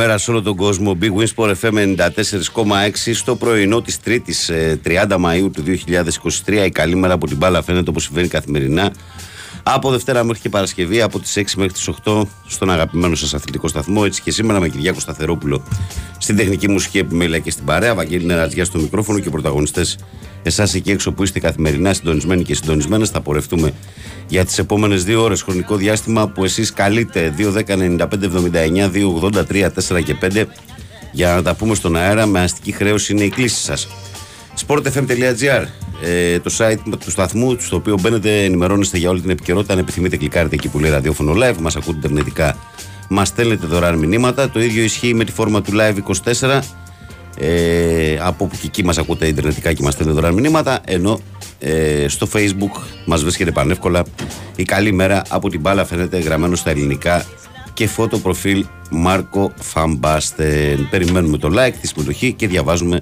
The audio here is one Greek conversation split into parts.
Μέρα σε όλο τον κόσμο. Big Win Sport FM 94,6 στο πρωινό της 3η 30 Μαου του 2023. Η καλή μέρα από την μπάλα φαίνεται όπως συμβαίνει καθημερινά. Από Δευτέρα μέχρι και Παρασκευή, από τις 6 μέχρι τις 8 στον αγαπημένο σας αθλητικό σταθμό. Έτσι και σήμερα με Κυριάκο Σταθερόπουλο στην τεχνική μουσική επιμέλεια και στην παρέα. Βαγγέλη Νερατζιά στο μικρόφωνο και πρωταγωνιστές εσάς εκεί έξω που είστε καθημερινά συντονισμένοι και συντονισμένε. Θα πορευτούμε για τις επόμενες δύο ώρες χρονικό διάστημα που εσείς καλείτε 2.10.95.79, 2.83, 4 και 5 για να τα πούμε στον αέρα με αστική χρέωση είναι η κλίση σας. sportfm.gr ε, το site του σταθμού στο οποίο μπαίνετε ενημερώνεστε για όλη την επικαιρότητα αν επιθυμείτε κλικάρετε εκεί που λέει ραδιόφωνο live μας ακούτε ιντερνετικά μας στέλνετε δωρεάν μηνύματα το ίδιο ισχύει με τη φόρμα του live 24 ε, από όπου και εκεί μας ακούτε ιντερνετικά και μας στέλνετε δωρεάν μηνύματα ενώ ε, στο facebook μας βρίσκεται πανεύκολα η καλή μέρα από την μπάλα φαίνεται γραμμένο στα ελληνικά και φώτο προφίλ Μάρκο Φαμπάστεν. Περιμένουμε το like, τη συμμετοχή και διαβάζουμε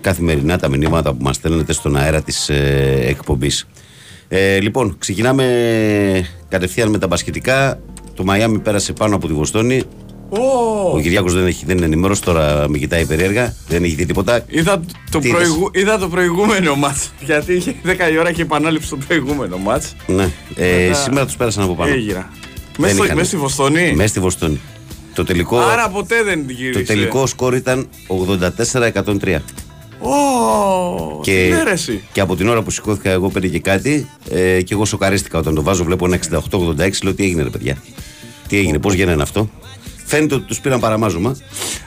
καθημερινά τα μηνύματα που μας στέλνετε στον αέρα της ε, εκπομπής. Ε, λοιπόν, ξεκινάμε κατευθείαν με τα μπασκετικά. Το Μαϊάμι πέρασε πάνω από τη Βοστόνη. Oh. Ο Κυριάκος δεν, έχει, δεν είναι ενημέρος, τώρα με κοιτάει περίεργα. Δεν έχει δει τίποτα. Είδα το, Τι προηγου... είδα το προηγούμενο μάτς. Γιατί είχε 10 η ώρα και επανάληψη το προηγούμενο μάτς. Ναι. Ε, Μετά- Σήμερα τους πέρασαν από πάνω. Έγινα. Μέσα στο- είχαν. μέσα στη Βοστόνη. Μέσα στη Βοστόνη. Το τελικό, Άρα ποτέ δεν γύρισε. το τελικό σκορ ήταν 84-103. Ω, Και, τι λες, ρε εσύ. και από την ώρα που σηκώθηκα εγώ πέντε και κάτι ε, και εγώ σοκαρίστηκα όταν το βάζω. Βλέπω ένα 68-86. Λέω τι έγινε, ρε παιδιά; Τι έγινε, πώς γίνεται αυτό; Φαίνεται ότι τους πήραν παραμάζωμα.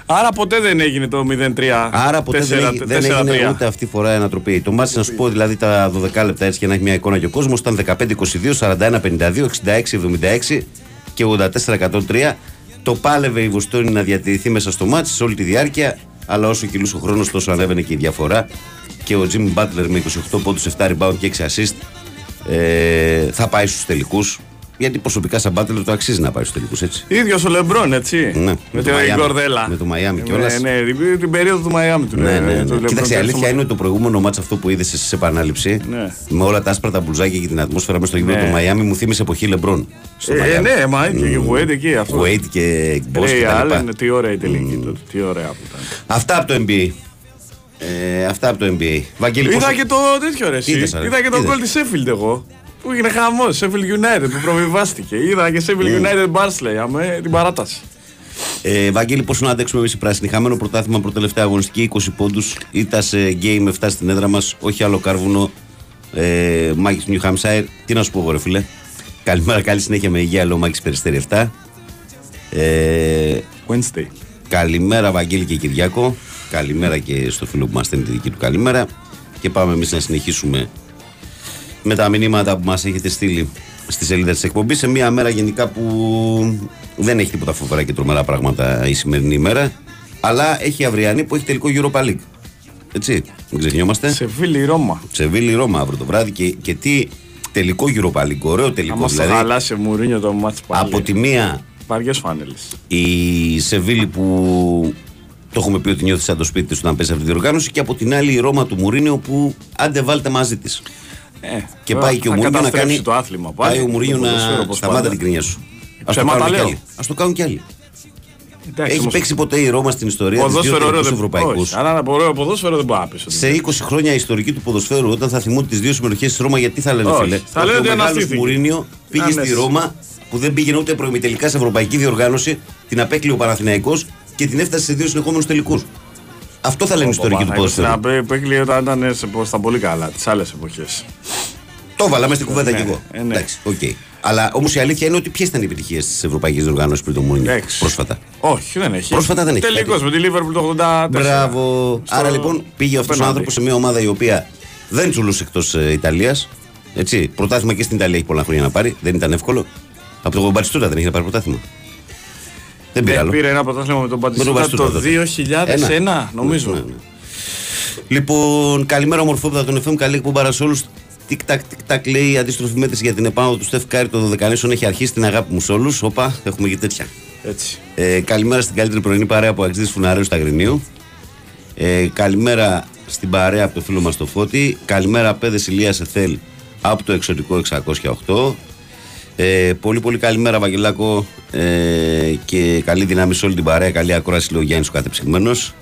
Άρα ποτέ δεν έγινε το 0-3. Άρα ποτέ δεν, έγινε- δεν έγινε ούτε αυτή τη φορά ανατροπή. Το μάτι να σου πω δηλαδή τα 12 λεπτά έτσι για να έχει μια εικόνα και ο κόσμος ήταν 15-22, 41-52, 66-76 και 84-103. Το πάλευε η Βοστόνη να διατηρηθεί μέσα στο μάτι σε όλη τη διάρκεια, αλλά όσο κυλούσε ο χρόνος, τόσο ανέβαινε και η διαφορά. Και ο Jimmy Butler με 28 πόντους, 7 rebound και 6 assist ε, θα πάει στους τελικούς. Γιατί προσωπικά σαν Butler το αξίζει να πάει στους τελικούς, έτσι. ίδιος ο Λεμπρόν, έτσι. Ναι, με με την το Miami. Κορδέλα. Με το Miami Ναι, κιόλας. Ναι, την, την περίοδο του Μαϊάμι του. Ναι, ε, ναι, του ναι. LeBron Κοίταξε, η James. αλήθεια είναι ότι το προηγούμενο μάτς αυτό που είδες εσύ σε επανάληψη, Ναι. με όλα τα άσπρα τα μπουλζάκια και την ατμόσφαιρα μέσα στο γήπεδο Ναι. του Μαϊάμι, μου θύμισε εποχή Λεμπρόν. Στο Ε, ε, Miami. ναι, μα και ο Wade εκεί αυτό. Wade και Boss Ray και τα λοιπά. Allen, τι ωραία η τελική τότε. Τι ωραία που ήταν. Αυτά από το NBA. Ε, αυτά από το NBA. Βαγγέλη, Είδα πόσο- και το τέτοιο ρε. εσύ. Είδες, ρε. Είδα και το Είδες. γκολ τη Sheffield εγώ. Που έγινε χαμός. Sheffield United που προβιβάστηκε. Είδα και Sheffield United Barnsley αμέ την παράταση. Ε, Βαγγέλη, πόσο να αντέξουμε εμείς οι πράσινοι; Χαμένο πρωτάθλημα προτελευταία αγωνιστική, 20 πόντους. Ήταν σε game 7 στην έδρα μας. Όχι άλλο κάρβουνο. Ε, Μάκης του New Hampshire. Τι να σου πω, εγώ, ρε φίλε. Καλημέρα, καλή συνέχεια με υγεία, λέω Μάκης Περιστέρη 7. Ε, Wednesday. Καλημέρα, Βαγγέλη και Κυριάκο. Καλημέρα και στο φίλο που μας στέλνει τη δική του καλημέρα. Και πάμε εμείς να συνεχίσουμε με τα μηνύματα που μας έχετε στείλει στη σελίδα της εκπομπής. Σε μια μέρα γενικά που δεν έχει τίποτα φοβερά και τρομερά πράγματα η σημερινή ημέρα. Αλλά έχει αυριανή που έχει τελικό Europa League. Έτσι, μην ξεχνιόμαστε. Σε φίλη Ρώμα. Σεβίλη Ρώμα αύριο το βράδυ και, και τι τελικό Europa League. Ωραίο τελικό. Άμα στο Δηλαδή, χαλάσει Μουρίνιο το μάτς πάλι. από τη μία Βαριές φάνελες. η Σεβίλη που το έχουμε πει ότι νιώθεις σαν το σπίτι της όταν παίζει αυτή τη διοργάνωση και από την άλλη η Ρώμα του Μουρίνιο που άντε βάλτε μαζί της. Ε, Και τώρα πάει και ο θα Μουρίνιο να καταστρέψει κάνει. το άθλημα πάλι. Πάει ο Μουρίνιο Το ποδοσφαίρο, να όπως σταμάτα πάντα. την κρίνια σου. Α το, Ψέματα κάνουν κι λέω. άλλοι. Ας το κάνουν κι άλλοι. Εντάξει, Έχει όμως, παίξει ποτέ η Ρώμα στην ιστορία της Ποδόσφαιρο ωραίο δύο δεν Ευρωπαϊκούς; Όχι, Αλλά ένα ωραίο ποδόσφαιρο δεν μπορεί να πεις. ότι- Σε 20 χρόνια ιστορική του ποδοσφαίρου, όταν θα θυμούνται τις δύο συμμετοχές της Ρώμα, γιατί θα λένε Όχι. φίλε. Θα λένε ο ότι μεγάλος αναστήθηκε. Μουρίνιο πήγε Ναι, στη ναι. Ρώμα που δεν πήγαινε ούτε προημιτελικά σε ευρωπαϊκή διοργάνωση, την απέκλειε ο Παναθηναϊκός και την έφτασε σε δύο συνεχόμενους τελικούς. Αυτό θα λένε η ιστορική του ποδοσφαίρου. Να πει Πέγκλη όταν ήταν σε- στα πολύ καλά, τις άλλες εποχές. Το βάλα μέσα στην κουβέντα Ναι, κι εγώ. ε, ναι. Εντάξει, οκ. Αλλά όμως η αλήθεια είναι ότι ποιες ήταν οι επιτυχίες της Ευρωπαϊκής Διοργάνωσης πριν το Μουρίνιο Εντάξει. πρόσφατα; Όχι, δεν έχει. Πρόσφατα δεν έχει Τελικώ κάτι. με τη Liverpool το 84. Μπράβο. Στο- Άρα λοιπόν πήγε αυτός ο πέναλτι. άνθρωπος σε μια ομάδα η οποία δεν τσουλούσε εκτός Ιταλίας. Έτσι. Πρωτάθλημα και στην Ιταλία έχει πολλά χρόνια να πάρει. Δεν ήταν εύκολο. Από το Μπαριστούρα δεν είχε να πάρει πρωτάθλημα. Δεν πήρε Ναι, άλλο. πήρε ένα πρωτάθλημα με τον Με τον Μπατιστούτα Μπατιστούτα το τότε. 2001, νομίζω. Ναι, ναι, ναι. Λοιπόν, καλημέρα ομορφόπεδα των FM. Καλή εκπομπάρα σε όλους. Τικ τακ, τικ τακ λέει η αντίστροφη μέτρηση για την επάνω του Στεφ Κάρη των Δωδεκανήσων έχει αρχίσει την αγάπη μου σε όλους. Όπα, έχουμε και τέτοια. Έτσι. Ε, καλημέρα στην καλύτερη πρωινή παρέα από Αξίδης Φουναρέου στα Αγρινίου. Ε, καλημέρα στην παρέα από το φίλο μας το Φώτη. Καλημέρα, παιδες Ηλίας Εθέλ από το εξωτικό 608. Ε, πολύ πολύ καλημέρα Βαγγελάκο ε, και καλή δύναμη σε όλη την παρέα. Καλή ακρόαση λέει ο Γιάννης ο κατεψυγμένος.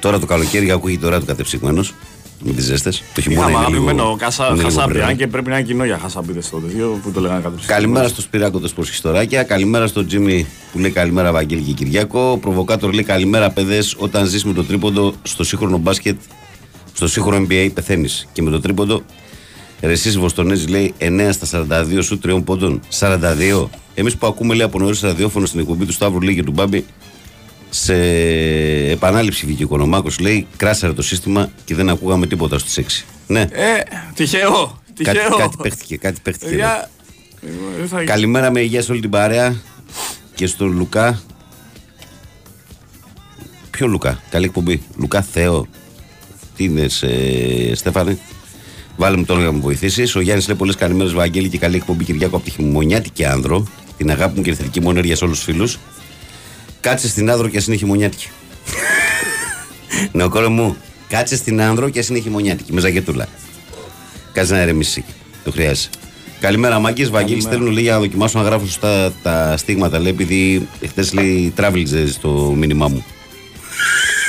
Τώρα το καλοκαίρι ακούγεται τώρα του κατεψυγμένος με τις ζέστες. Το χειμώνα Είχαμε είναι λίγο. αγαπημένο κασα, είναι λίγο χασάπι, μπρε. αν και πρέπει να είναι κοινό για χασάπιδε το τέτοιο που το λέγανε κάτω. Καλημέρα στο Σπυράκο το Σπορσχιστοράκια. Καλημέρα στο Τζίμι που λέει καλημέρα Βαγγέλη και Κυριάκο. Προβοκάτορ λέει καλημέρα παιδε. Όταν ζεις με το τρίποντο στο σύγχρονο μπάσκετ, στο σύγχρονο NBA πεθαίνεις. Και με το τρίποντο, Ρεσί Βοστονέζη λέει 9 στα 42 σου τριών πόντων. 42. Εμείς που ακούμε λέει από νωρί ραδιόφωνο στην εκπομπή του Σταύρου λέει και του Μπάμπη, σε επανάληψη βγήκε ο Οικονομάκος λέει κράσαρε το σύστημα και δεν ακούγαμε τίποτα στις 6. Ναι, Ε, τυχαίο. κάτι, Τυχαίο. κάτι παίχτηκε, κάτι παίχτηκε. ναι. Για- Ε, θα- Καλημέρα με υγεία σε όλη την παρέα και στον Λουκά. Ποιο Λουκά, καλή εκπομπή. Λουκά Θεό. Τι είναι, ε, Στέφανε; Βάλε μου τον για να μου βοηθήσεις. Ο Γιάννης λέει πολλέ καλημέρε, Βαγγέλη, και καλή εκπομπή Κυριακό από τη χειμωνιάτικη άνδρο. Την αγάπη μου και τη θετική μου ενέργεια σε όλους τους φίλους. Κάτσε στην άνδρο και ας είναι χειμωνιάτικη. Νεοκόρο μου, κάτσε στην άνδρο και ας είναι χειμωνιάτικη. Με ζακετούλα. Κάτσε να ερεμήσει. Το χρειάζεσαι. Καλημέρα, Μάκης. Βαγγέλη, στέλνω λέει για να δοκιμάσω να γράφω σωστά τα στίγματα. Λέει επειδή χθες λέει τράβηξε στο μήνυμά μου.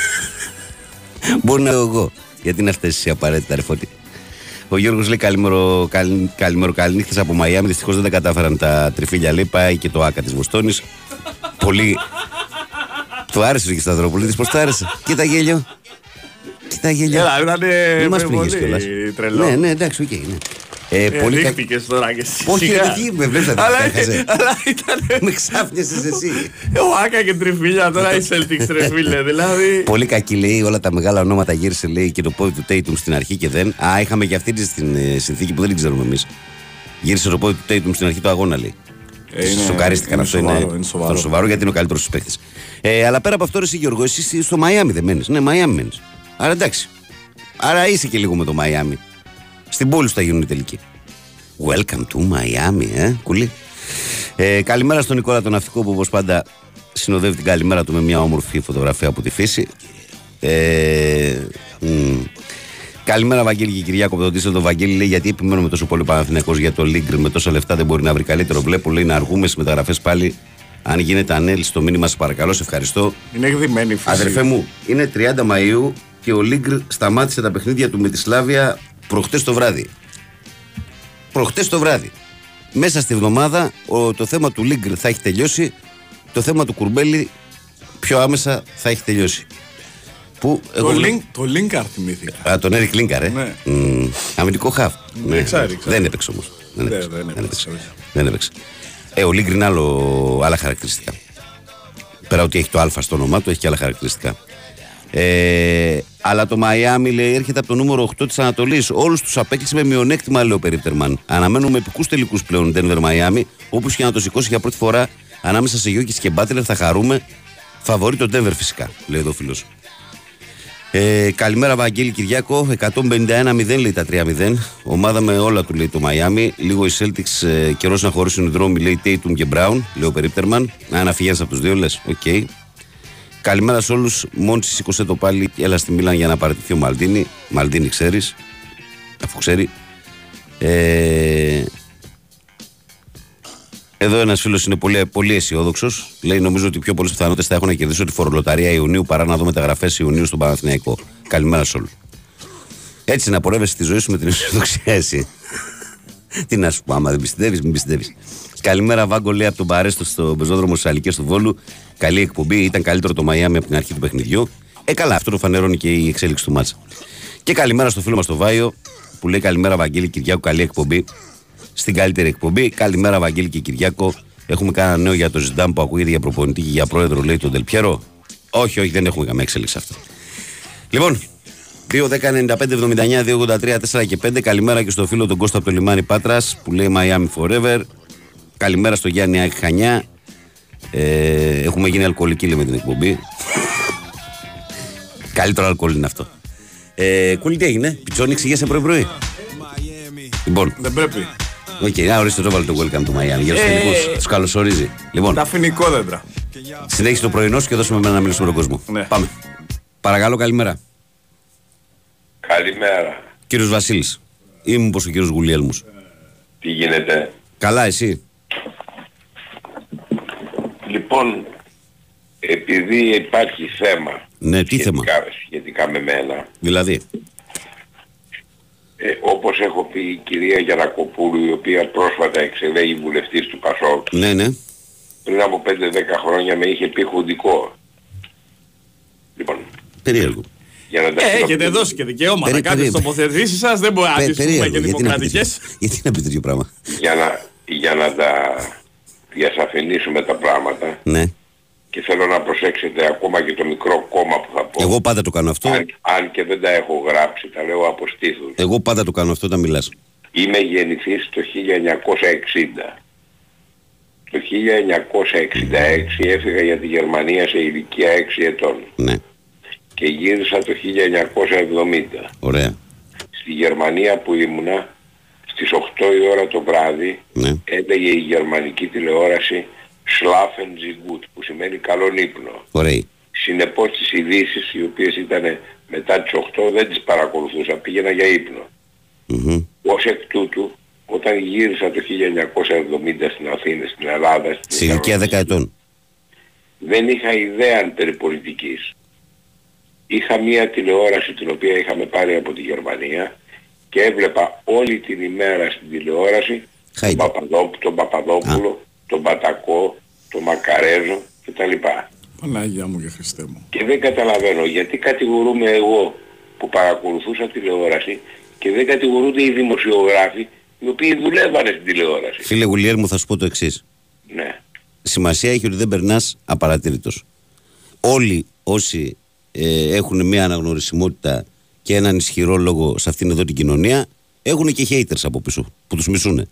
Μπορεί να λέω εγώ. Γιατί είναι αυτέ οι απαραίτητα, ρε φώτη. Ο Γιώργος λέει καλημέρο, καλ, καλημέρο καληνύχτε από Μαϊάμι. Δυστυχώς δεν τα κατάφεραν τα τριφύλια. Λέει πάει και το άκα της Βοστόνης. Πολύ. Του άρεσε ο Κισταδρόπουλο. Πώ του άρεσε. Κοίτα γέλιο. Κοίτα γέλιο. Έλα, ήταν Μην μας ε, πνίγεις πολύ κιόλας. τρελό. Ναι, ναι, εντάξει, οκ. ναι. Ε, Ε, πολύ κα... ρίχτηκες τώρα και εσύ. Όχι, σιγά. ρε, τι με βλέπετε, Αλλά- έχασες; Αλλά ήταν. Με ξάφνιασες εσύ. Ο Άκα και τριφύλια τώρα η Celtics τρεφίλε. Δηλαδή. Πολύ κακή λέει, όλα τα μεγάλα ονόματα γύρισε λέει και το πόδι του Tatum στην αρχή και δεν. Α, είχαμε και αυτή τη στην ε, συνθήκη που δεν την ξέρουμε εμείς. Γύρισε το πόδι του Tatum στην αρχή του αγώνα λέει. Ε, είναι- Σοκαρίστηκαν είναι αυτό σοβαρό, είναι, είναι σοβαρό. αυτό σοβαρό γιατί είναι ο καλύτερος του παίχτη. Ε, αλλά πέρα από αυτό, ρε, εσύ Γιώργο, εσύ στο Μαϊάμι δεν μένεις. Ναι, Μαϊάμι μένεις. Άρα εντάξει. Άρα είσαι και λίγο με το Μαϊάμι. Στην πόλη σου θα γίνουν οι τελικοί. Welcome to Miami, ε, κουλή. Ε, καλημέρα στον Νικόλα τον Ναυτικό που όπως πάντα συνοδεύει την καλημέρα του με μια όμορφη φωτογραφία από τη φύση. Ε, μ, καλημέρα Βαγγέλη και Κυριάκο από τον Τίσσελ. Το Βαγγέλη λέει γιατί επιμένουμε τόσο πολύ Παναθηναϊκός για το Λίγκρ με τόσα λεφτά δεν μπορεί να βρει καλύτερο. Βλέπω λέει να αργούμε στις μεταγραφές πάλι. Αν γίνεται ανέλυση το μήνυμα, σε παρακαλώ, σε ευχαριστώ. Είναι εκδημένη η φύση. Αδερφέ μου, είναι 30 Μαΐου και ο Λίγκρ σταμάτησε τα παιχνίδια του με τη Σλάβια προχτές το βράδυ. Προχτές το βράδυ. Μέσα στη βδομάδα ο, το θέμα του Λίγκρ θα έχει τελειώσει. Το θέμα του Κουρμπέλη πιο άμεσα θα έχει τελειώσει. Που Το εγώ link, το link θυμήθηκα. Α, τον Έρικ Λίνκαρ, ε; Ναι. Μμ, αμυντικό χαφ. Ναι, ξέρει, ξέρει. Δεν έπαιξε όμως. Δεν Ναι, έπαιξε. δεν Δεν έπαιξε, έπαιξε. όχι. Δεν έπαιξε. Ε, ο Λίγκρ είναι άλλο, άλλα χαρακτηριστικά. Πέρα ότι έχει το Α στο όνομά του, έχει και άλλα χαρακτηριστικά. Ε, αλλά το Μαϊάμι λέει έρχεται από το νούμερο 8 της Ανατολής. Όλους τους απέκλεισε με μειονέκτημα, λέει ο Περίπτερμαν. Αναμένουμε επικούς τελικούς πλέον Denver Miami. Όπως και να το σηκώσει για πρώτη φορά ανάμεσα σε Γιώκη και Μπάτλερ θα χαρούμε. Φαβορεί το Denver φυσικά, λέει εδώ ο φίλος. Ε, καλημέρα, Βαγγέλη Κυριάκο. 151-0 λέει τα 3-0. Ομάδα με όλα του λέει το Μαϊάμι. Λίγο οι Celtics ε, καιρός να χωρίσουν οι δρόμοι λέει Tatum και Brown, λέει ο Περίπτερμαν. Ένα να φεύγει από τους δύο, λες. Οκ. Καλημέρα σε όλους. Μόντσι σήκωσε το πάλι και έλα στη Μίλαν για να παραιτηθεί ο Μαλτίνη. Μαλτίνη ξέρεις. Αφού ξέρει. Ε, εδώ ένας φίλος είναι πολύ, πολύ αισιόδοξος. Λέει: Νομίζω ότι πιο πολλέ πιθανότητες θα έχουν να κερδίσω τη φορολοταρία Ιουνίου παρά να δω μεταγραφέ Ιουνίου στον Παναθηναϊκό. Καλημέρα σε όλους. Έτσι να πορεύεσαι τη ζωή σου με την αισιοδοξία, εσύ. Τι να σου πω, άμα δεν πιστεύεις, μην πιστεύεις. Καλημέρα, Βάγκο, λέει από τον Παρέστο στο πεζόδρομο στι Αλικέ του Βόλου. Καλή εκπομπή. Ήταν καλύτερο το Μαϊάμι από την αρχή του παιχνιδιού. Ε, καλά, αυτό το φανερώνει και η εξέλιξη του μάτσα. Και καλημέρα στο φίλο μας το Βάιο που λέει Καλημέρα, Βαγγέλη Κυριάκο. Καλή εκπομπή. Στην καλύτερη εκπομπή. Καλημέρα, Βαγγέλη και Κυριάκο. Έχουμε κανένα νέο για το Ζιντάμ που ακούγεται για προπονητή και για πρόεδρο, λέει τον Τελπιέρο. Όχι, όχι, δεν έχουμε καμία εξέλιξη αυτό. Λοιπόν, 2, 10, 95, 79, 2, 83, 4 και 5. Καλημέρα και στο φίλο τον Κώστα από το λιμάνι Πάτρας που λέει Miami Forever. Καλημέρα στο Γιάννη Άκη Χανιά. Ε, έχουμε γίνει αλκοολικοί λέει, με την εκπομπή. Καλύτερο αλκοόλ είναι αυτό. Ε, Κούλη, τι έγινε, πιτσόνι ξηγέσαι πρωί-πρωί; Λοιπόν, Δεν πρέπει. οκ, να ορίστε το βάλει το welcome του Miami. Για τους Ε, τελικούς, τους καλωσορίζει. Λοιπόν, Τα φοινικόδεντρα. συνέχισε το πρωινό σου και δώσουμε εμένα να μιλήσουμε τον κόσμο. Ναι. Πάμε. Παρακαλώ, καλημέρα. Καλημέρα. Κύριος Βασίλης. Ή μήπως ο κύριος Γουλιέλμου. Τι γίνεται; Καλά, εσύ; Λοιπόν, επειδή υπάρχει θέμα Ναι, τι θέμα; σχετικά, σχετικά με μένα, Δηλαδή. ε, όπως έχω πει η κυρία Γιανακοπούλου, η οποία πρόσφατα εξελέγει βουλευτής του ΠΑΣΟΚ, Ναι, ναι. πριν από 5-10 χρόνια με είχε πει χουντικό. Λοιπόν, Περίεργο. για να τα Ε, έχετε κοινοποιήσω- δώσει και δικαιώματα. Περί- Κάτι περί- στις τοποθετήσεις σας δεν μπορεί να Πε- τις πούμε και περίεργο. Γιατί να, πει, δημοκρατικές. γιατί να πει τέτοιο πράγμα; για να, για να τα διασαφηνίσουμε τα πράγματα Ναι. και θέλω να προσέξετε ακόμα και το μικρό κόμμα που θα πω. Εγώ πάντα το κάνω αυτό. αν, αν και δεν τα έχω γράψει, τα λέω από στήθους. Εγώ πάντα το κάνω αυτό όταν μιλάς. Είμαι γεννηθής το 1960. Το 1966 έφυγα για τη Γερμανία σε ηλικία 6 ετών Ναι. και γύρισα το 1970. Ωραία. Στη Γερμανία που ήμουνα στις 8 η ώρα το βράδυ Ναι. έλεγε η γερμανική τηλεόραση Schlafen Sie gut που σημαίνει καλόν ύπνο. Ωραία. Συνεπώς τις ειδήσεις οι οποίες ήταν μετά τις 8 δεν τις παρακολουθούσα, πήγαινα για ύπνο. Μμμ. Ως εκ τούτου, όταν γύρισα το 1970 στην Αθήνα, στην Ελλάδα, στην Σε ηλικία 10 ετών. δεν είχα ιδέα περί πολιτικής. Είχα μία τηλεόραση την οποία είχαμε πάρει από τη Γερμανία και έβλεπα όλη την ημέρα στην τηλεόραση τον, Χάιντε. Παπαδόπου, τον Παπαδόπουλο, τον Πατακό, τον Μακαρέζο κτλ. Παναγία μου και Χριστέ μου. Και δεν καταλαβαίνω γιατί κατηγορούμε εγώ που παρακολουθούσα τηλεόραση και δεν κατηγορούνται οι δημοσιογράφοι οι οποίοι δουλεύανε στην τηλεόραση. Φίλε Γουλιέρ μου θα σου πω το εξής. Ναι. Σημασία έχει ότι δεν περνάς απαρατήρητος. Όλοι όσοι ε, έχουν μια αναγνωρισιμότητα και έναν ισχυρό λόγο σε αυτήν εδώ την κοινωνία έχουν και haters από πίσω που τους μισούν.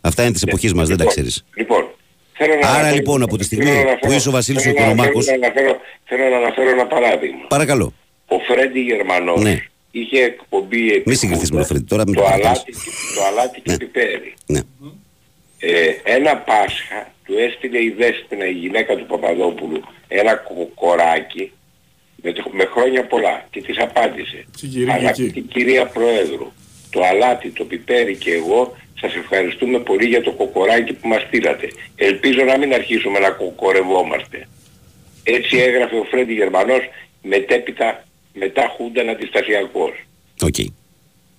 Αυτά είναι της εποχής μας, δεν τα ξέρεις. Λοιπόν, θέλω να Άρα, αναφέρω- λοιπόν, από τη στιγμή θέλω να που αναφέρω- είσαι ο Βασίλης θέλω ο να αναφέρω- Οικονομάκος- Θέλω να αναφέρω- Θέλω να αναφέρω ένα παράδειγμα. Παρακαλώ. Ο Φρέντι Γερμανός Ναι. είχε εκπομπή επί Μη συγκριθείς με τον Φρέντι, τώρα μην το το παρακάνεις. αλάτι, το αλάτι και Ναι. πιπέρι. Ναι. Ε, ένα Πάσχα του έστειλε η Δέσποινα, η γυναίκα του Παπαδόπουλου, ένα κοκοράκι με, το- με χρόνια πολλά και της απάντησε. Κικυρίκικη. Αγαπητή κυρία Προέδρου, το αλάτι, το πιπέρι και εγώ σας ευχαριστούμε πολύ για το κοκοράκι που μας στείλατε. Ελπίζω να μην αρχίσουμε να κοκορευόμαστε. Έτσι έγραφε ο Φρέντι Γερμανός μετέπειτα μετά Χούνταν αντιστασιακός. Οκ.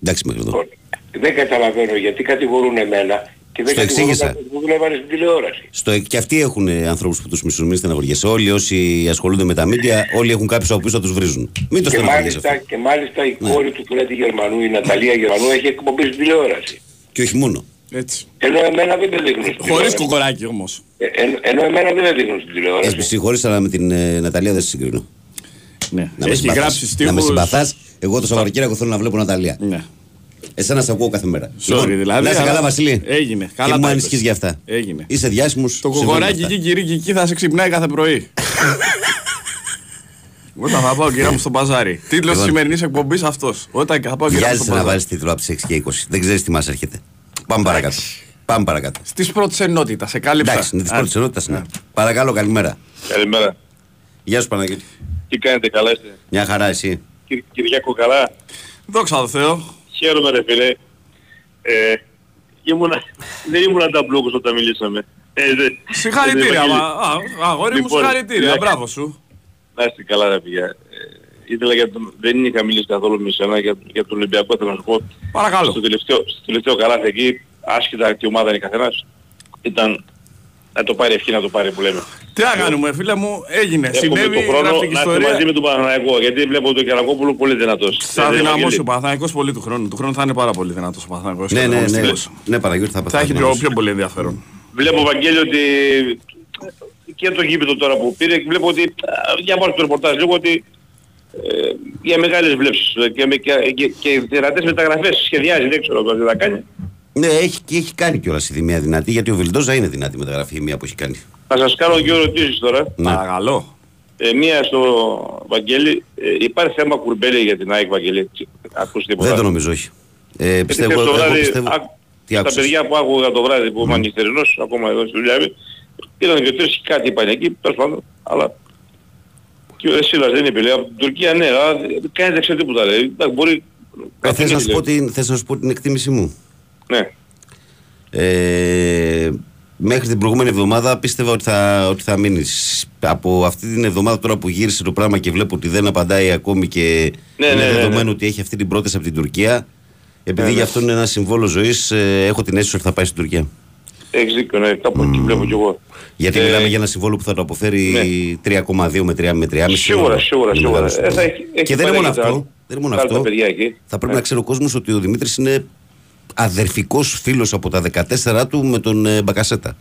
Εντάξει μέχρι εδώ. Λοιπόν, Δεν καταλαβαίνω γιατί κατηγορούν εμένα και δεν Στο κατηγορούν εξήγησα. αυτούς που δουλεύανε στην τηλεόραση. Στο, και αυτοί έχουν ανθρώπους που τους μισούν. Μην στεναχωριέσαι. Όλοι όσοι ασχολούνται με τα μίντια, όλοι έχουν κάποιους από πίσω να τους βρίζουν. Μην το Και στεναχωριέσαι μάλιστα, αυτό. και μάλιστα η Ναι. κόρη του Φρέντι Γερμανού, η Ναταλία Γερμανού, έχει εκπομπή στην τηλεόραση. Και όχι μόνο. Έτσι. Ενώ εμένα δεν με δείχνουν στην Χωρίς τηλεόραση. κοκοράκι όμως. Ε, εν- ενώ εμένα δεν με δείχνουν στην Ε, τηλεόραση. με συγχωρείς, αλλά με την ε, Ναταλία δεν σε συγκρίνω. Ναι. Να με Έχει συμπαθάς. γράψει Να με στίχους. συμπαθάς. Εγώ το Σαββατοκύριακο θέλω να βλέπω Ναταλία. Ναι. Εσένα σε ακούω κάθε μέρα. Sorry, δηλαδή, να είσαι αλλά- καλά, Βασίλη. Έγινε. Καλά και μου τα ανησυχείς είπες. για αυτά. Έγινε. Είσαι διάσημος. Το κοκοράκι εκεί, κυρίκι, εκεί θα σε ξυπνάει κάθε πρωί. Όταν θα πάω κυρία μου στο μπαζάρι. Τίτλος της Λοιπόν. σημερινής εκπομπής αυτός. Όταν θα πάω κυρία μου Βιάζεσαι στο να μπαζάρι. βάλεις τίτλο από τις 6 και 20. Δεν ξέρεις τι μας έρχεται. Πάμε παρακάτω. Πάμε παρακάτω. Στις πρώτες ενότητας, σε κάλυψα. Εντάξει, είναι τη Α, πρώτη ενότητας. Ναι. Παρακαλώ, καλημέρα. Καλημέρα. Γεια σου Παναγιώτη. Τι κάνετε, καλά είστε; Μια χαρά εσύ. Κυ- Κυριάκο, καλά; Δόξα τω Θεώ. Χαίρομαι ρε φίλε. Ε, ήμουνα, δεν ήμουν ταμπλούκος όταν μιλήσαμε. Ε, δε- Συγχαρητήρια, ε, μα. Α, Αγόρι μου, Λοιπόν, συγχαρητήρια. ναι. Μπράβο σου. Να είστε καλά ρε παιδιά. Ε, ήθελα για τον, δεν είχα μιλήσει καθόλου με σένα για, για τον Ολυμπιακό, θέλω να σου πω. Παρακαλώ. Στο τελευταίο, στο τελευταίο καλάθι εκεί, άσχετα τι ομάδα είναι καθένας, ήταν να το πάρει ευχή να το πάρει που λέμε. Τι να κάνουμε, φίλε μου, έγινε. Έχουμε Συνέβη, τον χρόνο γράφτηκε να είστε ιστορία. μαζί με τον Παναθηναϊκό, γιατί βλέπω τον Κερακόπουλος πολύ δυνατός. Θα Ε, δυναμώσεις Ευαγγέλη. ο Παναθηναϊκός πολύ του χρόνου. Του χρόνου θα είναι πάρα πολύ δυνατός ο Παναθηναϊκός. Ναι, και ναι, ναι. αγωνιστικός. Ναι, Παναγιώτη θα Θα έχει πιο, πεθάνω. πιο πολύ ενδιαφέρον. Βλέπω Βαγγέλη ότι και το γήπεδο τώρα που πήρε βλέπω ότι α, διαβάζω το ρεπορτάζ λίγο ότι ε, για μεγάλες βλέψεις ε, και, με, και, και, και δυνατές μεταγραφές σχεδιάζει δεν ξέρω τώρα τι θα κάνει. Ναι, έχει, και έχει κάνει κιόλας η Δημία δυνατή, γιατί ο Βιλντόζα είναι δυνατή μεταγραφή η μία που έχει κάνει. Θα σας κάνω δύο ερωτήσεις τώρα. Ναι. Παρακαλώ. Ε, μία στο Βαγγέλη. Ε, υπάρχει θέμα κουρμπέλη για την ΑΕΚ Βαγγέλη; Ακούς τίποτα; Δεν το νομίζω, όχι. Ε, Γιατί πιστεύω, χθες το εγώ βράδυ, πιστεύω. α, Τι τα άκουσες. παιδιά που άκουγα το βράδυ που είμαι νυχτερινός, ακόμα εδώ στη δουλειά μου, ήταν και τρεις και κάτι είπαν εκεί, τέλος πάντων, αλλά και ο Εσίλας δεν είπε, λέει, από την Τουρκία ναι, αλλά κανείς δεν ξέρει τίποτα, λέει. Εντάξει, μπορεί... Ε, θες, να σου λέει. πω την, θες να σου πω την εκτίμηση μου; Ναι. Ε, Μέχρι την προηγούμενη εβδομάδα πίστευα ότι θα, ότι θα μείνεις. Από αυτή την εβδομάδα τώρα που γύρισε το πράγμα και βλέπω ότι δεν απαντάει ακόμη και Ναι, είναι ναι, ναι, δεδομένο ναι. ότι έχει αυτή την πρόταση από την Τουρκία. Επειδή Ναι, για ναι. αυτό είναι ένα συμβόλο ζωής, έχω την αίσθηση ότι θα πάει στην Τουρκία. Έχεις δίκιο, ναι, κάπου εκεί βλέπω κι εγώ. Γιατί Ε, μιλάμε για ένα συμβόλο που θα το αποφέρει ναι. 3,2 με 3 με 3,5. Σίγουρα, σίγουρα, Είναι σίγουρα. μεγάλο Ε, συμβόλαιο. θα έχει- έχει και δεν είναι μόνο πάρει και τα- αυτό. Δεν είναι μόνο πάρει τα αυτό. παιδιά εκεί. Θα πρέπει Ε. να ξέρει ο κόσμος ότι ο Δημήτρης είναι αδερφικός φίλος από τα 14 του με τον ε, Μπακασέτα.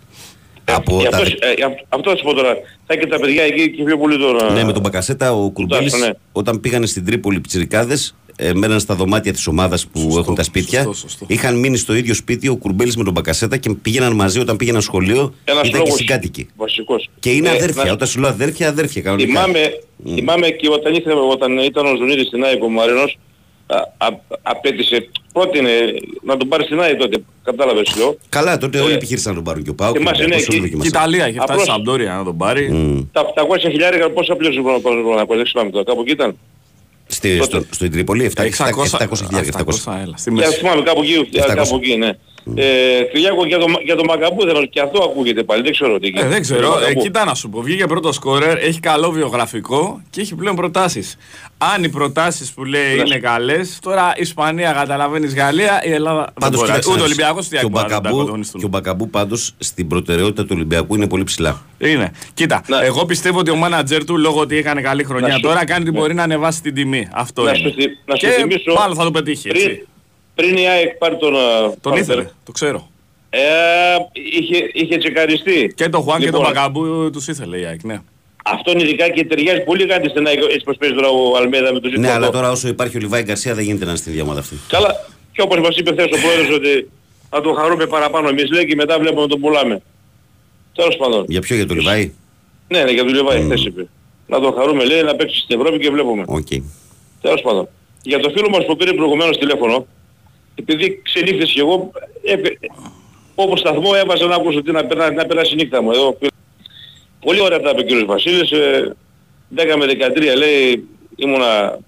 από Ε, τα αυτός, δε- ε, α- αυτό θα σου πω τώρα. Θα έχει και τα παιδιά εκεί και πιο πολύ τώρα. Ναι, με τον Μπακασέτα ο Κουρμπέλης ναι. όταν πήγανε στην Τρίπολη πιτσιρικάδες ε, μέναν στα δωμάτια της ομάδας που Σωστό, έχουν τα σπίτια. σωστό, σωστό. Είχαν μείνει στο ίδιο σπίτι ο Κουρμπέλης με τον Μπακασέτα και πήγαιναν μαζί όταν πήγαιναν σχολείο. Ένας ήταν και λόγος συγκάτοικοι. βασικός. Και είναι Ε, αδέρφια. να- Όταν σου λέω αδέρφια, αδέρφια κανονικά. Θυμάμαι, θυμάμαι και όταν, ήθελε, όταν ήταν ο Ζουνίδης στην ΑΕΚ ο Μαρίνος, α, α, απέτησε, πρότεινε να τον πάρει στην ΑΕΚ τότε, κατάλαβες λέω. Καλά, τότε Ε, όλοι επιχείρησαν να τον πάρουν και ο Πάουκ. θυμάσαι, και ναι, πώς και- όλοι Και η δοκιμάσαν. Ιταλία έχει φτάσει Απλώς- στην Σαμπτόρια να τον πάρει. Μμ. Τα 700 χιλιάρικα πόσα πλήρωσε ο Παναγιώτης, δεν θυμάμαι τώρα, κάπου εκεί ήταν. Στη- τότε. στο- Στην Τρίπολη 700 600 χιλιάδες. 700, έλα. Στη Και μέση. θυμάμαι κάπου εκεί, 700. κάπου εκεί, ναι. Ε, Κυριάκο για τον για το Μακαμπού δεν και αυτό ακούγεται πάλι, δεν ξέρω τι. Ε, δεν Για ξέρω. τον Μακαμπού. Ε, κοίτα να σου πω. Βγήκε πρώτο σκόρερ, έχει καλό βιογραφικό και έχει πλέον προτάσεις. Αν οι προτάσεις που λέει Ναι. είναι καλές, τώρα Ισπανία καταλαβαίνεις Γαλλία, η Ελλάδα. δεν Πάντως, μπορεί. κοίταξε, Ούτε ο ένας- Ολυμπιακός ούτε η και ο ΑΕΚ μπορεί να τα Μπακαμπού- ανταγωνιστούν. Και ο Μπακαμπού πάντως στην προτεραιότητα του Ολυμπιακού είναι πολύ ψηλά. Είναι. Κοίτα, Να- εγώ πιστεύω ότι ο μάνατζερ του λόγω ότι έκανε καλή χρονιά Να σου- τώρα κάνει ότι ναι. μπορεί να ανεβάσει την τιμή. Αυτό Να είναι. σου θυ- να σου και θυμίσω- μάλλον θα το πετύχει. Πριν, Έτσι. πριν η ΑΕΚ πάρει τον... α, Τον Φάλτερ, ήθελε, το ξέρω. Ε, είχε, είχε τσεκαριστεί. Και τον Χουάν και τον Λοιπόν, Μπακαμπού τους ήθελε η ΑΕΚ, ναι. Αυτόν ειδικά και ταιριάζει πολύ κάτι στην ΑΕΚ έτσι πως παίζει τώρα ο Αλμέδα με τον Ναι, Ζητώδο. αλλά τώρα όσο υπάρχει ο Λιβάη Γκαρσία δεν γίνεται να είναι στην ίδια ομάδα αυτή. Καλά, και όπως μας είπε χθες ο πρόεδρος ότι θα τον χαρούμε παραπάνω εμείς λέει και μετά βλέπουμε να τον πουλάμε. Τέλος πάντων. Για ποιο, για τον Λιβάη; Ναι, ναι, για τον Λιβάη χθες είπε. Να τον χαρούμε λέει να παίξει στην Ευρώπη και βλέπουμε. Οκ. Τέλος πάντων. Για το φίλο μας που πήρε προηγουμένως τηλέφωνο, επειδή ξενύχτησε και εγώ, έπαι, όπως σταθμό έβαζα να ακούσω τι να, περά- να περάσει η νύχτα μου. Εδώ, πολύ ωραία τα είπε ο κύριος Βασίλης, ε, 10 με 13 λέει ήμουνα,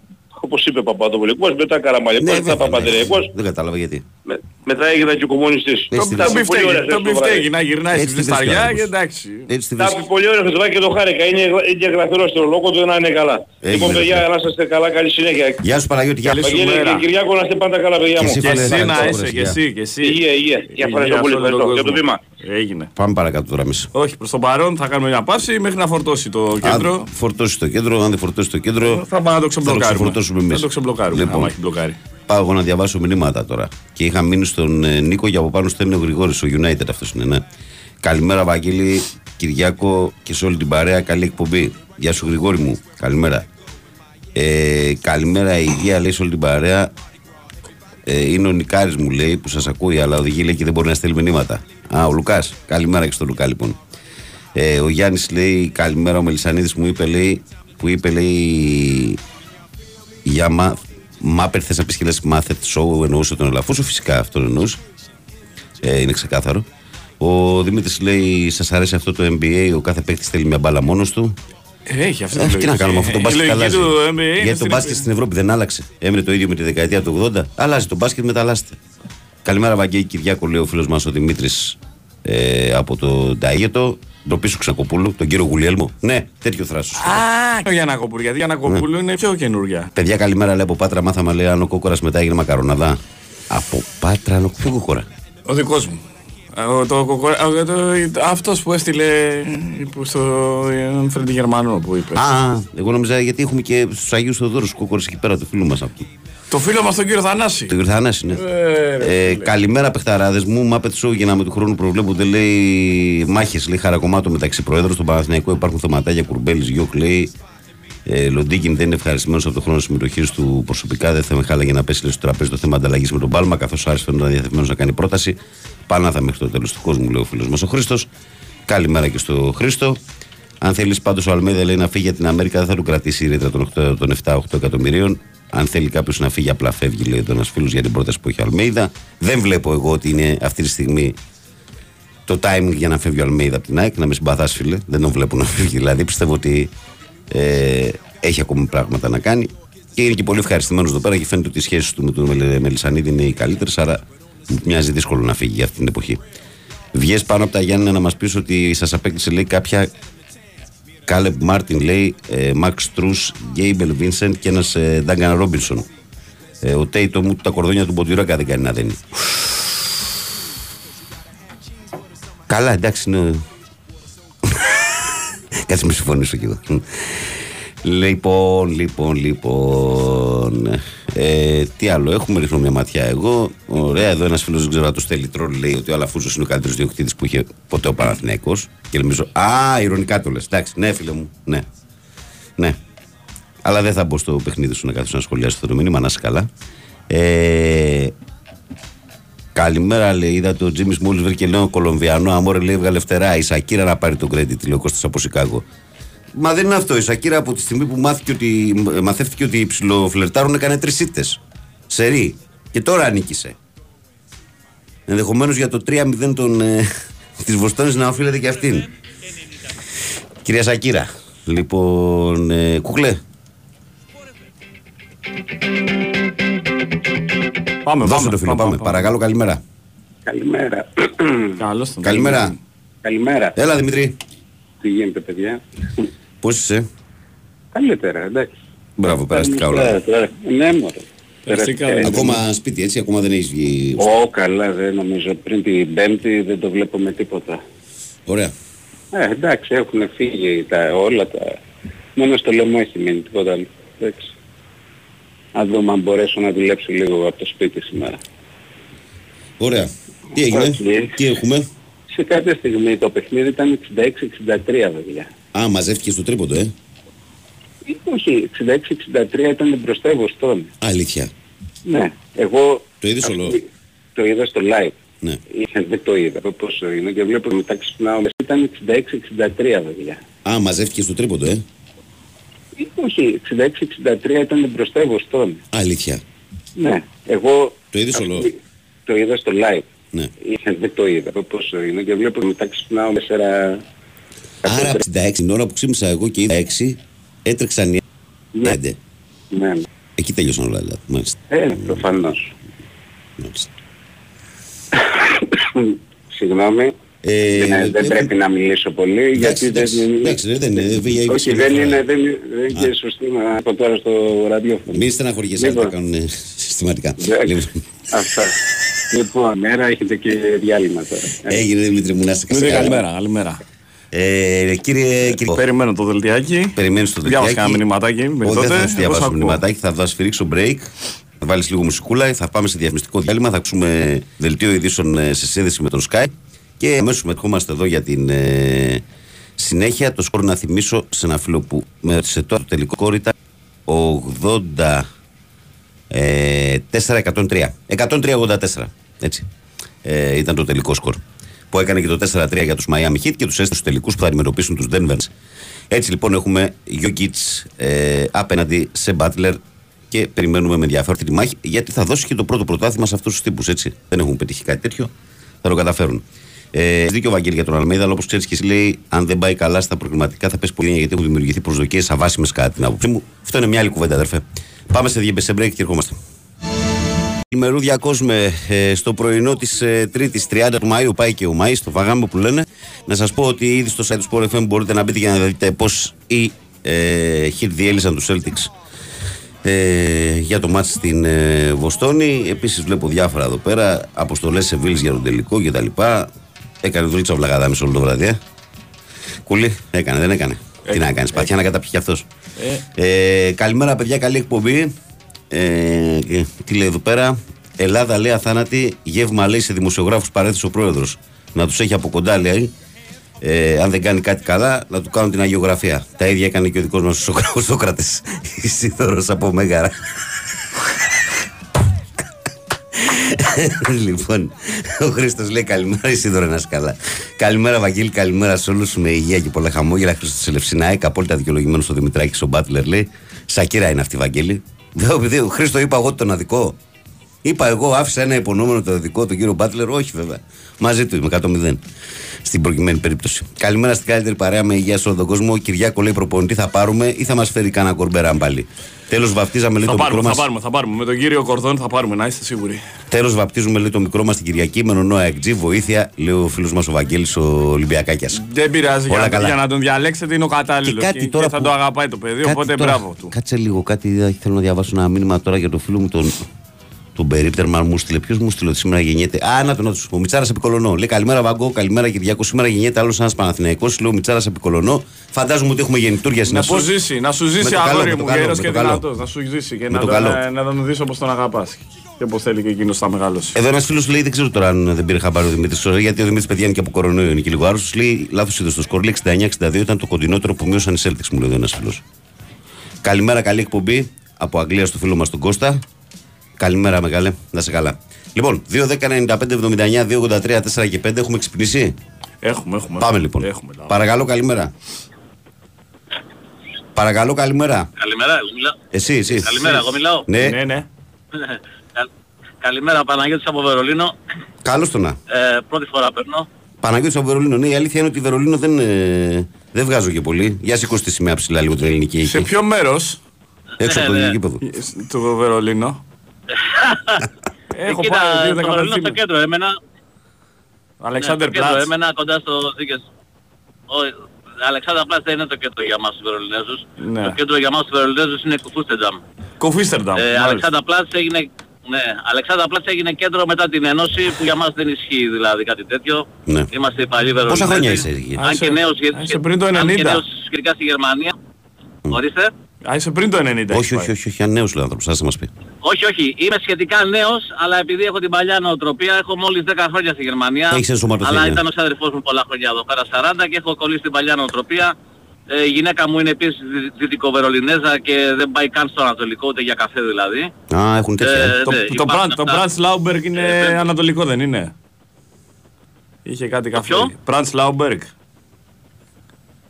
όπως είπε Παπαδοπουλικός, μετά Καραμανλικός, Ναι, μετά βέβαια, ναι. Παπανδρεϊκός, Δεν κατάλαβα γιατί. Με, μετά έγινα και κομμουνιστής. Έτσι Το τη Τα βρίσκω. πει πολύ ωραία μπιφτέκι, το χθες το βράδυ. μπιφτέκι να γυρνάει Έτσι στη τη βρίσκεις ο Βισταριά και άνθρωπος. εντάξει. Έτσι τη Τα βρίσκω. πει πολύ ωραία χθες και το χάρηκα, είναι, είναι εγγραφερό στο λόγο του να είναι καλά. Έγινε, λοιπόν παιδιά, ρε. να είστε καλά, καλή συνέχεια. Γεια σου Παναγιώτη, γεια Καλή σου. σου Βαγγέλη μέρα. και Κυριάκο να είστε πάντα καλά παιδιά Και μου. εσύ, Και Φάλε, εσύ να ευχαριστώ, είσαι, βρε, και γεια. εσύ, και εσύ. Υγεία, υγεία. Για ευχαριστώ Υγεία πολύ, σε όλο τον ευχαριστώ. Για το κόσμο. βήμα. Έγινε. Πάμε παρακάτω τώρα εμείς. Όχι, προς το παρόν θα κάνουμε μια πάση μέχρι να φορτώσει το κέντρο. Αν φορτώσει το κέντρο, αν δεν φορτώσει το κέντρο, Θα πάμε να το ξεμπλοκάρουμε. ξεφορτώσουμε εμείς. Θα το ξεμπλοκάρουμε, Λοιπόν. άμα έχει μπλοκάρει. Πάω εγώ να διαβάσω μηνύματα τώρα. Και είχα μείνει στον ε, Νίκο και από πάνω στέλνει ο Γρηγόρης, ο United αυτός είναι, ναι. Καλημέρα Βαγγέλη, Κυριάκο και σε όλη την παρέα, καλή εκπομπή. Γεια σου Γρηγόρη μου, καλημέρα. Ε, καλημέρα η υγεία λέει σε όλη την παρέα. Ε, είναι ο Νικάρης μου λέει που σας ακούει αλλά οδηγεί λέει και δεν μπορεί να στέλνει μηνύματα. Α, ο Λουκάς. Καλημέρα και στο Λουκά λοιπόν. Ε, ο Γιάννης λέει καλημέρα ο Μελισανίδης μου είπε λέει που είπε λέει για μα, Μάπερ θες να πεις και λες μάθετ σοου εννοούσε τον Ελαφούσο φυσικά αυτό εννοούσε ε, είναι ξεκάθαρο ο Δημήτρης λέει σας αρέσει αυτό το NBA ο κάθε παίκτης θέλει μια μπάλα μόνος του Ε, Έχει αυτή ε, τη τι να κάνουμε αυτό το Η μπάσκετ λογική αλλάζει. του NBA είναι Γιατί το στην- μπάσκετ στην Ευρώπη δεν άλλαξε. Έμεινε το ίδιο με τη δεκαετία του 80. Αλλάζει το μπάσκετ, μεταλλάσσεται. Καλημέρα, Βαγγέλη Κυριάκο, λέει ο φίλος μας ο Δημήτρης ε, από το Ντάγετο. Ντροπή σου Ξακοπούλου, τον κύριο Γουλιέλμο. Ναι, τέτοιο θράσος. Α, ο Γιανακοπούλου. Γιατί η Γιανακοπούλου Ναι. είναι πιο καινούργια. Παιδιά, καλημέρα, λέει από Πάτρα. Μάθαμε, λέει, αν ο Κόκορας μετά έγινε μακαροναδά. Από Πάτρα, αν ο ποιο Κόκορα; Ο δικός μου. Ε, ο- Το, κοκο- ε, το, αυτός που έστειλε που στο ε, Φρέντι Γερμανό που είπες. Α, εγώ νόμιζα γιατί έχουμε και στους Αγίους Θεοδόρους Κόκορα εκεί πέρα, του φίλου μας. Το φίλο μας τον κύριο Θανάση. Το κύριο Θανάση, ναι. Ε, ρε, Ε, καλημέρα, παιχταράδες μου. Μάπετ Show γίναμε του χρόνου προβλέπονται λέει μάχες, λέει χαρακομμάτων μεταξύ προέδρων. Στον Παναθηναϊκό υπάρχουν θεματάκια κουρμπέλης, Γιώκ λέει. Ε, Λοντίκιν δεν είναι ευχαριστημένος από το χρόνο συμμετοχής του προσωπικά. Δεν θα με χάλαγε να πέσει λέει, στο τραπέζι το θέμα ανταλλαγής με τον Πάλμα. Καθώς ο Άρης φαίνεται να διαθετημένο να κάνει πρόταση. Πάνω θα μέχρι το τέλος του κόσμου, λέει ο φίλος μας ο Χρήστος. Καλημέρα και στο Χρήστο. Αν θέλεις πάντως ο Αλμέδα λέει να φύγει για την Αμέρικα, δεν θα του κρατήσει η ρήτρα των 8 των 7-8 εκατομμυρίων. Αν θέλει κάποιος να φύγει, απλά φεύγει, λέει ένα φίλο για την πρόταση που έχει ο Αλμέιδα. Δεν βλέπω εγώ ότι είναι αυτή τη στιγμή το timing για να φεύγει ο Αλμέιδα από την ΑΕΚ. Να με συμπαθάς, φίλε. Δεν τον βλέπω να φύγει. Δηλαδή πιστεύω ότι ε, έχει ακόμη πράγματα να κάνει. Και είναι και πολύ ευχαριστημένος εδώ πέρα και φαίνεται ότι οι σχέσεις του με τον Μελ- Μελισανίδη είναι οι καλύτερες. Άρα μου μοιάζει δύσκολο να φύγει για αυτή την εποχή. Βγες πάνω από τα Γιάννη να μας πεις ότι σας απέκλεισε λέει κάποια Κάλεπ Μάρτιν λέει, Μαξ Τρού, Γκέιμπελ Βίνσεντ και ένας Ντάγκαν Ρόμπινσον. Ε, ο Τέιτο μου τα κορδόνια του Μποντιουράκα δεν κάνει να δένει. Καλά, εντάξει, είναι. Κάτσε με συμφωνήσω κι εγώ. Λοιπόν, λοιπόν, λοιπόν. Ε, τι άλλο, έχουμε ρίχνω μια ματιά εγώ. Ωραία, εδώ ένας φίλος δεν ξέρω αν το στέλνει τρόλ λέει ότι ο Αλαφούζος είναι ο καλύτερος διοκτήτης που είχε ποτέ ο Παναθυνέκο. Και νομίζω, Α, ηρωνικά το λες. Εντάξει, ναι, φίλε μου, ναι. Ναι. Αλλά δεν θα μπω στο παιχνίδι σου να κάθεσαι να σχολιάσεις αυτό το μήνυμα, να είσαι καλά. Ε, Καλημέρα, λέει. Είδατε ο Τζίμι μόλι βρήκε λέω Κολομβιανό. Αμόρε λέει βγάλε φτερά. Η Σακύρα να πάρει τον credit, λέει ο Κώστας από Σικάγο. Μα δεν είναι αυτό. Η Σακύρα από τη στιγμή που μάθηκε ότι, μαθεύτηκε ότι οι ψηλοφλερτάρουν έκανε τρεις ήττε. Σερή. Και τώρα ανήκησε. Ενδεχομένως για το 3-0 των, ε, της Βοστόνης να οφείλεται και αυτήν. Κυρία Σακύρα. Λοιπόν, ε, κουκλέ. Πάμε, Δώσε πάμε, το φίλο, πάμε. Παρακαλώ, καλημέρα. Καλημέρα. Καλώς τον. Καλημέρα. Καλημέρα. Έλα, Δημήτρη. Τι γίνεται, παιδιά; Πώς είσαι; Καλύτερα, εντάξει. Μπράβο, περαστικά όλα. Καλύτερα. Ναι, μωρέ. Περαστικά, Περαστικά. Ακόμα σπίτι, έτσι, ακόμα δεν έχεις βγει. Ω, καλά, δεν νομίζω. Πριν την Πέμπτη δεν το βλέπω με τίποτα. Ωραία. Ε, εντάξει, έχουν φύγει τα, όλα τα... Μόνο στο λαιμό έχει μείνει τίποτα άλλο. Εντάξει. Αν δούμε αν μπορέσω να δουλέψω λίγο από το σπίτι σήμερα. Ωραία. Τι έγινε, Όχι. τι έχουμε; Σε κάποια στιγμή το παιχνίδι ήταν 66-63 παιδιά. Α, μαζεύτηκες στο τρίποντο, ε; Ε, Όχι, 66-63 ήταν μπροστά η Βοστόνη. Αλήθεια. Ναι, εγώ... Το είδες αυτή- όλο; Το είδα στο live. Ναι. Ε, Δεν το είδα, πώς είναι και βλέπω μετά ξυπνάω. Ήταν 66-63 παιδιά. Α, μαζεύτηκες στο τρίποντο, ε; Ε, Όχι, 66-63 ήταν μπροστά η Βοστόνη. Αλήθεια. Ναι, εγώ... Το είδες αυτή- όλο; Το είδα στο live. Ναι. Ε, Δεν το είδα, πώς είναι και βλέπω μετά ξυπνάω 4... Άρα 66 την ώρα που ξύπνησα εγώ και είδα 6, έτρεξαν οι Ναι. 5. Ναι, ναι. Εκεί τέλειωσαν όλα, δηλαδή. Μάλιστα. Ε, προφανώς. Μάλιστα. Συγγνώμη. Ε, δεν, δεν έχουμε- πρέπει να μιλήσω πολύ Εντάξει, γιατί εντάξει, δεν είναι... εντάξει, ρε, δεν είναι, δεν βγαίνει Όχι, σήμερα δεν φορά. είναι, δεν, δεν είναι σωστή να από τώρα στο ραδιόφωνο. Μην στεναχωριέσαι, αν τα Λοιπόν. κάνουν ε, συστηματικά. Εντάξει. Λοιπόν, Αυτά. Λοιπόν, μέρα έχετε και διάλειμμα τώρα. Ε, Έγινε Δημήτρη μου να είσαι Δημήτρη, καλά. καλημέρα, καλημέρα. Ε, κύριε, κύριε Περιμένω το δελτιάκι. Περιμένεις το Διάβασα δελτιάκι. κανένα μηνυματάκι μέχρι Εγώ τότε. δεν θα σου Εγώ σ' διαβάσω ακούω. μηνυματάκι, θα δώσεις σφυρίξω break. Θα βάλεις λίγο μουσικούλα, θα πάμε σε διαφημιστικό διάλειμμα, θα ακούσουμε δελτίο ειδήσεων ε, σε σύνδεση με τον Sky και αμέσως μετχόμαστε εδώ για την ε, συνέχεια. Το σκορ να θυμίσω σε ένα φίλο που με έρωτησε τώρα το τελικό σκορ ήταν 80. Ε, 4-103. 103-84. Έτσι. Ε, ήταν το τελικό σκορ. Που έκανε και το 4-3 για τους Miami Heat και τους έστειλε στους τελικούς που θα αντιμετωπίσουν τους Denver. Έτσι λοιπόν έχουμε Jokic ε, απέναντι σε Butler και περιμένουμε με ενδιαφέρον τη μάχη γιατί θα δώσει και το πρώτο πρωτάθλημα σε αυτούς τους τύπους. Έτσι. Δεν έχουν πετύχει κάτι τέτοιο. Θα το καταφέρουν. Ε, έχει δίκιο ο Βαγγέλη για τον Αλμέιδα, αλλά όπως ξέρεις και εσύ, λέει, αν δεν πάει καλά στα προκριματικά θα πέσει πολύ γιατί έχουν δημιουργηθεί προσδοκίες αβάσιμες κατά την άποψή μου. Αυτό είναι μια άλλη κουβέντα, αδερφέ. Πάμε σε διεμπεσέ break και ερχόμαστε. Ημερούδια κόσμε ε, στο πρωινό της ε, Τρίτης 30 του Μαΐου πάει και ο Μάη, το φαγάμε που λένε. Να σας πω ότι ήδη στο site του Sport FM μπορείτε να μπείτε για να δείτε πώς οι ε, Heat διέλυσαν τους Celtics ε, για το μάτς στην ε, Βοστόνη. Επίσης βλέπω διάφορα εδώ πέρα, αποστολές σε Βίλς για τον τελικό κτλ. Έκανε δουλίτσα ο Βλαγαδάμις όλο το βράδυ, ε. Κουλή, έκανε, δεν έκανε. Τι να κάνεις, παθιά να καταπιεί κι αυτός. Ε, καλημέρα παιδιά, καλή εκπομπή. Ε, και τι λέει εδώ πέρα; Ελλάδα λέει αθάνατη, γεύμα λέει σε δημοσιογράφους παρέθεσε ο πρόεδρος. Να τους έχει από κοντά λέει. Ε, αν δεν κάνει κάτι καλά, να του κάνουν την αγιογραφία. Τα ίδια έκανε και ο δικός μας ο Σοκρα- ο Σόκρατες. Ισίδωρος από Μέγαρα. λοιπόν, ο Χρήστος λέει καλημέρα, Ισίδωρο να είσαι καλά. Καλημέρα, Βαγγέλη, καλημέρα σε όλους με υγεία και πολλά χαμόγελα. Χρήστος Ελευσινάη, απόλυτα δικαιολογημένος ο Δημητράκης, ο Μπάτλερ λέει. Σακύρα είναι αυτή, Βαγγέλη. Δεν, επειδή ο Χρήστος είπα εγώ τον αδικό. Είπα εγώ, άφησα ένα υπονόμενο το δικό του κύριο Μπάτλερ. Όχι βέβαια. Μαζί του είμαι 100-0. Στην προκειμένη περίπτωση. Καλημέρα στην καλύτερη παρέα με υγεία σε όλο τον κόσμο. Ο Κυριάκο λέει προπονητή θα πάρουμε ή θα μας φέρει κανένα κορμπεράν πάλι. Τέλος βαπτίζαμε λέει Θα το μικρό πάρουμε, θα μα. πάρουμε, θα πάρουμε. Με τον κύριο Κορδόν θα πάρουμε, να είστε σίγουροι. Τέλος βαπτίζουμε λέει το μικρό μας την Κυριακή με νονό εκτζή. Βοήθεια, λέει ο φίλος μας ο Βαγγέλης ο Ολυμπιακάκιας. Δεν πειράζει. Όλα Για, καλά. για να τον διαλέξετε είναι ο κατάλληλος. Και κάτι τώρα θα που- το αγαπάει το παιδί, Κάτι οπότε τώρα- μπράβο του. Κάτσε λίγο, κάτι είδα, θέλω να διαβάσω ένα μήνυμα τώρα για το φίλο μου τον. Τον περίπτερμα μου στείλε. Ποιος μου στείλε ότι σήμερα γεννιέται; Α, να τον να του πω. Μιτσάρας Επικολονό. Λέει καλημέρα Βαγκό, καλημέρα Κυριακό. Σήμερα γεννιέται άλλος ένας Παναθηναϊκός. Λέω Μιτσάρας Επικολονό. Φαντάζομαι ότι έχουμε γεννητούρια Να συνεπώ. σου ζήσει, να σου ζήσει το καλό, αγόρι με το μου, καλό, γέρος με και το καλό. δυνατός. Να σου ζήσει και να το τον, καλό. ε, να τον δεις όπως τον αγαπάς. Και όπως θέλει και εκείνος θα μεγαλώσει. Εδώ ένας φίλος λέει: Δεν ξέρω τώρα αν δεν πήρε χαμπάρι ο Δημήτρης Σωρέ, γιατί ο Δημήτρης παιδιά είναι και από κορονοϊό, είναι και λίγο άρρωστος. Λέει: Λάθος είδο στο σκορ. Λέει 69-62 ήταν το κοντινότερο που μείωσαν οι Celtics, μου λέει εδώ ένας φίλος. Καλημέρα, καλή εκπομπή από Αγγλία στο φίλο μας τον Κώστα. Καλημέρα, μεγάλε. Να σε καλά. Λοιπόν, 2-10-95-79-283-4 και 5 έχουμε ξυπνήσει; Έχουμε, έχουμε. Πάμε λοιπόν. Έχουμε, λάβο. Παρακαλώ, καλημέρα. Παρακαλώ, καλημέρα. Καλημέρα, εγώ μιλάω. Εσύ, εσύ. Καλημέρα, εγώ μιλάω. Ναι, Ναι, ναι. Κα- Καλημέρα, Παναγιώτης από Βερολίνο. καλώς το να. Ε, πρώτη φορά παίρνω. Παναγιώτης από Βερολίνο. Ναι, η αλήθεια είναι ότι Βερολίνο δεν, ε, δεν βγάζω και πολύ. Για σηκώσει τη σημαία ψηλά λίγο την ελληνική Σε εκεί. ποιο μέρος; Έξω από το Ναι, ναι. γήπεδο. του Βερολίνο. Έχω Εκεί πάει ήταν δύο στο Βερολίνο στο δεκαπέντε κέντρο, έμενα. Αλεξάνδερ ναι, στο κέντρο, Πλάτς. έμενα κοντά στο δίκες. Όχι, Αλεξάνδρα Πλάτς δεν είναι το κέντρο για μας τους Βερολινέζους. Ναι. Το κέντρο για μας τους Βερολινέζους είναι Κουφούστενταμ. Κοφίστερνταμ. Ε, μάλιστα. Αλεξάνδρα Πλάτς έγινε, ναι, Αλεξάνδρα Πλάτς έγινε κέντρο μετά την Ένωση που για μας δεν ισχύει δηλαδή κάτι τέτοιο. Ναι. Είμαστε οι παλιοί Βερολινέζοι. Πόσα χρόνια είσαι εκεί; Α, Αν είσαι- και νέος, α, είσαι πριν το αν και 90. νέος σχετικά στη Γερμανία. Ορίστε. Α, είσαι πριν το 90. Όχι, έχεις όχι, πάει. όχι, όχι, ανέο λέει ο άνθρωπος, άσε μας πει. Όχι, όχι. Είμαι σχετικά νέος, αλλά επειδή έχω την παλιά νοοτροπία, έχω μόλις 10 χρόνια στη Γερμανία. Έχεις ενσωματωθεί, Αλλά ναι. ήταν ο αδερφός μου πολλά χρόνια εδώ πέρα 40 και έχω κολλήσει την παλιά νοοτροπία. Ε, η γυναίκα μου είναι επίσης δυ- δυτικοβερολινέζα και δεν πάει καν στο Ανατολικό, ούτε για καφέ δηλαδή. Α, έχουν τέτοια. Ε, ε. Το, ναι, το, υπάρχουν Brand- το αυτά. Brand Lauberg είναι Ε, πρέπει- ανατολικό, δεν είναι; Είχε κάτι καφέ. ποιο; Brand Lauberg.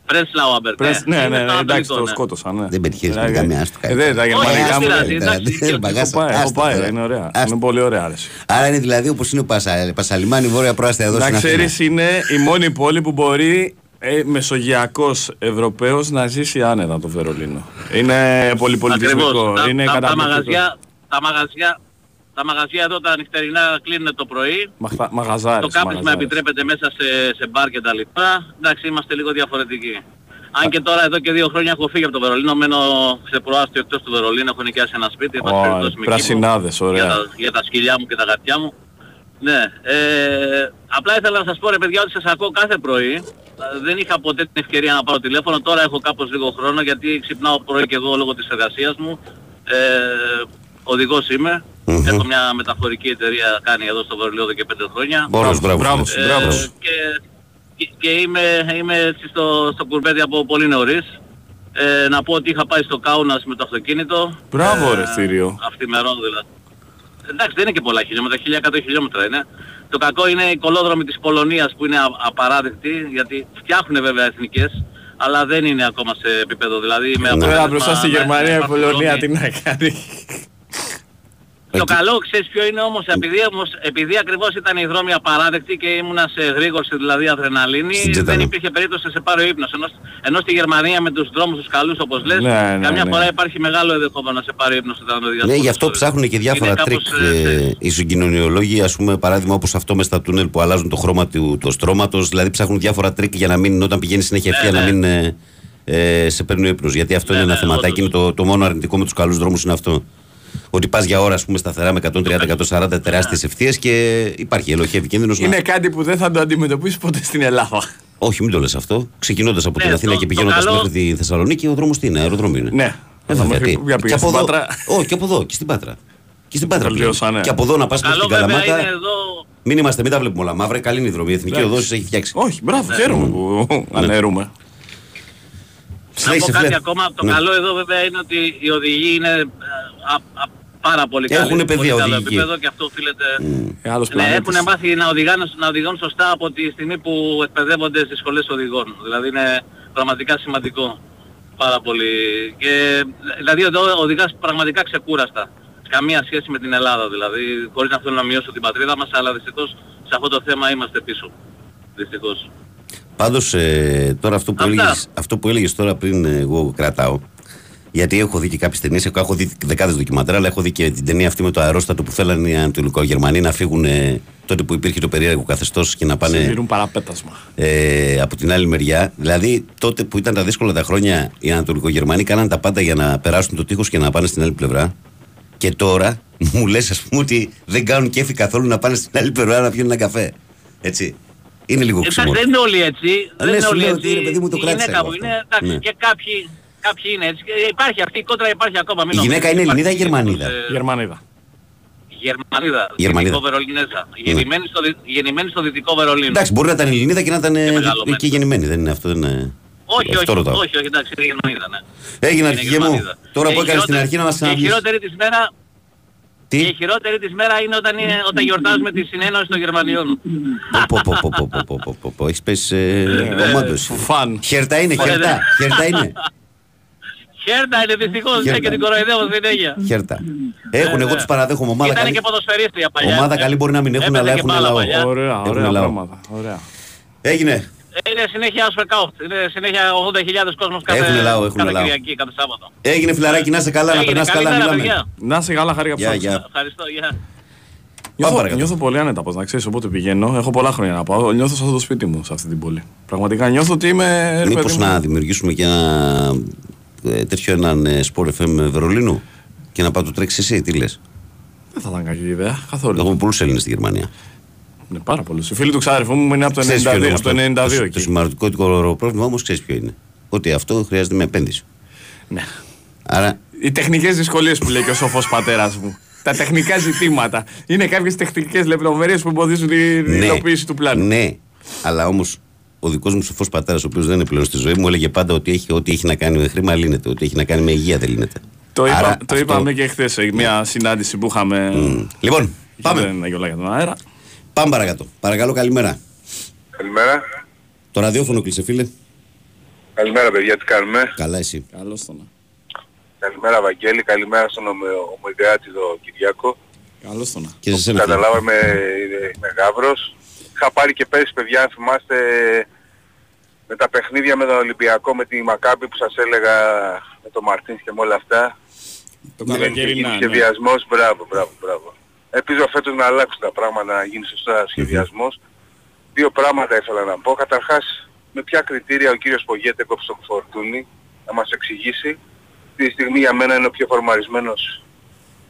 Πρες Λάουαμπερ. Πρες- Ναι, ναι, ναι, εντάξει, το σκότωσα. Ναι. Δεν πετυχαίνεις με Ε, καμία, άστο, ε, Δεν, τα Όχι, γερμανικά δεν μου. πειράζει, δεν- εντάξει. Δεν μπαγάσα, Έχω πάει, έχω άστα πάει, τώρα. είναι ωραία. Άστα. Είναι πολύ ωραία, άρεσε. Άρα είναι δηλαδή όπως είναι ο Πασα, Πασαλιμάνη Βόρεια Πρόαστα εδώ Να στην Αθήνα. ξέρεις είναι η μόνη πόλη που μπορεί ε, μεσογειακός Ευρωπαίος να ζήσει άνετα το Βερολίνο. Είναι πολυπολιτισμικό, Ακριβώς. Τα- είναι τα, τα, καταπληκτικό. μαγαζιά, τα, μαγαζιά, τα μαγαζιά εδώ τα νυχτερινά κλείνουν το πρωί. Μαχτα- Μαγαζάρες, Το κάπνισμα μαγαζάρες. επιτρέπεται μέσα σε, σε μπαρ και τα λοιπά. Εντάξει, είμαστε λίγο διαφορετικοί. Αν και τώρα εδώ και δύο χρόνια έχω φύγει από το Βερολίνο, μένω σε προάστιο εκτός του Βερολίνου, έχω νοικιάσει ένα σπίτι, εν πάση Ω, περιπτώσει, με πρασινάδες, κύμο, ωραία. Για τα, για τα σκυλιά μου και τα γατιά μου. Ναι, ε, απλά ήθελα να σας πω ρε παιδιά ότι σας ακούω κάθε πρωί. Ε, Δεν είχα ποτέ την ευκαιρία να πάρω τηλέφωνο, τώρα έχω κάπως λίγο χρόνο γιατί ξυπνάω πρωί και εγώ λόγω της εργασίας μου. Ε, οδηγός είμαι. Μμμ. Έχω μια μεταφορική εταιρεία κάνει εδώ στο Βερολίνο εδώ και πέντε χρόνια. Μπράβο, μπράβο. Μπράβο, φίλε. Ε, μπράβο. και, και, και είμαι, είμαι έτσι στο, στο κουρπέδι από πολύ νωρίς. Ε, να πω ότι είχα πάει στο Κάουνας με το αυτοκίνητο. Μπράβο, Ε, ρε, Θήριο. Αυτημερών δηλαδή. Εντάξει δεν είναι και πολλά χιλιόμετρα, 1100 χιλιόμετρα είναι. Το κακό είναι οι κολόδρομοι της Πολωνίας που είναι α, απαράδεκτοι γιατί φτιάχνουν βέβαια εθνικές αλλά δεν είναι ακόμα σε επίπεδο δηλαδή με Ναι. Τώρα αποτέλεσμα μπροστά στη να- Γερμανία να η υπάρχουν Πολωνία δρόμοι. τι να κάνει. Το Εκεί- καλό ξέρεις ποιο είναι όμως, επειδή, όμως, επειδή ακριβώς ήταν οι δρόμοι απαράδεκτοι και ήμουνα σε εγρήγορση δηλαδή αδρεναλίνη, Στην δεν Τζετανό. υπήρχε περίπτωση να σε πάρει ο ύπνος. Ενώ, ενώ στη Γερμανία με τους δρόμους τους καλούς όπως λες, Ναι, ναι, καμιά ναι. φορά υπάρχει μεγάλο ενδεχόμενο να σε πάρει ο ύπνος όταν το Ναι, γι' αυτό ψάχνουν και διάφορα Είναι tricks κάπως, ε, ε, οι συγκοινωνιολόγοι. Ας πούμε, παράδειγμα όπως αυτό μες στα τούνελ που αλλάζουν το χρώμα του οδοστρώματος. Δηλαδή, ψάχνουν διάφορα tricks για να μην, όταν πηγαίνει συνέχεια ευθεία, Ναι, να ναι. μην ε, ε, σε παίρνει ο ύπνος. Γιατί αυτό Ναι, είναι ένα ναι, θεματάκι. Είναι όντως. το, το μόνο αρνητικό με τους καλούς δρόμους είναι αυτό. Ότι πας για ώρα, ας πούμε, σταθερά με 130-140 τεράστιες ευθείες και υπάρχει ελοχεύει κίνδυνος. Είναι κάτι που δεν θα το αντιμετωπίσεις ποτέ στην Ελλάδα. Όχι, μην το λες αυτό. Ξεκινώντας από Ναι, την Αθήνα το- και το πηγαίνοντας καλό- μέχρι τη Θεσσαλονίκη, ο δρόμος τι είναι, αεροδρόμιο είναι. Ναι. Ε, Θα βέβαια, μέχρι- τι. για Και πήγα από στην εδώ. Πάτρα. Όχι, και από εδώ, και στην Πάτρα. Και στην Πάτρα. πλέον. Βελτίωσανε. Και από εδώ να πας μέχρι Καλό την βέβαια Καλαμάτα. είναι εδώ... Μην είμαστε, μην τα βλέπουμε όλα μαύρα. Καλή είναι η δρομή. Η εθνική Εντάξει. οδός έχει φτιάξει. Όχι, μπράβο, χαίρομαι που ανέρουμε. Να Συνέχισε, πω κάτι φίλε. ακόμα, το Ναι. καλό εδώ βέβαια είναι ότι οι οδηγοί είναι ε, α- α- πάρα πολύ καλοί. Έχουνε παιδεία πολύ καλό οδηγικοί. επίπεδο και αυτό οφείλεται... Ε, άλλος Ναι, πλανήτης. έχουν μάθει να οδηγάνε, να οδηγούν σωστά από τη στιγμή που εκπαιδεύονται στις σχολές οδηγών. Δηλαδή είναι πραγματικά σημαντικό. Πάρα πολύ. Και, δηλαδή εδώ οδηγάς πραγματικά ξεκούραστα. καμία σχέση με την Ελλάδα δηλαδή, χωρίς να θέλω να μειώσω την πατρίδα μας, αλλά δυστυχώς σε αυτό το θέμα είμαστε πίσω. Δυστυχώς. Πάντως ε, τώρα αυτό που, Αυτά. έλεγες, αυτό που έλεγες τώρα πριν ε, εγώ κρατάω γιατί έχω δει και κάποιες ταινίες, έχω, έχω δει δεκάδες ντοκιμαντέρ, αλλά έχω δει και την ταινία αυτή με το αερόστατο που θέλανε οι Ανατολικογερμανοί να φύγουν ε, τότε που υπήρχε το περίεργο καθεστώς και να πάνε Συντηρούν παραπέτασμα. ε, από την άλλη μεριά. Δηλαδή, τότε που ήταν τα δύσκολα τα χρόνια, οι Ανατολικογερμανοί κάναν τα πάντα για να περάσουν το τείχος και να πάνε στην άλλη πλευρά. Και τώρα μου λες, ας πούμε, ότι δεν κάνουν κέφι καθόλου να πάνε στην άλλη πλευρά να πιούν ένα καφέ. Έτσι. Είναι λίγο Εντάξει, ξύμορο. δεν είναι όλοι έτσι. Α, δεν ναι, είναι σου όλοι λέω έτσι. ότι, ρε παιδί μου, το Η κράτησα γυναίκα εγώ μου αυτό. είναι, εντάξει, Ναι. και κάποιοι, Κάποιοι είναι έτσι. Ε, υπάρχει αυτή η κόντρα, υπάρχει ακόμα. Η γυναίκα είναι Ελληνίδα ή Γερμανίδα; Ε... Γερμανίδα. Γερμανίδα. Γερμανίδα. Βερολινέζα. Ναι. Γεννημένη, στο, γεννημένη στο δυτικό Βερολίνο. Εντάξει, μπορεί να ήταν Ελληνίδα και να ήταν ε, και, ε, και γεννημένη. Δεν είναι αυτό. Δεν είναι... Όχι, όχι, όχι, όχι, εντάξει, είναι Γερμανίδα. Ναι. Έγινε αρχηγέ μου. Τώρα που έκανε στην αρχή να μας μα Η χειρότερη της μέρα τι; Η χειρότερη της μέρα είναι όταν, είναι, όταν γιορτάζουμε τη συνένωση των Γερμανιών. Πω πω πω πω πω πω πω πω έχεις πέσει ομόντως. Φαν. Χερτά είναι, χερτά, χερτά είναι. Χέρτα είναι δυστυχώς Χέρτα. ναι, και την κοροϊδεύω συνέχεια. Χέρτα. Έχουν, εγώ Βέβαια. τους παραδέχομαι. Ομάδα Ήταν καλή. και ποδοσφαιρίστρια παλιά. Ομάδα ε. καλή μπορεί να μην έχουν, Έπαιζε αλλά και έχουν μπάλα λαό. παλιά. Ωραία, Έχουν ωραία λαό. πράγματα. Ωραία. Έγινε. Είναι συνέχεια ausverkauft. Είναι συνέχεια 80.000 κόσμος κάθε, Έχουνε λαό, έχουνε κάθε λαό. Κυριακή, κάθε Σάββατο. Έγινε φιλαράκι, να είσαι καλά, να Έγινε, περνάς καλά, καλημέρα, μιλάμε. παιδιά. Να είσαι καλά, χάρη Γεια, για γεια. Ευχαριστώ, γεια. Νιώθω, παρακάτω. νιώθω πολύ άνετα, πώς να ξέρεις, όποτε πηγαίνω. Έχω πολλά χρόνια να πάω. Νιώθω σαν το σπίτι μου σε αυτή την πόλη. Πραγματικά νιώθω ότι είμαι. ρε Μήπως παιδί μου, να δημιουργήσουμε και ένα ε, τέτοιο έναν ε, Sport FM Βερολίνου και να πάω το τρέξεις εσύ, τι λες; Δεν θα ήταν κακή ιδέα. Καθόλου. Έχουμε πολλούς Έλληνες στη Γερμανία. Είναι πάρα πολλούς. Οι φίλοι του ξάδερφου μου είναι από το 92, Ξέρεις ποιο είναι όμως από το 92 το, το εκεί. σημαντικό πρόβλημα όμως ξέρεις ποιο είναι. Ότι αυτό χρειάζεται με επένδυση. Ναι. Άρα Οι τεχνικές δυσκολίες που λέει και ο σοφός πατέρας μου. Τα τεχνικά ζητήματα. Είναι κάποιες τεχνικές λεπτομέρειες που εμποδίζουν την υλοποίηση του πλάνου. Ναι, αλλά όμως ο δικός μου σοφός πατέρας, ο οποίος δεν είναι πλέον στη ζωή μου, έλεγε πάντα ότι έχει, ό,τι έχει να κάνει με χρήμα λύνεται. Ό,τι έχει να κάνει με υγεία δεν λύνεται. Το, είπα, Άρα το αυτό- είπαμε και χθες σε μια συνάντηση που είχαμε. Μμ. Λοιπόν, πάμε. Δεν είναι για τον αέρα. Πάμε παρακάτω. Παρακαλώ, καλημέρα. Καλημέρα. Το ραδιόφωνο κλείσε, φίλε. Καλημέρα παιδιά, τι κάνουμε; Καλά, εσύ. Καλώς τον. Καλημέρα Βαγγέλη, καλημέρα στον ομο- ομοειδεάτη τον Κυριάκο. Καλώς τον. Και σε σένα. φίλε. Καταλάβαμε, είναι- είμαι Γαύρος. Είχα πάρει και πέρυσι παιδιά, αν θυμάστε, με τα παιχνίδια με τον Ολυμπιακό, με τη Μακάμπη που σας έλεγα, με τον Μαρτίνς και με όλα αυτά. Το Είχε καλοκαιρινά. γίνει ναι. σχεδιασμός, μπράβο, μπράβο, μπράβο. Ελπίζω φέτος να αλλάξουν τα πράγματα, να γίνει σωστά σχεδιασμός. Δύο πράγματα ήθελα να πω. Καταρχάς, με ποια κριτήρια ο κύριος Πογέτε έκοψε τον Φορτούνη, να μας εξηγήσει. Αυτή τη στιγμή για μένα είναι ο πιο φορμαρισμένος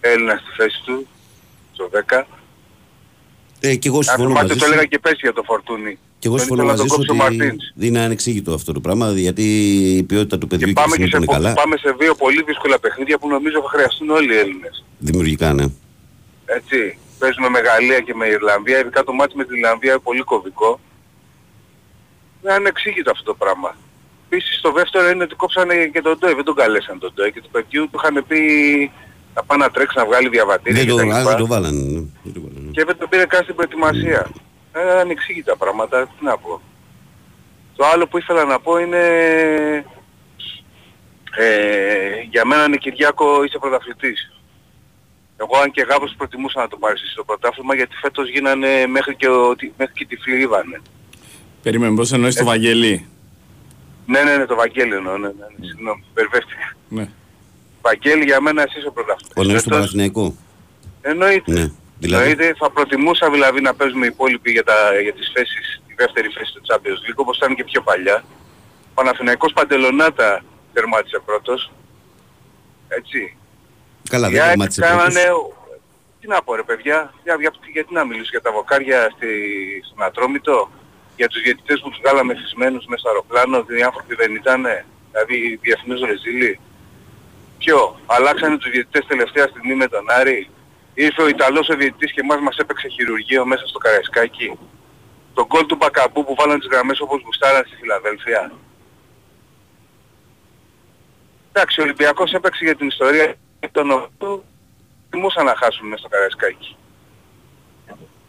Έλληνας στη θέση του, στο 10. Ε, και εγώ Αν συμφωνώ θυμάστε μαζί το σου. έλεγα και πέρσι για το Φορτούνη. Και εγώ Δεν συμφωνώ ήθελα να μαζί τον σου κόψει ο ότι Μαρτίνς. είναι ανεξήγητο αυτό το πράγμα, γιατί η ποιότητα του παιδιού Και και, πάμε η και στιγμή σε, που είναι καλά. πάμε σε δύο πολύ δύσκολα παιχνίδια που νομίζω θα χρειαστούν όλοι οι Έλληνες. Δημιουργικά, ναι. Έτσι. Παίζουμε με Γαλλία και με Ιρλανδία, ειδικά το μάτι με την Ιρλανδία είναι πολύ κωδικό. Είναι ανεξήγητο αυτό το πράγμα. Επίσης το δεύτερο είναι ότι κόψανε και τον Ντόι, δεν τον καλέσαν τον Ντόι και του παιδιού του είχαν πει να πάει να τρέξει να βγάλει διαβατήρια Δεν το, κτλ. α, δεν το βάλανε. ναι. Δεν το βάλανε. Και δεν τον πήρε καν στην προετοιμασία. Ε, ανεξήγητα πράγματα, τι να πω. Το άλλο που ήθελα να πω είναι... Ε, για μένα είναι Κυριάκο είσαι πρωταθλητής. Εγώ αν και γάβος προτιμούσα να το πάρεις εσύ το πρωτάθλημα γιατί φέτος γίνανε μέχρι και, ο, μέχρι και τυφλοί ήβανε. Περίμενε, πώς εννοείς το Βαγγελί. Ναι, ναι, ναι, το Βαγγέλη εννοώ, ναι, ναι, ναι, συγγνώμη, περιβεύτηκα. Ναι. Βαγγέλη για μένα εσύ είσαι Ο πρωταθλητής. νέος του Φέτος, Παναθηναϊκού. Εννοείται. Ναι. Δηλαδή, Δηλαδή θα προτιμούσα δηλαδή να παίζουμε οι υπόλοιποι για, τα, για τις θέσεις, τη δεύτερη θέση του Champions League όπως ήταν και πιο παλιά. Ο Παναθηναϊκός Παντελονάτα τερμάτισε πρώτος. Έτσι. καλά, Οι δεν ΑΕΚ τερμάτισε πρώτος. κάνανε... Τι να πω ρε παιδιά, για, για, γιατί να μιλήσω για τα βοκάρια στη, στον Ατρόμητο, για τους διαιτητές που τους βγάλαμε φυσμένους μέσα στο αεροπλάνο, ότι οι άνθρωποι δεν ήτανε, δηλαδή οι διεθνείς ρεζίλοι. Ποιο, αλλάξανε τους διαιτητές τελευταία στιγμή με τον Άρη; Ήρθε ο Ιταλός ο διαιτητής και εμάς μας έπαιξε χειρουργείο μέσα στο Καραϊσκάκι. Το γκολ του Μπακαμπού που βάλαν τις γραμμές όπως γουστάραν στη Φιλαδέλφια. Εντάξει, ο Ολυμπιακός έπαιξε για την ιστορία των οποίων τιμούσαν να χάσουν μέσα στο Καραϊσκάκι.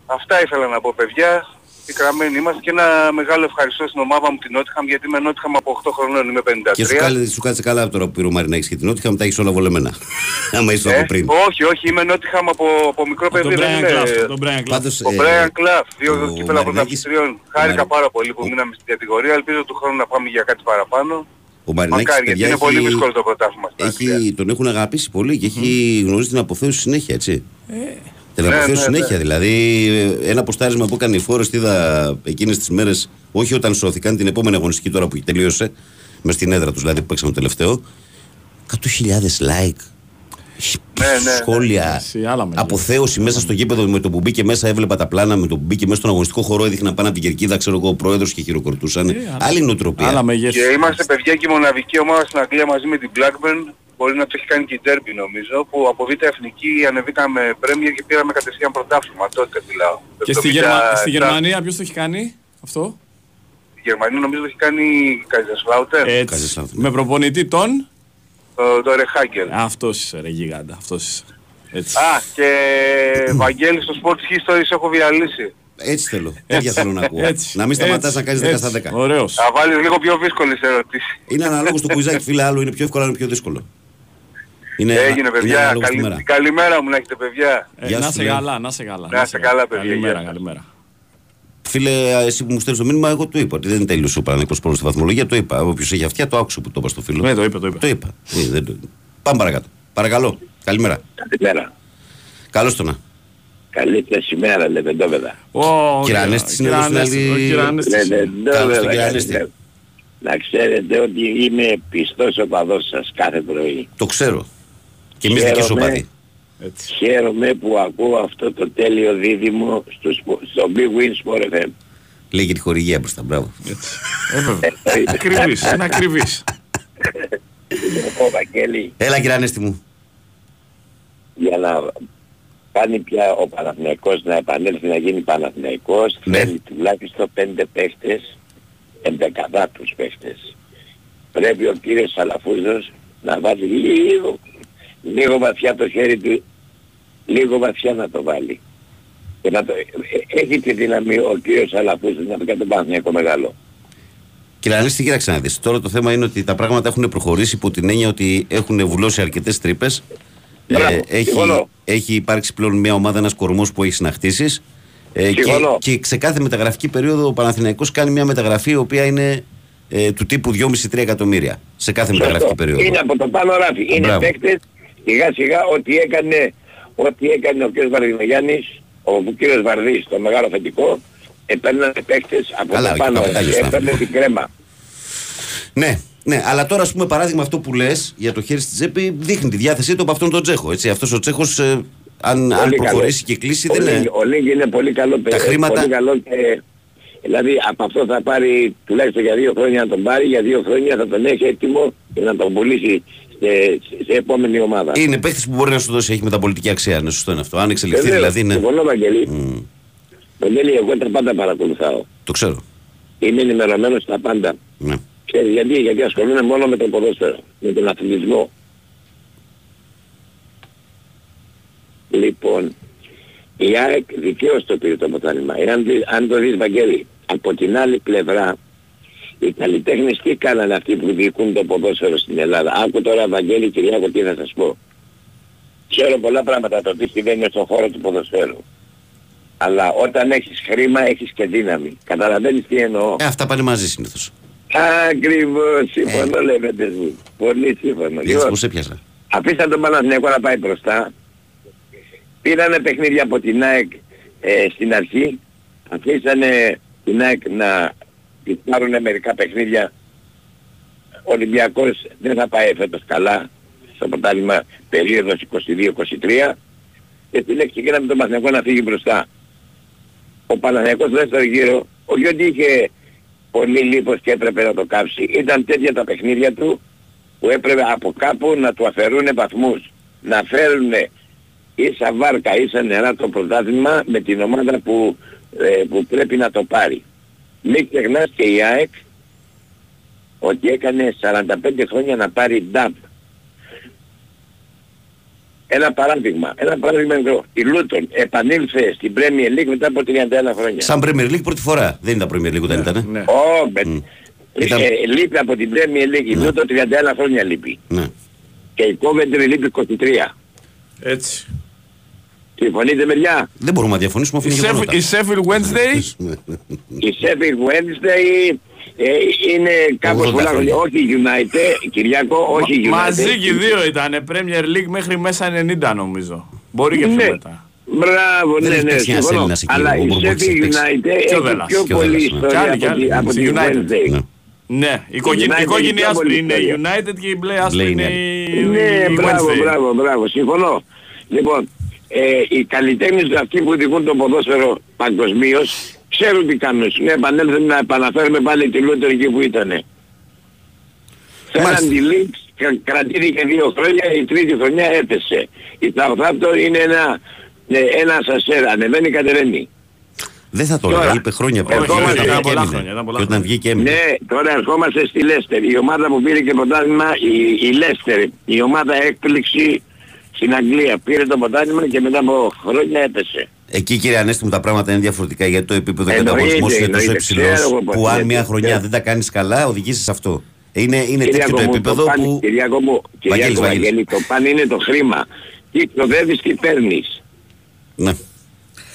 Αυτά ήθελα να πω παιδιά. Πικραμένοι είμαστε και ένα μεγάλο ευχαριστώ στην ομάδα μου την Νότιχαμ γιατί είμαι Νότιχαμ από 8 χρονών, είμαι 53. Και σου, κάλε, σου κάτσε καλά τώρα που πήρε ο Μαρινάκης και την Νότια, μετά έχεις όλα βολεμένα. Άμα είσαι Ε, από πριν. όχι, όχι, είμαι Νότιχαμ από, από μικρό Τον παιδί. δεν Brian είμαι- Clough, τον Brian Clough. Πάντως, Ο ε, Brian Clough, δύο ο κύπελα Μαρινάκης- πρωταθλητριών. ο Χάρηκα Μαρι- πάρα πολύ που ο- μείναμε στην κατηγορία. Ελπίζω του χρόνου να πάμε για κάτι παραπάνω. Ο Μαρινάκης, Μακάρι, γιατί παιδιά, είναι πολύ έχει- δύσκολο το πρωτάθλημα στην Αγγλία. Έχει, τον έχουν αγαπήσει πολύ και έχει γνωρίσει την αποθέωση συνέχεια, έτσι. Την Ναι, αποθέωση ναι, συνέχεια. ναι. Δηλαδή, ε, ένα ποστάρισμα που έκανε η Φόρες, είδα εκείνες τις μέρες, όχι όταν σώθηκαν, την επόμενη αγωνιστική τώρα που τελείωσε, μες στην έδρα τους δηλαδή που παίξαμε το τελευταίο. 100.000 like. Ναι, ναι, ναι. Σχόλια, Εσύ, άλλα μεγέθη. αποθέωση μέσα στο γήπεδο με το που μπήκε μέσα, έβλεπα τα πλάνα με το που μπήκε μέσα στον αγωνιστικό χώρο, έδειχναν πάνω από την κερκίδα, ξέρω εγώ, ο πρόεδρος και χειροκροτούσαν. άλλα- Άλλη νοοτροπία. Άλλα μεγέθη. Και είμαστε παιδιά και η μοναδική ομάδα στην Αγγλία μαζί με την Blackburn. Μπορεί να το έχει κάνει και η Derby νομίζω, που από Β' Εθνική ανεβήκαμε Premier και πήραμε κατευθείαν πρωτάθλημα. Τότε μιλάω. Και στη, 77. Γερμα... στη Γερμανία ποιος το έχει κάνει αυτό; Η Γερμανία νομίζω το έχει κάνει η Kaiserslautern, Έτσι. Καζεσλάουτερ. Με προπονητή τον; το, το Rehagel. Αυτός είσαι ρε γίγαντα. Αυτός είσαι. Έτσι. Α, και Βαγγέλης στο Sports History σε έχω διαλύσει. Έτσι θέλω. Τέτοια θέλω να ακούω. Έτσι. Να μην σταματάς Έτσι. να κάνεις 10 Έτσι. στα 10. Ωραίος. Θα βάλεις λίγο πιο δύσκολες ερωτήσεις. Είναι αναλόγως στο κουιζάκι, φίλε, άλλο είναι πιο εύκολο, άλλο είναι πιο δύσκολο. Είναι, Έγινε είναι παιδιά, αναλόγως τη καλή, μέρα. καλημέρα μου να έχετε παιδιά. Ε, Γεια να σου, σε λέω. καλά, να σε καλά. Να είστε καλά, παιδιά, Καλημέρα, γεια σας. καλημέρα. Φίλε, εσύ που μου στέλνεις το μήνυμα, εγώ το είπα. Ότι δεν τέλειωσε ο Παναγιώτο Πόλος στη βαθμολογία. Το είπα. Όποιος έχει αυτιά, το άκουσε που το είπα στο φίλο. Ναι, το είπε, το είπε. Το είπα. Ε, δεν το... Πάμε παρακάτω. Παρακαλώ. Καλημέρα. Καλημέρα. Καλώς το να. Καλή μέρα, λεβεντόβεδα. Ο Κύριε Ανέστη, είναι εδώ στην άλλη- ο κύριε Ανέστης. Καλώς τον Λεβεντόβεδα. κύριε Ανέστη. καλημέρα. Να ξέρετε ότι είμαι πιστός οπαδός σας κάθε πρωί. Το ξέρω. Και εμεί δικέ Χαίρομαι. οπαδοί. Έτσι. Χαίρομαι που ακούω αυτό το τέλειο δίδυμο στο, σπο- στο Big Win Sport FM. Λέει και τη χορηγία μπροστά. Μπράβο. Ε, βέβαια. Ακριβής, είναι ακριβής. Ο Βαγγέλη Έλα, κύριε Ανέστη μου. για να κάνει πια ο Παναθηναϊκός να επανέλθει να γίνει Παναθηναϊκός Ναι. θέλει τουλάχιστον πέντε παίχτες, ενδεκαδάτους παίχτες. Πρέπει ο κύριος Σαλαφούζος να βάζει λίγο, λίγο βαθιά το χέρι του, λίγο βαθιά να το βάλει. Και να το, ε, έχει τη δύναμη ο κύριος Σαλαφούζος να κάνει τον Παναθηναϊκό μεγάλο. Κύριε Ανέστη, κοίταξε να δεις. Τώρα το θέμα είναι ότι τα πράγματα έχουν προχωρήσει υπό την έννοια ότι έχουν βουλώσει αρκετές τρύπες. Μπράβο, έχει, συμφωνώ. έχει υπάρξει πλέον μια ομάδα, ένας κορμός που έχει συναχτήσεις. Ε, και, Συμφωνώ. και σε κάθε μεταγραφική περίοδο ο Παναθηναϊκός κάνει μια μεταγραφή η οποία είναι ε, του τύπου 2,5-3 εκατομμύρια. Σε κάθε μεταγραφική Σωστό. περίοδο. Είναι από το πάνω ράφι. Είναι Μπράβο. παίκτες σιγά σιγά ό,τι έκανε, ό,τι έκανε ο κ. Βαρδινογιάννης, ο κ. Βαρδής, το μεγάλο θετικό, έπαιρναν παίκτες από Καλά, το και πάνω παπαγάλιος ράφι. τα Έπαιρνε την κρέμα. Ναι, ναι, αλλά τώρα, ας πούμε, παράδειγμα αυτό που λες για το χέρι στη τσέπη δείχνει τη διάθεσή του από αυτόν τον Τσέχο. Έτσι. Αυτός ο Τσέχος, ε, αν, αν Πολύ προχωρήσει καλό. και κλείσει, Ο δεν Λίγκ- είναι. Ο Λίγκ είναι πολύ καλό Τα παιδί. χρήματα- Πολύ καλό και... Δηλαδή από αυτό θα πάρει τουλάχιστον για δύο χρόνια να τον πάρει, για δύο χρόνια θα τον έχει έτοιμο και να τον πουλήσει σε, σε επόμενη ομάδα. Είναι παίχτη που μπορεί να σου δώσει, έχει μεταπολιτική αξία. Ναι, σωστό είναι αυτό. Αν εξελιχθεί Βεβαίως, δηλαδή, ναι. Συμφωνώ Βαγγελή. Μμ, Βαγγέλη, εγώ τα πάντα παρακολουθάω. το ξέρω. Είμαι ενημερωμένος στα πάντα. Ναι. Ξέρεις γιατί, γιατί ασχολούμαι μόνο με το ποδόσφαιρο, με τον αθλητισμό. Λοιπόν, η ΑΕΚ δικαίως το πήρε το ποτάνημα. Εάν δει- αν το δεις Βαγγέλη, από την άλλη πλευρά, οι καλλιτέχνες τι κάνανε αυτοί που διοικούν το ποδόσφαιρο στην Ελλάδα; Άκου τώρα Βαγγέλη Κυριάκο τι θα σας πω. Ξέρω πολλά πράγματα το τι συμβαίνει στον χώρο του ποδοσφαίρου. Αλλά όταν έχεις χρήμα έχεις και δύναμη. Καταλαβαίνεις τι εννοώ. Ε, αυτά πάνε μαζί συνήθως. Ακριβώς, συμφωνώ λέμε μου. Πολύ σύμφωνο. Γιατί Λοιπόν, πώ έπιασα. αφήσαν τον Παναθηναϊκό να πάει μπροστά. Πήρανε παιχνίδια από την ΑΕΚ ε, στην αρχή. Αφήσανε την ΑΕΚ να της πάρουν μερικά παιχνίδια. Ο Ολυμπιακός δεν θα πάει φέτος καλά στο πρωτάθλημα περίοδος 22-23 και στη λέξη γίναμε τον Παναθηναϊκό να φύγει μπροστά. Ο Παναθηναϊκός στο δεύτερο γύρο, όχι ότι είχε πολύ λίπος και έπρεπε να το κάψει, ήταν τέτοια τα παιχνίδια του που έπρεπε από κάπου να του αφαιρούν βαθμούς, να φέρουν ίσα βάρκα, ίσα νερά το πρωτάθλημα με την ομάδα που, ε, που πρέπει να το πάρει. Μην ξεχνάς και η ΑΕΚ ότι έκανε 45 χρόνια να πάρει DAB. ένα παράδειγμα, ένα παράδειγμα εδώ. Η Λούτον επανήλθε στην Premier League μετά από 31 χρόνια. Σαν Premier League πρώτη φορά. Δεν ήταν Premier League όταν ήταν. Ναι. Ω, με- Μμ. ε, Ήταν- ε, λείπει από την Premier League. Η Λούτον 31 χρόνια λείπει. Ναι. Και η Coventry λείπει 23. Έτσι. Συμφωνείτε παιδιά; Δεν μπορούμε να διαφωνήσουμε Η αφού είναι Sheffield- γεγονότα. Η Sheffield Wednesday; Η Sheffield Wednesday ε, είναι κάπως 80 πολλά χρόνια. χρόνια. Όχι η United, Κυριακό, όχι η United. Μαζί και οι δύο ήταν Premier League μέχρι μέσα 90 νομίζω. Μπορεί και πιο Ναι. μετά. Μπράβο, Δεν ναι, έχει ναι, παίξει ένας συμφωνώ. Έλληνας εκεί, Αλλά ο η Μπούρμπορτς έχει Sheffield παίξει. United Και ο έχει Δέλλας. πιο Και ο πολύ Δέλλας, ναι. Κι ιστορία άλλοι, κι από τη- άλλοι. από Στη τη United. Wednesday. Ναι. Ναι, η οικογένεια, United η οικογένειά έχει άσπρη πολύ είναι η ιστορία. United και η μπλε άσπρη Μπλε είναι είναι. η Ναι, η μπράβο, Wednesday. μπράβο, μπράβο, συμφωνώ. Λοιπόν, ε, οι καλλιτέχνες αυτοί που οδηγούν το ποδόσφαιρο παγκοσμίως ξέρουν τι κάνουν. Ναι, επανέλθουμε να επαναφέρουμε πάλι τη Λούτερ εκεί που ήτανε. Φέραν Μάλιστα. τη Leeds, κα- κρατήθηκε δύο χρόνια, η τρίτη χρονιά έπεσε. Η Southampton είναι ένα, ε, ένα σασέρ, ανεβαίνει κατεβαίνει. Δεν θα το Τώρα, έλεγα. Είπε χρόνια πριν. όχι, Και όταν ήταν βγήκε πολλά έμεινε. χρόνια, ήταν πολλά Και όταν χρόνια. βγήκε έμεινε. Ναι, τώρα ερχόμαστε στη Λέστερ. Η ομάδα που πήρε και πρωτάθλημα, η, η Λέστερ, η ομάδα έκπληξη στην Αγγλία. Πήρε το πρωτάθλημα και μετά από χρόνια έπεσε. Εκεί κύριε Ανέστη μου τα πράγματα είναι διαφορετικά γιατί το επίπεδο και ο Εννοείται, ανταγωνισμός είναι τόσο εννοείται. υψηλός Ξέρω εγώ πώς που αν είναι. μια χρονιά Ξέρω. δεν τα κάνεις καλά οδηγήσεις σε αυτό. Είναι, είναι τέτοιο Κυριάκο το μου, επίπεδο παν- που... Κυριάκο μου, Βαγγέλης, Κυριάκο Βαγγέλης. Βαγγέλη, το παν είναι το χρήμα. Τι ξοδεύεις, τι παίρνεις. Ναι.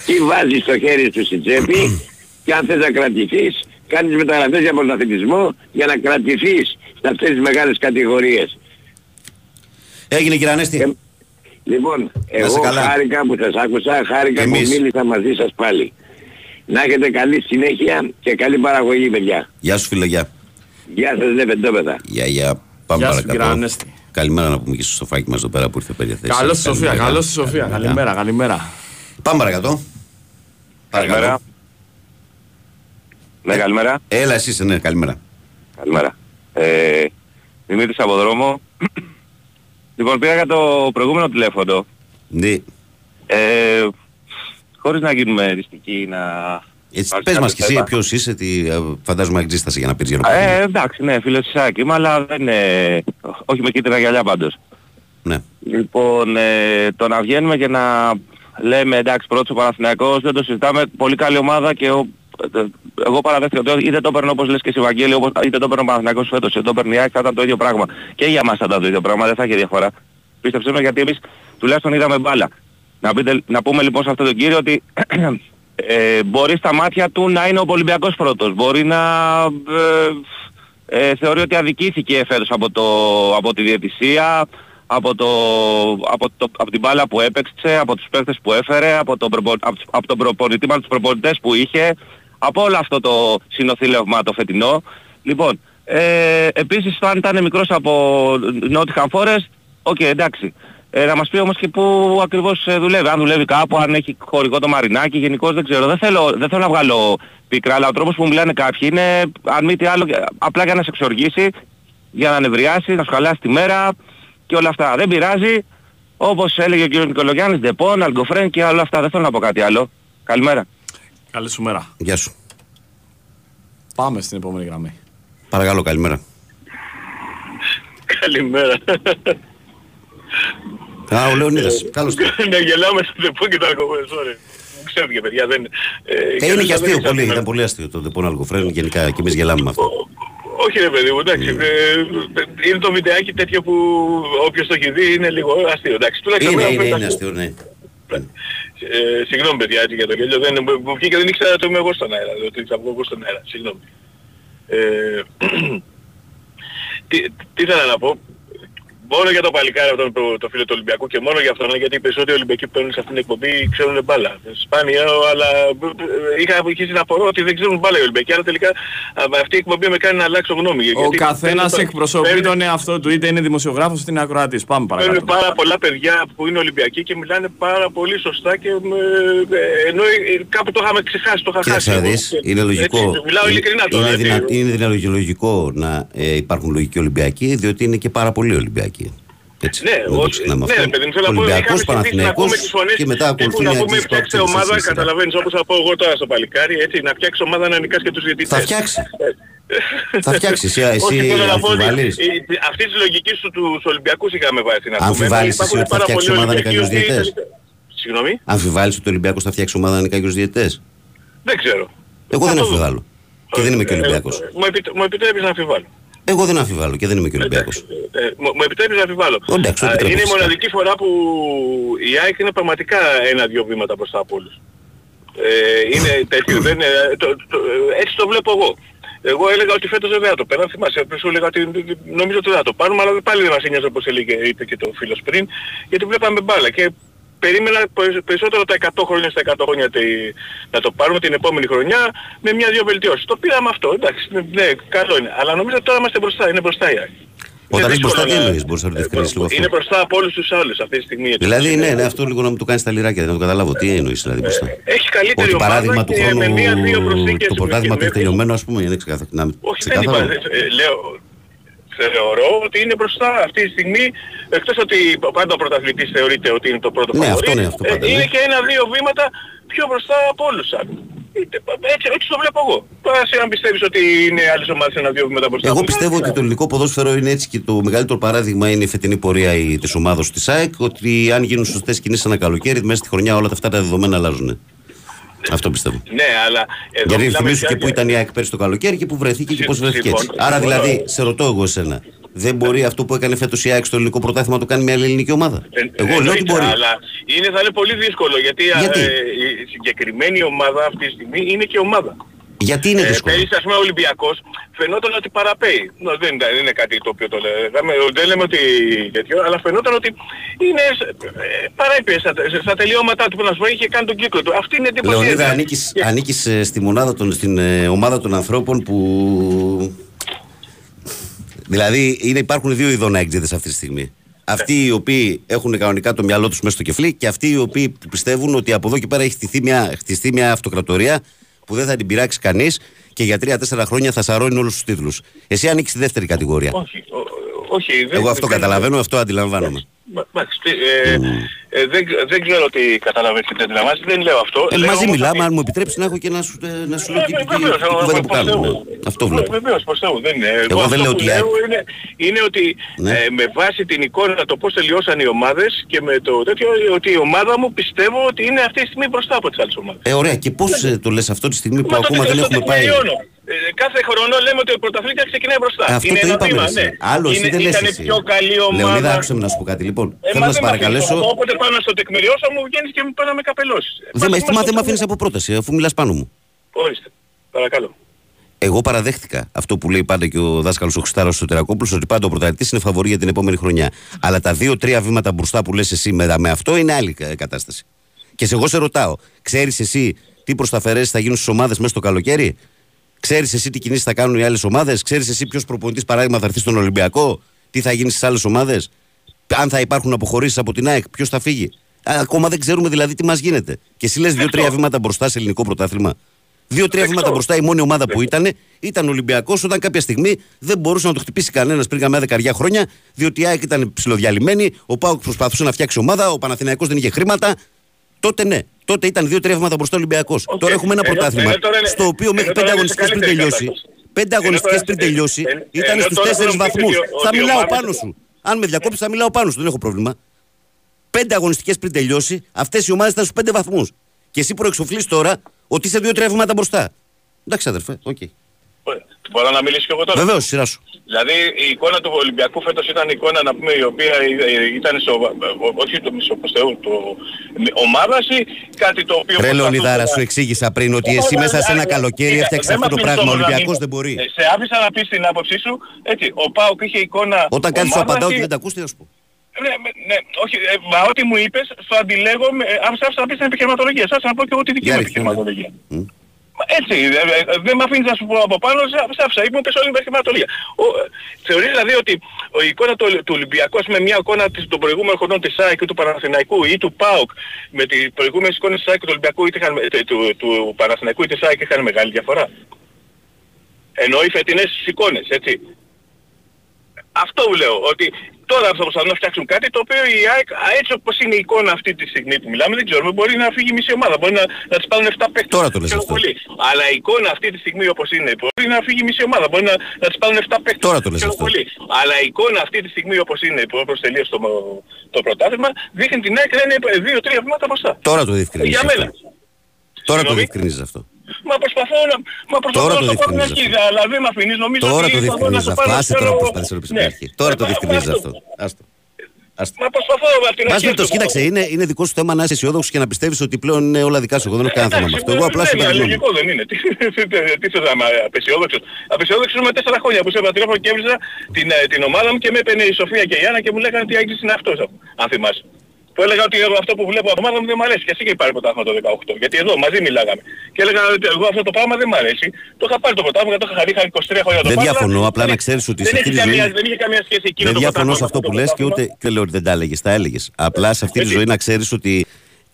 Τι βάζεις στο χέρι σου στην τσέπη και αν θες να κρατηθείς, κάνεις μεταγραφές για πρωταθλητισμό για να κρατηθείς σε αυτές τις μεγάλες κατηγορίες. Έγινε κύριε Ανέστη. Ε, Λοιπόν, εγώ είσαι καλά. χάρηκα που σας άκουσα, χάρηκα Και που εμείς. μίλησα μαζί σας πάλι. Να έχετε καλή συνέχεια και καλή παραγωγή, παιδιά. Γεια σου φίλε, γεια. Γεια σας, ναι, πεντόπεδα. Γεια, γεια. Πάμε Γεια σου, παρακάτω. κύριε Ανέστη. Καλημέρα να πούμε και στο σοφάκι μας εδώ πέρα που ήρθε περί θέση. Καλώς στη Σοφία, Καλημέρα. καλώς στη Σοφία. Καλημέρα, καλημέρα. Πάμε παρακάτω. Καλημέρα. Ναι, καλημέρα. Έλα εσύ είσαι, ναι, καλημέρα. Καλημέρα. Ε, Δημήτρης από δρόμο. Λοιπόν, πήγα για το προηγούμενο τηλέφωνο. Ναι. Ε, χωρίς να γίνουμε εριστικοί, να... Έτσι, υπάρξει πες μας κάποιο κι εσύ θέμα. ποιος είσαι, τι, ε, φαντάζομαι εξίσταση για να πεις για να Ε, εντάξει, ναι, φίλος της Άκη, είμαι, αλλά δεν είναι... Όχι με κίτρινα γυαλιά πάντως. Ναι. Λοιπόν, ε, το να βγαίνουμε και να λέμε εντάξει πρώτος ο Παναθηναϊκός δεν το συζητάμε, πολύ καλή ομάδα και ο, ε, εγώ παραδέχτηκα ότι είτε το έπαιρνε όπως λες και εσύ Βαγγέλη, όπως, είτε το έπαιρνε ο Παναθηναϊκός φέτος, είτε το έπαιρνε η ΑΕΚ θα ήταν το ίδιο πράγμα. Και για μας θα ήταν το ίδιο πράγμα, δεν θα είχε διαφορά. Πίστεψέ με γιατί εμείς τουλάχιστον είδαμε μπάλα. Να, πείτε, να πούμε λοιπόν σε αυτόν τον κύριο ότι ε, μπορεί στα μάτια του να είναι ο Ολυμπιακός πρώτος. Μπορεί να ε, ε, θεωρεί ότι αδικήθηκε φέτος από, το, από τη διαιτησία, από, το, από, το, από την μπάλα που έπαιξε, από τους παίκτες που έφερε, από τον, προπο, από, τους- από τον προπονητή μας τους προπονητές που είχε, από όλο αυτό το συνοθήλευμα το φετινό. Λοιπόν, ε, επίσης το αν ήταν μικρός από Nottingham Forest, οκ, εντάξει. Ε, να μας πει όμως και πού ακριβώς ε, δουλεύει. Αν δουλεύει κάπου, αν έχει χωρικό το μαρινάκι, γενικώς δεν ξέρω. Δεν θέλω, δεν θέλω να βγάλω πίκρα, αλλά ο τρόπος που μιλάνε κάποιοι είναι, αν μη τι άλλο, απλά για να σε εξοργήσει, για να νευριάσει, να σου χαλάσει τη μέρα και όλα αυτά. Δεν πειράζει. Όπως έλεγε ο κ. Νικολογιάννης, Ντεπών, Αλγκοφρέν και όλα αυτά. Δεν θέλω να πω κάτι άλλο. Καλημέρα. Καλή σου μέρα. Γεια σου. Πάμε στην επόμενη γραμμή. Παρακαλώ, καλημέρα. Καλημέρα. Α, ο Λεωνίδας. Καλώς. Ναι, γελάμε στο τεπό και το αλκοόλ, sorry. Μου Ξέφυγε παιδιά, δεν... ε, Ε, είναι δεν και αστείο είχα πολύ, σήμερα. ήταν πολύ αστείο το Δεπών Αλκοφρέν γενικά και εμείς γελάμε με αυτό. Όχι ρε παιδί μου, εντάξει. Ναι. ε, είναι το βιντεάκι τέτοιο που όποιος το έχει δει είναι λίγο αστείο. Εντάξει, τουλάχιστον Είναι, εμένα είναι, μου είναι ήταν- αστείο, ναι. Ε, συγγνώμη παιδιά έτσι για το γέλιο, δεν, μου βγήκε δεν ήξερα ότι είμαι εγώ στον αέρα, ότι θα βγω εγώ στον αέρα, συγγνώμη. Ε, τι, τι ήθελα να πω, μόνο για το παλικάρι αυτόν το, το φίλο του Ολυμπιακού και μόνο για αυτόν, ναι, γιατί οι περισσότεροι Ολυμπιακοί που παίρνουν σε αυτήν την εκπομπή ξέρουν μπάλα. Σπάνια, αλλά ε, είχα αρχίσει να απορώ ότι δεν ξέρουν μπάλα οι Ολυμπιακοί, αλλά τελικά α, αυτή η εκπομπή με κάνει να αλλάξω γνώμη. Ο γιατί καθένας παίρνουν- εκπροσωπεί παίρνουν- τον εαυτό του, είτε είναι δημοσιογράφος είτε είναι ακροατής. Πάμε Παίρνουν παρακάτω. πάρα πολλά παιδιά που είναι Ολυμπιακοί και μιλάνε πάρα πολύ σωστά και με, ε, ενώ ε, κάπου το είχαμε ξεχάσει, το είχα Κοίταξε χάσει. να εγώ. δεις, είναι λογικό. Έτσι, μιλάω ειλικρινά τώρα. Είναι, έτσι. δυνα, είναι δυνα- λογικό να ε, υπάρχουν λογικοί Ολυμπιακοί, διότι είναι και πάρα πολλοί Ολυμπιακοί. Έτσι, Ναι, δεν το ο- ξεχνάμε ναι, αυτό. ρε παιδί μου, θέλω να πω, Ολυμπιακός, είχαμε συνηθίσει να Παναθηναϊκός ακούμε τις φωνές και μετά τύπου ακολουθούν οι να πούμε αντίστοιχοι φτιάξτε από τις ομάδα, σύνθεσης. καταλαβαίνεις όπως θα πω εγώ τώρα στο παλικάρι, έτσι, να φτιάξει ομάδα να νικάς και τους διαιτητές. Θα φτιάξει. Ε, Θα φτιάξει, εσύ, Όχι, εσύ θέλω να πω ότι αμφιβάλλεις; η- η- αυτή της λογικής σου τους Ολυμπιακούς είχαμε βάσει να πούμε. Αμφιβάλλεις Υπάρχουν εσύ ότι θα πάρα φτιάξει πολλοί ομάδα Ολυμπιακοί με κάποιους οι οποίοι διαιτητές; τελικά- Συγγνώμη, Αμφιβάλλεις ότι ο Ολυμπιακός θα φτιάξει ομάδα με κάποιους διαιτητές; δεν ξέρω. Εγώ δεν Θα το δω. αμφιβάλλω. Και δεν είμαι και Ε, Ολυμπιακός. ε, Μου, επιτ- μου επιτρέπεις να αμφιβάλλω. Εγώ δεν αμφιβάλλω και δεν είμαι και Ολυμπιακός. Ε, μου, μου επιτρέπεις να αμφιβάλλω. Εντάξει, το Α, επιτρέπω είναι η φυσικά. μοναδική φορά που η ΑΕΚ είναι πραγματικά ένα-δυο βήματα μπροστά από όλους. Ε, είναι τέτοιο, δεν είναι, το, το, έτσι το βλέπω εγώ. Εγώ έλεγα ότι φέτος δεν θα το πέραν, θυμάσαι, πριν σου έλεγα ότι νομίζω ότι δεν θα το πάρουμε, αλλά πάλι δεν μας ένοιαζε όπως έλεγε, είπε και το φίλος πριν, γιατί βλέπαμε μπάλα και περίμενα περι- περισσότερο τα 100 χρόνια στα 100 χρόνια τη- να το πάρουμε την επόμενη χρονιά με μια-δυο βελτιώσεις. Το πήραμε αυτό, εντάξει, ναι, ναι, καλό είναι. Αλλά νομίζω ότι τώρα είμαστε μπροστά, είναι μπροστά η ΑΕΚ. Όταν Είναι είσαι μπροστά, τι δύσκολο να- εννοείς, μπορείς να το διευκρινίσεις λίγο αυτό; Είναι μπροστά από όλους τους άλλους αυτή τη στιγμή. Δηλαδή, ναι, ναι, αυτό λίγο να μου το κάνεις στα λιράκια, να το καταλάβω. Τι εννοείς δηλαδή μπροστά; Έχει καλύτερη Ότι ομάδα παράδειγμα του και με μία-δύο χρόνου προσθήκες το με- πρωτάθλημα με- του έχει τελειωμένο, ας πούμε, είναι ξεκάθαρο. να- Όχι, δεν ξεκάθαρο. είπα. ε, Λέω, θεωρώ ότι είναι μπροστά αυτή τη στιγμή, εκτός ότι πάντα ο πρωταθλητής θεωρείται ότι είναι το πρώτο Ναι, φαβορί, αυτό είναι, αυτό ε, πάντα, ναι. είναι και ένα-δύο βήματα πιο μπροστά από όλους τους άλλους. Είτε- Έτσι, έτσι το βλέπω εγώ. Τώρα εσύ αν πιστεύεις ότι είναι άλλες ομάδες ένα-δύο βήματα μπροστά Εγώ από όλους, πιστεύω ότι το ελληνικό ποδόσφαιρο είναι έτσι και το μεγαλύτερο παράδειγμα είναι η φετινή πορεία της ομάδα της ΑΕΚ. Ότι αν γίνουν σωστές κινήσεις ένα καλοκαίρι, μέσα στη χρονιά όλα αυτά τα δεδομένα αλλάζουν. Αυτό πιστεύω. Ναι, αλλά εδώ Γιατί μιλάμε θυμίσου πια και πού για- ήταν η ΑΕΚ πέρσι το καλοκαίρι και πού βρεθήκε και Συ- πώ βρέθηκε έτσι. συμφωνώ. Άρα Συμφωνώ. δηλαδή, σε ρωτώ εγώ εσένα, δεν μπορεί αυτό που έκανε φέτος η ΑΕΚ στο ελληνικό πρωτάθλημα να το κάνει μια άλλη ελληνική ομάδα; Ε, Εγώ λέω ότι εννοείται, μπορεί. Αλλά είναι, θα είναι πολύ δύσκολο γιατί, α, Γιατί; ε, η συγκεκριμένη ομάδα αυτή τη στιγμή είναι και ομάδα. Γιατί είναι Ε, δύσκολο; πέρυσι ας πούμε ο Ολυμπιακός φαινόταν ότι παραπέει. Νο, δεν, ήταν- δεν είναι κάτι το οποίο το λέγαμε, δεν λέμε ότι τέτοιο, αλλά φαινόταν ότι είναι, ε, παρέπειε στα, στα τελειώματά του που να σου πω, είχε κάνει τον κύκλο του. Αυτή είναι εντύπωση. Λεωνίδα, ανήκεις, ανήκεις ε, στη μονάδα των, στην ε, ομάδα των ανθρώπων που... Δηλαδή είναι, υπάρχουν δύο ειδών έξιδες αυτή τη στιγμή. Αυτοί οι οποίοι έχουν κανονικά το μυαλό τους μέσα στο κεφλί και αυτοί οι οποίοι που πιστεύουν ότι από εδώ και πέρα έχει χτιστεί μια, χτιστεί μια αυτοκρατορία που δεν θα την πειράξει κανείς και για τρία-τέσσερα χρόνια θα σαρώνει όλους τους τίτλους. Εσύ ανήκεις στη δεύτερη κατηγορία. Όχι, ο- όχι. δεν- Εγώ αυτό δεν- καταλαβαίνω, αυτό αντιλαμβάνομαι. Μα- εντάξει, τι, ε, ε, δεν, δεν ξέρω τι καταλαβαίνεις και τι αντιλαμβάνεις, δεν λέω αυτό. Ε, Λέω μαζί όμως μιλάμε, ότι- αν μου επιτρέψεις να έχω και να σου, ε, να σου λέω Ε, τι, τι, βεβαίως, τι εγώ- κουβέντα που προς κάνουμε. Θεού. ναι. Αυτό βλέπω. Βεβαίως, προς Θεού, δεν είναι. Εγώ αυτό δεν λέω που ότι η ΑΕΚ- είναι, είναι ότι Ναι. ε, με βάση την εικόνα το πώς τελειώσαν οι ομάδες και με το τέτοιο ότι η ομάδα μου πιστεύω ότι είναι αυτή τη στιγμή μπροστά από τις άλλες ομάδες. Ε, ωραία. Και πώς το λες αυτό τη στιγμή που Μα το ακόμα τι- δεν το έχουμε πάει; Τεκμηριώνω. Ε, κάθε χρόνο λέμε ότι ο πρωταθλήτης ξεκινάει μπροστά. Αυτό είναι το ένα είπαμε. βήμα, εσύ. ναι. Άλλο εσύ Είναι- δεν λες ήταν εσύ. πιο καλή ομάδα. Λεωνίδα, άκουσε με να σου πω κάτι. Λοιπόν, Ε, θέλω μα να δεν σε μ' παρακαλέσω. αφήνεις. Όποτε πάνω στο τεκμηριώσω μου βγαίνεις και μου πάει να με καπελώσεις. Δεν με Μας- μα μας δεν με το- αφήνεις από πρόταση, αφού μιλάς πάνω μου. Ορίστε. Παρακαλώ. Εγώ παραδέχτηκα αυτό που λέει πάντα και ο δάσκαλος ο Χριστάρο Σωτερακόπουλος, ότι πάντα ο πρωταθλητής είναι φαβορή για την επόμενη χρονιά. Αλλά τα δύο-τρία βήματα μπροστά που λες εσύ με, με αυτό είναι άλλη κα- κατάσταση. Και σε εγώ σε ρωτάω, ξέρεις εσύ τι προσταφαιρέσει θα γίνουν στις ομάδες μέσα στο καλοκαίρι, Ξέρεις εσύ τι κινήσεις θα κάνουν οι άλλες ομάδες, Ξέρεις εσύ ποιος προπονητής παράδειγμα θα έρθει στον Ολυμπιακό, τι θα γίνει στις άλλες ομάδες, αν θα υπάρχουν αποχωρήσεις από την ΑΕΚ, ποιος θα φύγει; Α, Ακόμα δεν ξέρουμε δηλαδή τι μας γίνεται. Και εσύ λες δύο-τρία βήματα μπροστά σε ελληνικό πρωτάθλημα. Δύο-τρία βήματα μπροστά η μόνη ομάδα που ήταν ήταν Ολυμπιακός όταν κάποια στιγμή δεν μπορούσε να το χτυπήσει κανένας πριν καμιά δεκαριά χρόνια, διότι η ΑΕΚ ήταν ψηλοδιαλυμένη, ο Πάουκ προσπαθούσε να φτιάξει ομάδα, ο Παναθηναϊκός δεν είχε χρήματα. Τότε ναι, τότε ήταν δύο-τρία βήματα μπροστά Ολυμπιακός. Τώρα έχουμε ένα Ενώ- πρωτάθλημα ενώ τώρα είναι- στο οποίο μέχρι ενώ τώρα πέντε είναι αγωνιστικές σε πριν καλύτερη τελειώσει. κατάσταση. Πέντε Ενώ αγωνιστικές τώρα- πριν ε, τελειώσει ε, ε, ήταν ενώ στους τώρα τέσσερις θέλω να πείτε βαθμούς. ότι ο- Θα ότι η μιλάω ομάδα- πάνω σου. Αν με διακόψεις, θα μιλάω πάνω σου. Δεν έχω πρόβλημα. Πέντε αγωνιστικές πριν τελειώσει, αυτές οι ομάδες ήταν στους πέντε βαθμούς. Και εσύ προεξοφλείς τώρα ότι είσαι δύο-τρία βήματα μπροστά. Εντάξει, αδερφέ, οκ. Μπορώ να μιλήσω και εγώ τώρα; Βεβαίως, σειρά σου. Δηλαδή η εικόνα του Ολυμπιακού φέτος ήταν εικόνα να πούμε η οποία ε, ε, ήταν στο, όχι το μισό πως Θεού, το ομάδας ή κάτι το οποίο... Ρε προσπαθούσε Λεωνιδάρα, να- σου εξήγησα πριν ότι Όχι, εσύ όχι, μέσα σε ένα όχι, καλοκαίρι κοίτα, έφτιαξε δεν αυτό το με πράγμα. Ο αφήνεις όμως να Ολυμπιακός μην- δεν μπορεί. Ε, Σε άφησα να πεις την άποψή σου, έτσι, ο Πάουκ είχε εικόνα... Όταν κάτι σου ομάδας απαντάω ή- ότι δεν τα ακούς, τι να σου πω. Ναι, με- ναι, όχι, ε, μα ό,τι μου είπες, στο αντιλέγω, με- ε, άφησα άφησα να πεις την επιχειρηματολογία, σας να πω και εγώ τη δική Για μου ρίχτε, ναι. επιχειρηματολογία. Μα Έτσι, ε, ε, ε, δεν με αφήνεις να σου πω από πάνω, σ' άφησα, είπε πες όλη την επιχειρηματολογία. Ο, ε, Θεωρείς δηλαδή ότι ο, η εικόνα του, του Ολυμπιακού ας πούμε μια εικόνα της, των προηγούμενων χρονών της ΑΕΚ ή του Παναθηναϊκού ή του ΠΑΟΚ με τις προηγούμενες εικόνες της ΑΕΚ και του Ολυμπιακού ή είχαν, ε, του, του Παναθηναϊκού ή της ΑΕΚ είχαν μεγάλη διαφορά; Ενώ οι φετινές εικόνες, έτσι. Αυτό λέω, ότι Τώρα θα προσπαθούν να φτιάξουν κάτι το οποίο η ΑΕΚ α, έτσι όπως είναι η εικόνα αυτή τη στιγμή που μιλάμε δεν ξέρουμε μπορεί να φύγει μισή ομάδα, μπορεί να, να τις πάρουν 7 παίκτες. Τώρα το λες ξέρω αυτό. πολύ. Αλλά η εικόνα αυτή τη στιγμή όπως είναι μπορεί να φύγει μισή ομάδα, μπορεί να, να τις πάρουν 7 παίκτες. Τώρα το λες ξέρω αυτό. πολύ. Αλλά η εικόνα αυτή τη στιγμή όπως είναι που όπως τελείωσε το, το πρωτάθλημα δείχνει την ΑΕΚ να είναι 2-3 βήματα μπροστά. Τώρα το διευκρινίζεις Για αυτό. μένα. Τώρα το Συγγνώμη. διευκρινίζεις αυτό. Μα προσπαθώ να, μα προσπαθώ Τώρα να το το πω από την διευκρινίζεις αρχή, αλλά δεν με αφήνεις. Νομίζω Τώρα ότι το θα μπορώ να διευκρινίζεις το αυτό. πάρω Άσε στο- τώρα που προσπαθείς να το πεις από την Ναι. αρχή. Τώρα το Ε, διευκρινίζεις αυτό. αυτό. Άστο. Άστο. Μα προσπαθώ από την Πας αρχή. με το αυτό. κοίταξε, είναι, είναι δικό σου θέμα να είσαι αισιόδοξος και να πιστεύεις ότι πλέον είναι όλα δικά σου. Εγώ δεν έχω κανένα θέμα με αυτό. Εγώ απλά ναι, σου ναι, περιμένω. λογικό δεν είναι. Τι τι θες να είμαι απεσιόδοξος. Απεσιόδοξος είμαι τέσσερα χρόνια που σε έπαιρνα τηλέφωνο και έβριζα την, ε, την ομάδα μου και με έπαιρνε η Σοφία και η Άννα και μου λέγανε τι άγγιση είναι αυτός, αν θυμάσαι. Που έλεγα ότι εγώ αυτό που βλέπω από ομάδα μου δεν μου αρέσει και εσύ και πάρει πρωτάθλημα το 18. Γιατί εδώ μαζί μιλάγαμε. Και έλεγα ότι εγώ αυτό το πράγμα δεν μου αρέσει. Το είχα πάρει το πρωτάθλημα, το είχα χαρεί, είχα 23 χρόνια το Δεν πάρω, διαφωνώ, αλλά απλά δεν- να ξέρεις ότι δεν σε αυτή έχει τη ζωή- καμία- Δεν είχε καμία σχέση εκείνο Δεν το διαφωνώ σε πρωτάθλημα αυτό με που το λες και πρωτάθλημα. ούτε και λέω ότι δεν τα έλεγες. Τα έλεγες. Απλά σε αυτή τη Έτσι. ζωή να ξέρεις ότι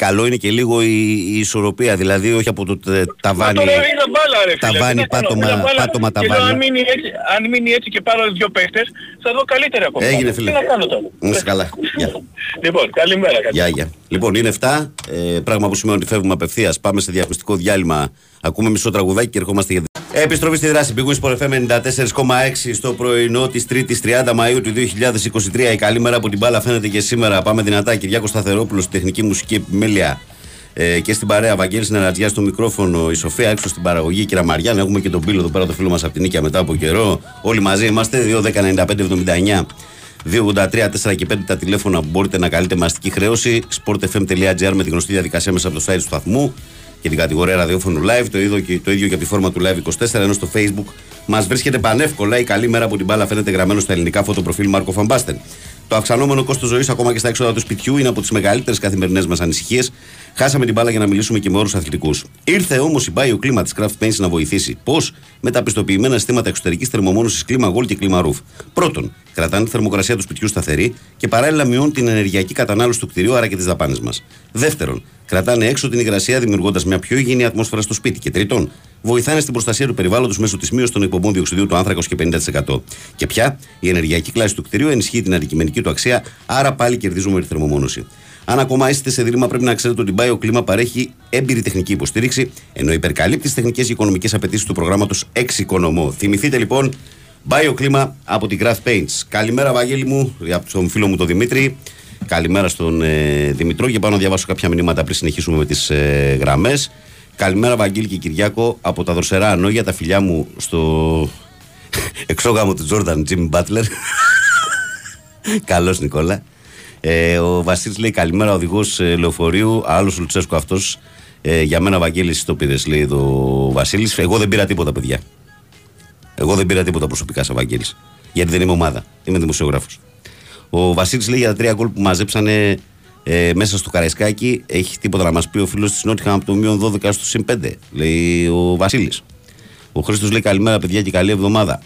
καλό είναι και λίγο η, η ισορροπία. Δηλαδή όχι από το τε- Μα ταβάνι. τώρα είναι μπάλα ρε φίλε. ταβάνι, Τι να κάνω, πάτωμα- είναι μπάλα. πάτωμα, Και λέω, ταβάνι. αν μείνει έτσι, αν μείνει έτσι και πάρω δύο παίχτες, θα δω καλύτερα ακόμα. Έγινε, φίλε. Τι να κάνω τώρα. Να είσαι καλά. Γεια. Λοιπόν, καλημέρα. καλημέρα. Γεια, γεια. Λοιπόν, είναι 7. Ε, πράγμα που σημαίνει ότι φεύγουμε απευθείας. Πάμε σε διαφημιστικό διάλειμμα. Ακούμε μισό τραγουδάκι και ερχόμαστε για. Επιστροφή στη δράση. Big Wings Sport FM 94,6 στο πρωινό της 3η 30 Μαου του 2023. Η καλή μέρα από την μπάλα φαίνεται και σήμερα. Πάμε δυνατά. Κυριάκο Σταθερόπουλος στη τεχνική μουσική επιμέλεια. Ε, και στην παρέα, Βαγγέλης Νερατζιά στο μικρόφωνο, η Σοφία έξω στην παραγωγή, κυρία Μαριάν. Έχουμε και τον Πύλο εδώ πέρα, το φίλο μας από την Νίκαια μετά από καιρό. Όλοι μαζί είμαστε. 2.195.79 283 4 και 5 τα τηλέφωνα που μπορείτε να καλείτε με αστική χρέωση. sportfm.gr με τη γνωστή διαδικασία μέσα από το site του σταθμού και την κατηγορία ραδιόφωνου live. Το ίδιο, και, το ίδιο και από τη φόρμα του live 24 ενώ στο facebook μας βρίσκεται πανεύκολα. Η καλή μέρα από την μπάλα φαίνεται γραμμένο στα ελληνικά φωτοπροφίλ Μάρκο Φαμπάστεν. Το αυξανόμενο κόστος ζωής ακόμα και στα έξοδα του σπιτιού είναι από τις μεγαλύτερες καθημερινές μας ανησυχίες. Χάσαμε την μπάλα για να μιλήσουμε και με όρους αθλητικούς. Ήρθε όμως η Bio κλίμα της Craft Paints να βοηθήσει. Πώς; Με τα πιστοποιημένα συστήματα εξωτερικής θερμομόνωσης κλίμα Gold και κλίμα Roof. Πρώτον, κρατάνε τη θερμοκρασία του σπιτιού σταθερή και παράλληλα μειώνουν την ενεργειακή κατανάλωση του κτηρίου άρα και τις δαπάνες μας. Δεύτερον, κρατάνε έξω την υγρασία δημιουργώντας μια πιο υγιεινή ατμόσφαιρα στο σπίτι. Και τρίτον, βοηθάνε στην προστασία του περιβάλλοντος μέσω της μείωσης των εκπομπών διοξιδίου του άνθρακος και 50%. Και πια, η ενεργειακή κλάση του κτηρίου ενισχύει την αντικειμενική του αξία, άρα πάλι κερδίζουμε τη θερμομόνωση. Αν ακόμα είστε σε δίλημα, πρέπει να ξέρετε ότι η BioClima παρέχει έμπειρη τεχνική υποστήριξη, ενώ υπερκαλύπτει τις τεχνικές και οικονομικές απαιτήσεις του προγράμματος Εξοικονομώ. Θυμηθείτε λοιπόν, BioClima από την Graph Paints. Καλημέρα, Βαγγέλη μου, από τον φίλο μου τον Δημήτρη. Καλημέρα στον ε, Δημητρό και πάω να διαβάσω κάποια μηνύματα πριν συνεχίσουμε με τις ε, γραμμές. Καλημέρα, Βαγγέλη και Κυριάκο, από τα δροσερά ανόγια, τα φιλιά μου στο εξόγαμο του Τζόρνταν Τζιμ Μπάτλερ. Καλώς, Νικόλα. Ε, ο Βασίλης λέει καλημέρα, οδηγός ε, λεωφορείου. Άλλος Λουτσέσκο αυτός. Ε, για μένα, Βαγγέλης, το πήρες, λέει το Βασίλης. Εγώ δεν πήρα τίποτα, παιδιά. Εγώ δεν πήρα τίποτα προσωπικά σαν Βαγγέλης. Γιατί δεν είμαι ομάδα. Είμαι δημοσιογράφος. Ο Βασίλης λέει για τα τρία γκολ που μαζέψανε ε, μέσα στο Καραϊσκάκι. Έχει τίποτα να μας πει ο φίλος της Νότιχαμ από το μείον 12 στο συν 5. Λέει ο Βασίλης. Ο Χρήστος λέει καλημέρα, παιδιά, και καλή εβδομάδα.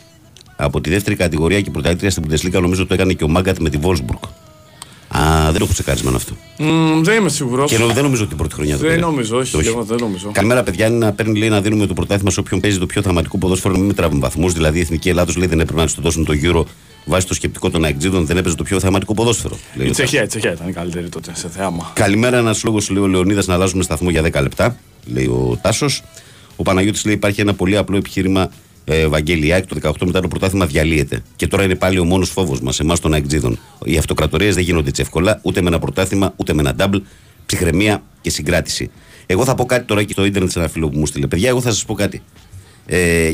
Από τη δεύτερη κατηγορία και πρωταθλήτρια στην Πουντεσλίκα νομίζω το έκανε και ο Μάγκατ με τη Βόλσμπουργκ. Α, δεν έχω τσεκάρισμα αυτό. Μμμ, δεν είμαι σίγουρος. Και δεν νομίζω ότι την πρώτη χρονιά το Δεν πήρε. νομίζω, όχι, Όχι. εγώ δεν νομίζω. Καλημέρα, παιδιά. Είναι να παίρνει λέει, να δίνουμε το πρωτάθλημα σε όποιον παίζει το πιο θεαματικό ποδόσφαιρο. Μην μετράμε βαθμούς. Δηλαδή η Εθνική Ελλάδος λέει δεν έπρεπε να της το δώσουν το γύρο βάσει το σκεπτικό των αεξίδων. Δεν έπαιζε το πιο θεαματικό ποδόσφαιρο. Λέει Η ο Τσεχία, η Τσεχία ήταν η καλύτερη τότε σε θέαμα. Καλημέρα, ένας λόγος λέει ο Λεωνίδας να αλλάζουμε σταθμό για 10 λεπτά, λέει ο Τάσος. Ο Παναγιώτης λέει υπάρχει ένα πολύ απλό επιχείρημα. Ε, Βαγγέλη, η ΑΕΚ το 18 μετά το πρωτάθλημα διαλύεται. Και τώρα είναι πάλι ο μόνος φόβος μας, εμάς των αεκτζίδων. Οι αυτοκρατορίες δεν γίνονται έτσι εύκολα, ούτε με ένα πρωτάθλημα, ούτε με ένα double. Ψυχραιμία και συγκράτηση. Εγώ θα πω κάτι τώρα και στο ίντερνετ σε ένα φίλο που μου στείλε. Παιδιά, εγώ θα σας πω κάτι. Ε,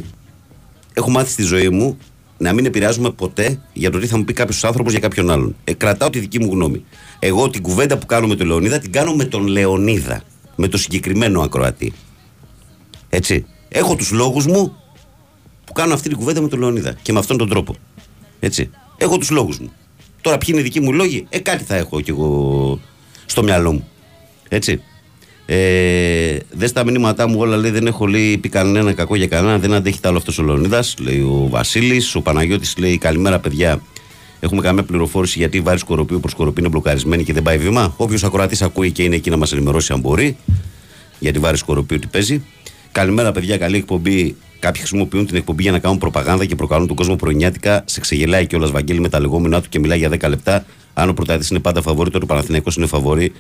έχω μάθει στη ζωή μου να μην επηρεάζουμε ποτέ για το τι θα μου πει κάποιος άνθρωπος για κάποιον άλλον. Ε, κρατάω τη δική μου γνώμη. Εγώ την κουβέντα που κάνω με τον Λεωνίδα την κάνω με τον Λεωνίδα. Με το συγκεκριμένο ακροατή. Έτσι. Έχω τους λόγους μου που κάνω αυτή την κουβέντα με τον Λεωνίδα. Και με αυτόν τον τρόπο. Έτσι. Έχω τους λόγους μου. Τώρα, ποιοι είναι οι δικοί μου λόγοι, ε, κάτι θα έχω κι εγώ στο μυαλό μου. Έτσι. Ε, δες στα μηνύματά μου όλα λέει δεν έχω λέει, πει κανένα κακό για κανένα, δεν αντέχει τα άλλο αυτός ο Λεωνίδας. Λέει ο Βασίλης. Ο Παναγιώτης λέει καλημέρα παιδιά. Έχουμε καμία πληροφόρηση γιατί η βάρη σκοροπίου προς σκοροπή είναι μπλοκαρισμένη και δεν πάει βήμα. Όποιος ακροατής ακούει και είναι εκεί να μας ενημερώσει αν μπορεί για τη βάρη σκοροπίου τι παίζει. Καλημέρα παιδιά, καλή εκπομπή Κάποιοι χρησιμοποιούν την εκπομπή για να κάνουν προπαγάνδα και προκαλούν τον κόσμο πρωινιάτικα. Σε ξεγελάει κιόλας Βαγγέλη με τα λεγόμενά του και μιλάει για 10 λεπτά. Αν ο πρωταθλητή είναι πάντα φαβορή, τότε ο Παναθηναϊκός είναι φαβορή.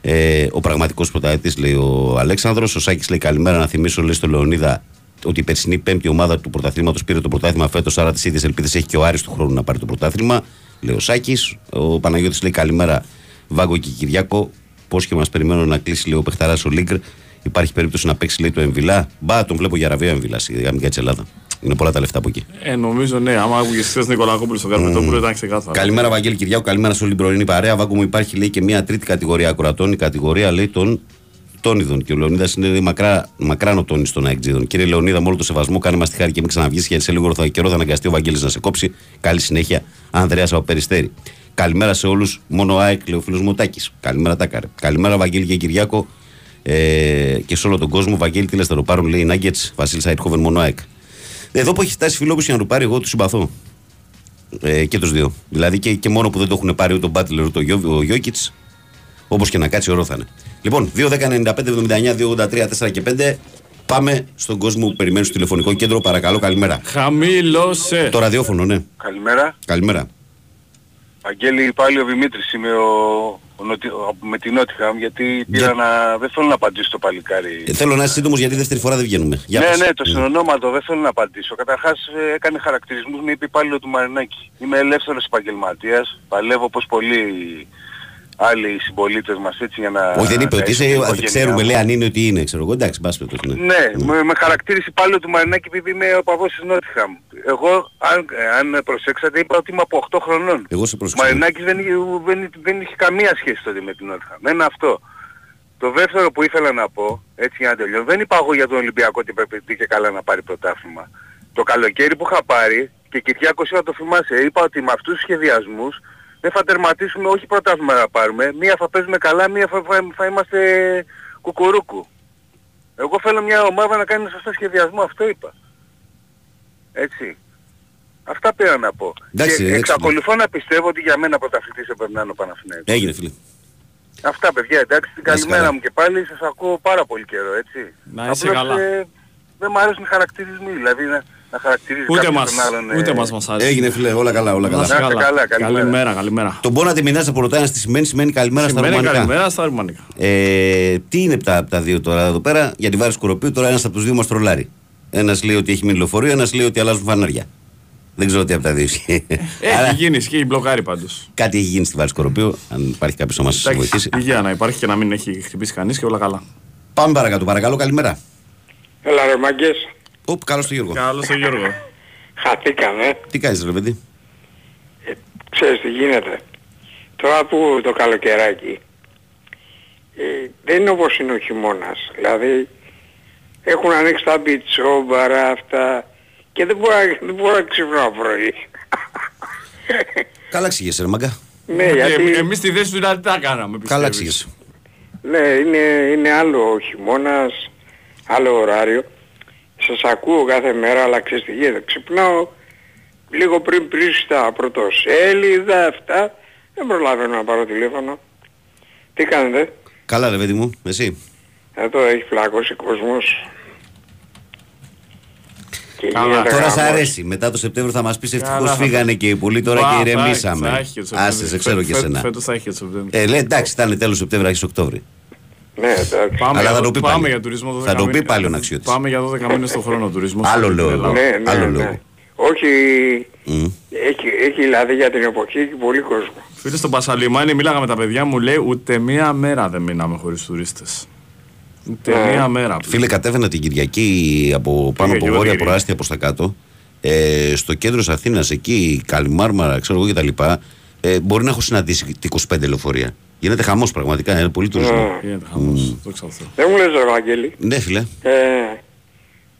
Ε, ο πραγματικός πρωταθλητή, λέει ο Αλέξανδρος. Ο Σάκης λέει καλημέρα να θυμίσω, λέει στο Λεωνίδα, ότι η περσινή πέμπτη ομάδα του πρωταθλήματος πήρε το πρωτάθλημα φέτος. Άρα τις ίδιες ελπίδες έχει και ο Άρης του χρόνου να πάρει το πρωτάθλημα. Λέει ο Σάκης. Ο Παναγιώτης λέει καλημέρα, Βάγκο και Κυριάκο. Πώς και μας περιμένουν να κλείσει, λέει ο Πεχταρά ο Λίγκρ. Υπάρχει περίπτωση να παίξει, λέει το Εμβιλά. Μπα, τον βλέπω για ραβία Εμβιλάς, η γαμικά τη Ελλάδα. Είναι πολλά τα λεφτά από εκεί. Ε, νομίζω ναι, άμα άκουγες χθες Νικολακόπουλο στον Καρπετόπουλο ήταν ξεκάθαρο. Καλημέρα, Βαγγέλη Κυριάκο. Καλημέρα σε όλη την πρωινή παρέα. Βάγκο μου υπάρχει λέει και μια τρίτη κατηγορία ακροατών. Η κατηγορία λέει των Τόνιδων. Και ο Λεωνίδας είναι μακρά, μακράν ο Τόνι των Αεκτζίδων. Κύριε Λεωνίδα, με όλο το σεβασμό, κάνε μας τη χάρη και μην ξαναβγείς γιατί σε λίγο θα, καιρό θα αναγκαστεί ο Βαγγέλης να σε κόψει. Καλή συνέχεια, Ανδρέας από Περιστέρη. Καλημέρα σε όλους. Μόνο ΑΕΚ, λέει ο φίλος μου Τάκη. Καλημέρα, Τάκαρε. Καλημέρα, Βαγγέλη και Κυριάκο. Ε, και σε όλο τον κόσμο. Βαγγέλη, τι λες, θα το πάρουν, λέει Νάγκετ, Βασίλη Αϊτχόβεν, μόνο ΑΕΚ. Εδώ που έχει φτάσει φίλο για να το πάρει, εγώ τους συμπαθώ. Ε, και τους δύο. Δηλαδή και, και μόνο που δεν το έχουν πάρει ούτε ο Μπάτλερ ούτε ο, Γιώ, ο Γιώκητ, όπως και να κάτσει, ωραίο θα είναι. Λοιπόν, 2, 10, 95, 79, 2, 83, 4 και 5. Πάμε στον κόσμο που περιμένει στο τηλεφωνικό κέντρο. Παρακαλώ, καλημέρα. Χαμήλωσε. Το ραδιόφωνο, ναι. Καλημέρα. Καλημέρα. Αγγέλη πάλι ο Δημήτρης είμαι ο, ο Νοτι- ο- με την Νότιχαμ γιατί πήρα να... δεν θέλω να απαντήσω το παλικάρι. Ε, θέλω να είσαι σύντομος γιατί δεύτερη φορά δεν βγαίνουμε. Για ναι, πες. ναι, το συνονόματο δεν θέλω να απαντήσω. Καταρχάς ε, έκανε χαρακτηρισμούς με είπε υπάλληλο του Μαρινάκη. Είμαι ελεύθερος επαγγελματίας, παλεύω όπως πολλοί άλλοι συμπολίτες μας έτσι για να... Όχι, δεν είπε να ότι ίσω είσαι. την οικογένειά Ξέρουμε, μου. λέει αν είναι ότι είναι. Ξέρω εγώ. Εντάξει, μπας περιπτώσει, ναι. Ναι, με, με χαρακτήρισε υπάλληλο του Μαρινάκη επειδή είμαι ο παβός της Νότιχαμ. Εγώ, αν, ε, αν προσέξατε, είπα ότι είμαι από 8 χρονών. Εγώ σε Ο προσέξα. Μαρινάκης δεν, είχε- δεν, δεν είχε καμία σχέση τότε με την Νότιχαμ. Ένα αυτό. Το δεύτερο που ήθελα να πω, έτσι για να τελειώσω, δεν είπα εγώ για τον Ολυμπιακό ότι πρέπει και καλά να πάρει πρωτάθλημα. Το καλοκαίρι που είχα πάρει, και Κυριάκος θα το θυμάσαι, είπα ότι με αυτούς τους σχεδιασμούς δεν θα τερματίσουμε όχι πρωτάθλημα να πάρουμε, μία θα παίζουμε καλά, μία θα, θα, θα είμαστε κουκουρούκου. Εγώ θέλω μια ομάδα να κάνει σωστό σχεδιασμό, αυτό είπα. Έτσι. Αυτά πήρα να πω. Εντάξει, και εντάξει. εξακολουθώ να πιστεύω ότι για μένα πρωταθλητής έπρεπε να είναι ο Παναθηναίκος. Έγινε, φίλε. Αυτά παιδιά, εντάξει, την Να είσαι καλημέρα καλά. μου και πάλι, σας ακούω πάρα πολύ καιρό, έτσι. Να είσαι Απλώς, καλά. ε, δεν μου αρέσουν οι χαρακτηρισμοί, δηλαδή να, να χαρακτηρίζεις Ούτε κάποιος μας, τον άλλον. ε, ούτε μας μας αρέσει. Έγινε, φίλε. Όλα καλά, όλα Να καλά. είσαι Να είστε καλά. καλά, καλημέρα. Καλημέρα, καλημέρα. Τον πόνα τη μηνά από ρωτάει τι σημαίνει, σημαίνει καλημέρα στα Σημαίνει ρουμανικά. καλημέρα στα ρουμανικά. Ε, τι είναι τα, τα δύο τώρα εδώ πέρα, για τη βάρη σκοροπίου, τώρα ένας από τους δύο μας τρολάρει. Ένας λέει ότι έχει μείνει λεωφορείο, ένας λέει ότι αλλάζουν φανάρια. Δεν ξέρω τι από τα δύο ισχύει. Άρα, Έχει γίνει και η μπλοκάρι πάντως. κάτι έχει γίνει στη βάρη σκοροπίου, αν υπάρχει κάποιος να μας Εντάξει, βοηθήσει. υγεία να υπάρχει και να μην έχει χτυπήσει κανείς και όλα καλά. Πάμε παρακάτω, παρακαλώ, καλημέρα. Έλα ρε μαγκές, Οπ, καλώς το Γιώργο. Καλώς τον Γιώργο. χαθήκαμε. Τι κάνεις, ρε παιδί; Ε, ξέρεις τι γίνεται. Τώρα που το καλοκαιράκι ε, δεν είναι όπως είναι ο χειμώνας. Δηλαδή έχουν ανοίξει τα μπιτσόμπαρα αυτά και δεν μπορώ, να- δεν μπορώ να ξυπνάω πρωί. Καλά εξηγέσαι, ρε μαγκά. ναι, γιατί Εμείς στη θέση του δηλαδή τα κάναμε. Καλά πιστεύεις. εξηγέσαι. ναι, είναι, είναι άλλο ο χειμώνας, άλλο ωράριο. Σας ακούω κάθε μέρα, αλλά ξέρεις τι γίνεται. Ξυπνάω λίγο πριν πριν στα πρωτοσέλιδα αυτά. Δεν προλαβαίνω να πάρω τηλέφωνο. Τι κάνετε; Καλά, ρε παιδί μου, εσύ; Εδώ έχει πλακώσει κόσμος. Και Καλά, γίνεται Τώρα σ' χαμός. αρέσει. Μετά το Σεπτέμβριο θα μας πεις ευτυχώ Καλά, θα- φύγανε και οι πολλοί τώρα Μπα, και θα έχει- ηρεμήσαμε. θα έχει και το Άσε, Σεπτέμβριο. σε ξέρω και Φέ- εσένα. Φέτος θα έχει και το Σεπτέμβριο. Ε, λέει εντάξει, ήταν τέλος Σεπτέμβρη, αρχές Οκτώβρη. Ναι, εντάξει. Πάμε, Αλλά για, θα το πει πάμε πάλι. για τουρισμό 12 Θα το πει μήνες. πάλι ο Ναξιώτης. Πάμε για 12 μήνες το χρόνο τουρισμός. Άλλο στην λόγο. Ελλάδα. Ναι, ναι, άλλο ναι. λόγο. Όχι, Μμ. έχει, έχει δηλαδή για την εποχή έχει πολύ κόσμο. Φίλε στον Πασαλιμάνι μίλαγα με τα παιδιά μου, λέει ούτε μία μέρα δεν μείναμε χωρίς τουρίστες. Ούτε Ναι. μία μέρα. Φίλε, κατέβαινα την Κυριακή από πάνω Πήγα από και βόρεια εγώ την προάστια προς τα κάτω. Ε, στο κέντρο της Αθήνας, εκεί, Καλιμάρμαρα, ξέρω εγώ κτλ. Ε, μπορεί να έχω συναντήσει 25 λεωφορεία. Γίνεται χαμός πραγματικά, είναι πολύ τουρισμό. Ναι. Γίνεται χαμός, το ξαθώ. Δεν μου λες ρε Βαγγέλη, Ναι, φίλε. ε,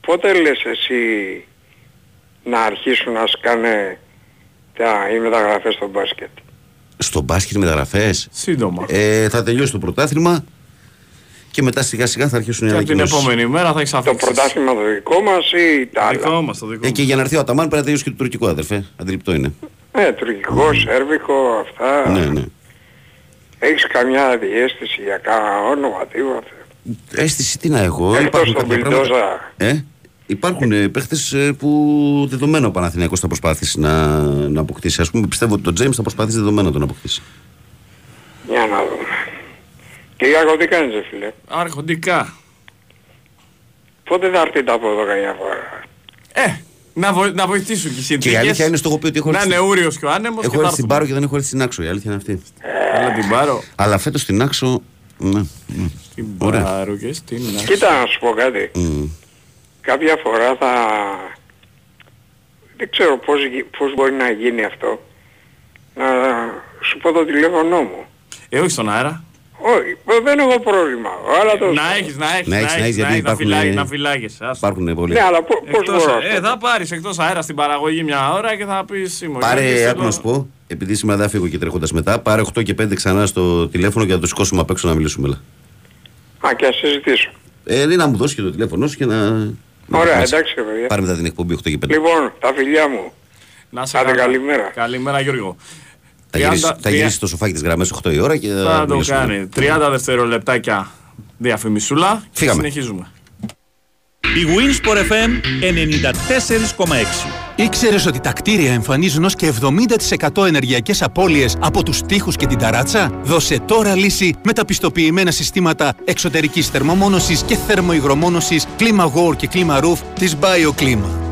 πότε λες εσύ να αρχίσουν να σκάνε τα, οι μεταγραφές στο μπάσκετ; Στο μπάσκετ μεταγραφές; Σύντομα. Ε, θα τελειώσει το πρωτάθλημα και μετά σιγά σιγά θα αρχίσουν οι και από την ανακοινώσεις. επόμενη μέρα θα έχεις Το αφήξεις. πρωτάθλημα το δικό μας ή τα άλλα; Δικό μας, το δικό Ε, μας. και για να έρθει ο Αταμάν πρέπει να τελειώσει και το τουρκικό, αδερφέ. Αντιληπτό είναι. Ναι, τουρκικός, σέρβικο, αυτά. Ναι, ναι. Έχεις καμιά διέστηση για κάνα όνομα, τίποτα. Αίσθηση τι να έχω. Εκτός υπάρχουν τον κάποια πράγματα. Μπιλντόζα. Ε, υπάρχουν ε, παίχτες ε, που δεδομένο ο Παναθηναϊκός θα προσπαθήσει να, να αποκτήσει. Ας πούμε πιστεύω ότι το James θα προσπαθήσει δεδομένο να τον αποκτήσει. Για να δούμε. Κυριάκο τι κάνεις ρε φίλε. Αρχοντικά. Πότε θα έρθει τα απόδοκα για φορά; Ε, να, βο, να βοηθήσουν και οι Και η συνθήκες. αλήθεια είναι στο έχω πει ότι έχω Να έρθει είναι ούριος και ο άνεμος Έχω και θα έρθει στην έρθουν. Πάρο και δεν έχω έρθει στην Άξο. Η αλήθεια είναι αυτή. Έλα την πάρω. Αλλά φέτος στην Άξο. Ναι, ναι. Την Ωραία. πάρω και στην άκρη. Κοίτα να σου πω κάτι. Μμ. Κάποια φορά θα... Δεν ξέρω πώς, γι- πώς μπορεί να γίνει αυτό. Να σου πω το τηλέφωνό μου. Ε, όχι στον αέρα. Όχι, δεν έχω πρόβλημα. Αλλά το... Να έχεις, να έχεις, Να να έχεις, να έχεις, έχεις, γιατί να έχεις, να υπάρχουν, φυλάγεις, ε, να φυλάγεις. άστο. Υπάρχουν πολλοί. Ναι, αλλά πο- πώς Εκτός, μπορώ ε, αυτό. θα πάρεις εκτός αέρα στην παραγωγή μια ώρα και θα πεις «Σίμω, Πάρε, γιατί σε άκου να το- σου πω, επειδή σήμερα δεν φύγω και τρέχοντας μετά, πάρε 8 και 5 ξανά στο τηλέφωνο και να το σηκώσουμε απ' έξω να μιλήσουμε. Έλα. Α, και ας συζητήσω. Ε, ναι, να μου δώσει και το τηλέφωνο σου και να. να Ωραία, μας- εντάξει ρε παιδιά. Πάρε μετά την εκπομπή 8 και 5. Λοιπόν, τα φιλιά μου. Να σε Άντε, καλά. καλημέρα. Καλημέρα Γιώργο. Θα γυρίσει, 30 θα γυρίσει το σοφάκι της γραμμές 8 η ώρα και Θα το μιλήσουμε. κάνει. 30 δευτερολεπτάκια διαφημισούλα και Φύγαμε. συνεχίζουμε. Η Winsport FM 94,6. Ήξερες ότι τα κτίρια εμφανίζουν ως και 70% ενεργειακές απώλειες από τους τοίχους και την ταράτσα; Δώσε τώρα λύση με τα πιστοποιημένα συστήματα εξωτερικής θερμομόνωσης και θερμοϊγρομόνωσης Clima War και Clima Roof της BioClima.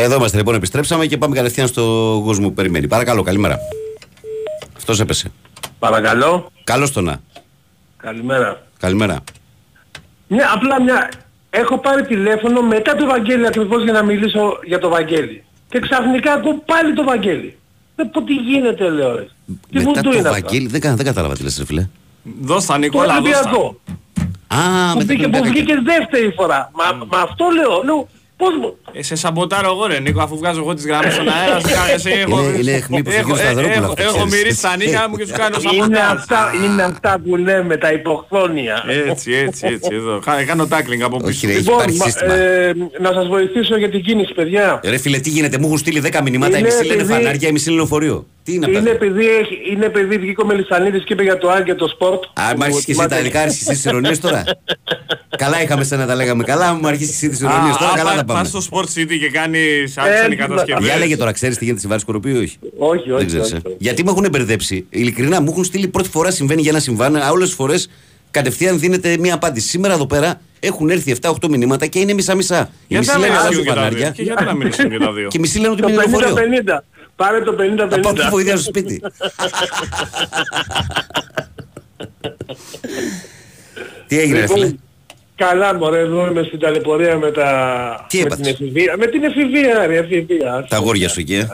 Εδώ είμαστε λοιπόν, επιστρέψαμε και πάμε κατευθείαν στο κόσμο που περιμένει. Παρακαλώ, καλημέρα. Αυτός έπεσε. Παρακαλώ. Καλώς το να. Καλημέρα. Καλημέρα. Μια, απλά μια... Έχω πάρει τηλέφωνο μετά το Βαγγέλη ακριβώς για να μιλήσω για το Βαγγέλη. Και ξαφνικά ακούω πάλι το Βαγγέλη. Δεν πω τι γίνεται λέω. ρε. Τι Μετά βουντού το είναι αυτά; Βαγγέλη, δεν, κα- δεν κατάλαβα τι λες ρε φίλε. Δώσ' τα Το Νικόλα, δώσ' τα. Ολυμπιακό. Α, Που, μετά μπήκε, το που Βαγγέλη. βγήκε δεύτερη φορά. Μα, μα αυτό λέω. λέω πώς μου... Ε, σε σαμποτάρω εγώ ρε Νίκο, αφού βγάζω εγώ τις γραμμές στον αέρα, σου κάνω εσύ, έχω, Είναι- είναι αιχμή προς τον έχω, κύριο ε, Σταυρόπουλο έχω, αυτός, έχω ξέρεις. μυρίσει τα νύχια μου και σου κάνω Είναι σαμποτάρ. αυτά, είναι αυτά που λέμε τα υποχθόνια. Έτσι, έτσι, έτσι, εδώ. Κα- Κάνω τάκλινγκ από Όχι, πίσω. ρε, έχει Λοιπόν, υπάρχει μα- σύστημα. ε, να σας βοηθήσω για την κίνηση παιδιά. Ρε φίλε, τι γίνεται, μου έχουν στείλει 10 μηνύματα, η Είναι μισή λένε επειδή- φανάρια, η μισή λένε λεωφορείο. Τι είναι αυτά. Είναι επειδή, έχει- είναι επειδή βγήκε ο Μελισανίδης και είπε για το Άγ και το σπορτ. Α, μ' αρχίσεις και εσύ τα δικά σου τις ηρωνίες τώρα; καλά είχαμε σένα τα λέγαμε καλά, μου αρχίσεις εσύ τις ηρωνίες τώρα, καλά τα πάμε. Πας στο Sport City και κάνεις άξενη Ε, κατασκευή. Για λέγε τώρα, ξέρεις τι γίνεται στη Βάρη Σκορπίου ή όχι; Όχι, όχι. Δεν ξέρεις. όχι, ε. όχι. Γιατί με έχουν μπερδέψει. Ειλικρινά μου έχουν στείλει πρώτη φορά συμβαίνει για ένα συμβάν. Όλε τι φορές κατευθείαν δίνεται μία απάντηση. Σήμερα εδώ πέρα έχουν έρθει 7-8 μηνύματα και είναι μισά-μισά. Η Γιατί μισή να μην λένε ισχύουν αλλάζουν και τα δύο. φανάρια Και γιατί να μην ισχύουν και τα δύο. και η μισή λένε ότι Το είναι λεωφορείο. 50-50. Πάρε το 50-50. Θα πάω τη βοήθεια στο σπίτι. Τι έγινε, ρε φίλε; Λοιπόν, Καλά μωρέ, εδώ είμαι στην ταλαιπωρία με τα... Τι με έπαθες; την εφηβεία. Με την εφηβεία ρε, εφηβεία. Τα αγόρια σου εκεί. ε.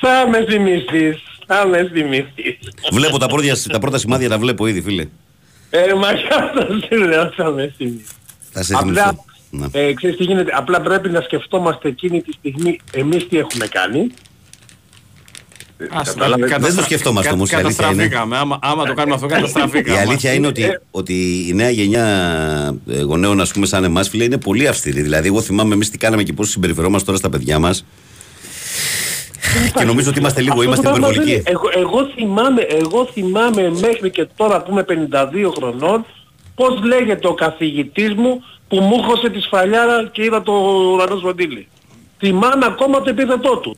Θα με θυμηθείς. Θα με θυμηθείς. Βλέπω τα πρώτα, τα πρώτα σημάδια, τα βλέπω ήδη, φίλε. Ε, μα αυτό σου λέω, θα με θυμηθείς. Θα σε Απλά, θυμηθώ. Ναι. ε, ξέρεις τι γίνεται, απλά πρέπει να σκεφτόμαστε εκείνη τη στιγμή εμείς τι έχουμε κάνει. Ας, Κατάλαβες. καταστρα- Δεν το σκεφτόμαστε κα- όμως, η αλήθεια είναι. Καταστραφήκαμε. Άμα, άμα το κάνουμε αυτό, Η καταστραφήκαμε. αλήθεια είναι ότι, Ε, ότι η νέα γενιά ε, γονέων, ας πούμε, σαν εμάς, φίλε, είναι πολύ αυστηρή. Δηλαδή, εγώ θυμάμαι εμείς τι κάναμε και πώς συμπεριφερόμαστε τώρα στα παιδιά μας. και νομίζω ότι είμαστε λίγο, Αυτό είμαστε το πράγμα υπερβολικοί. δεν- Εγώ, εγώ, θυμάμαι, εγώ θυμάμαι μέχρι και τώρα που είμαι 52 χρονών πώς λέγεται ο καθηγητής μου που μου χώσε τη σφαλιάρα και είδα το ουρανό σβοντήλι. Θυμάμαι ακόμα το επίθετό του.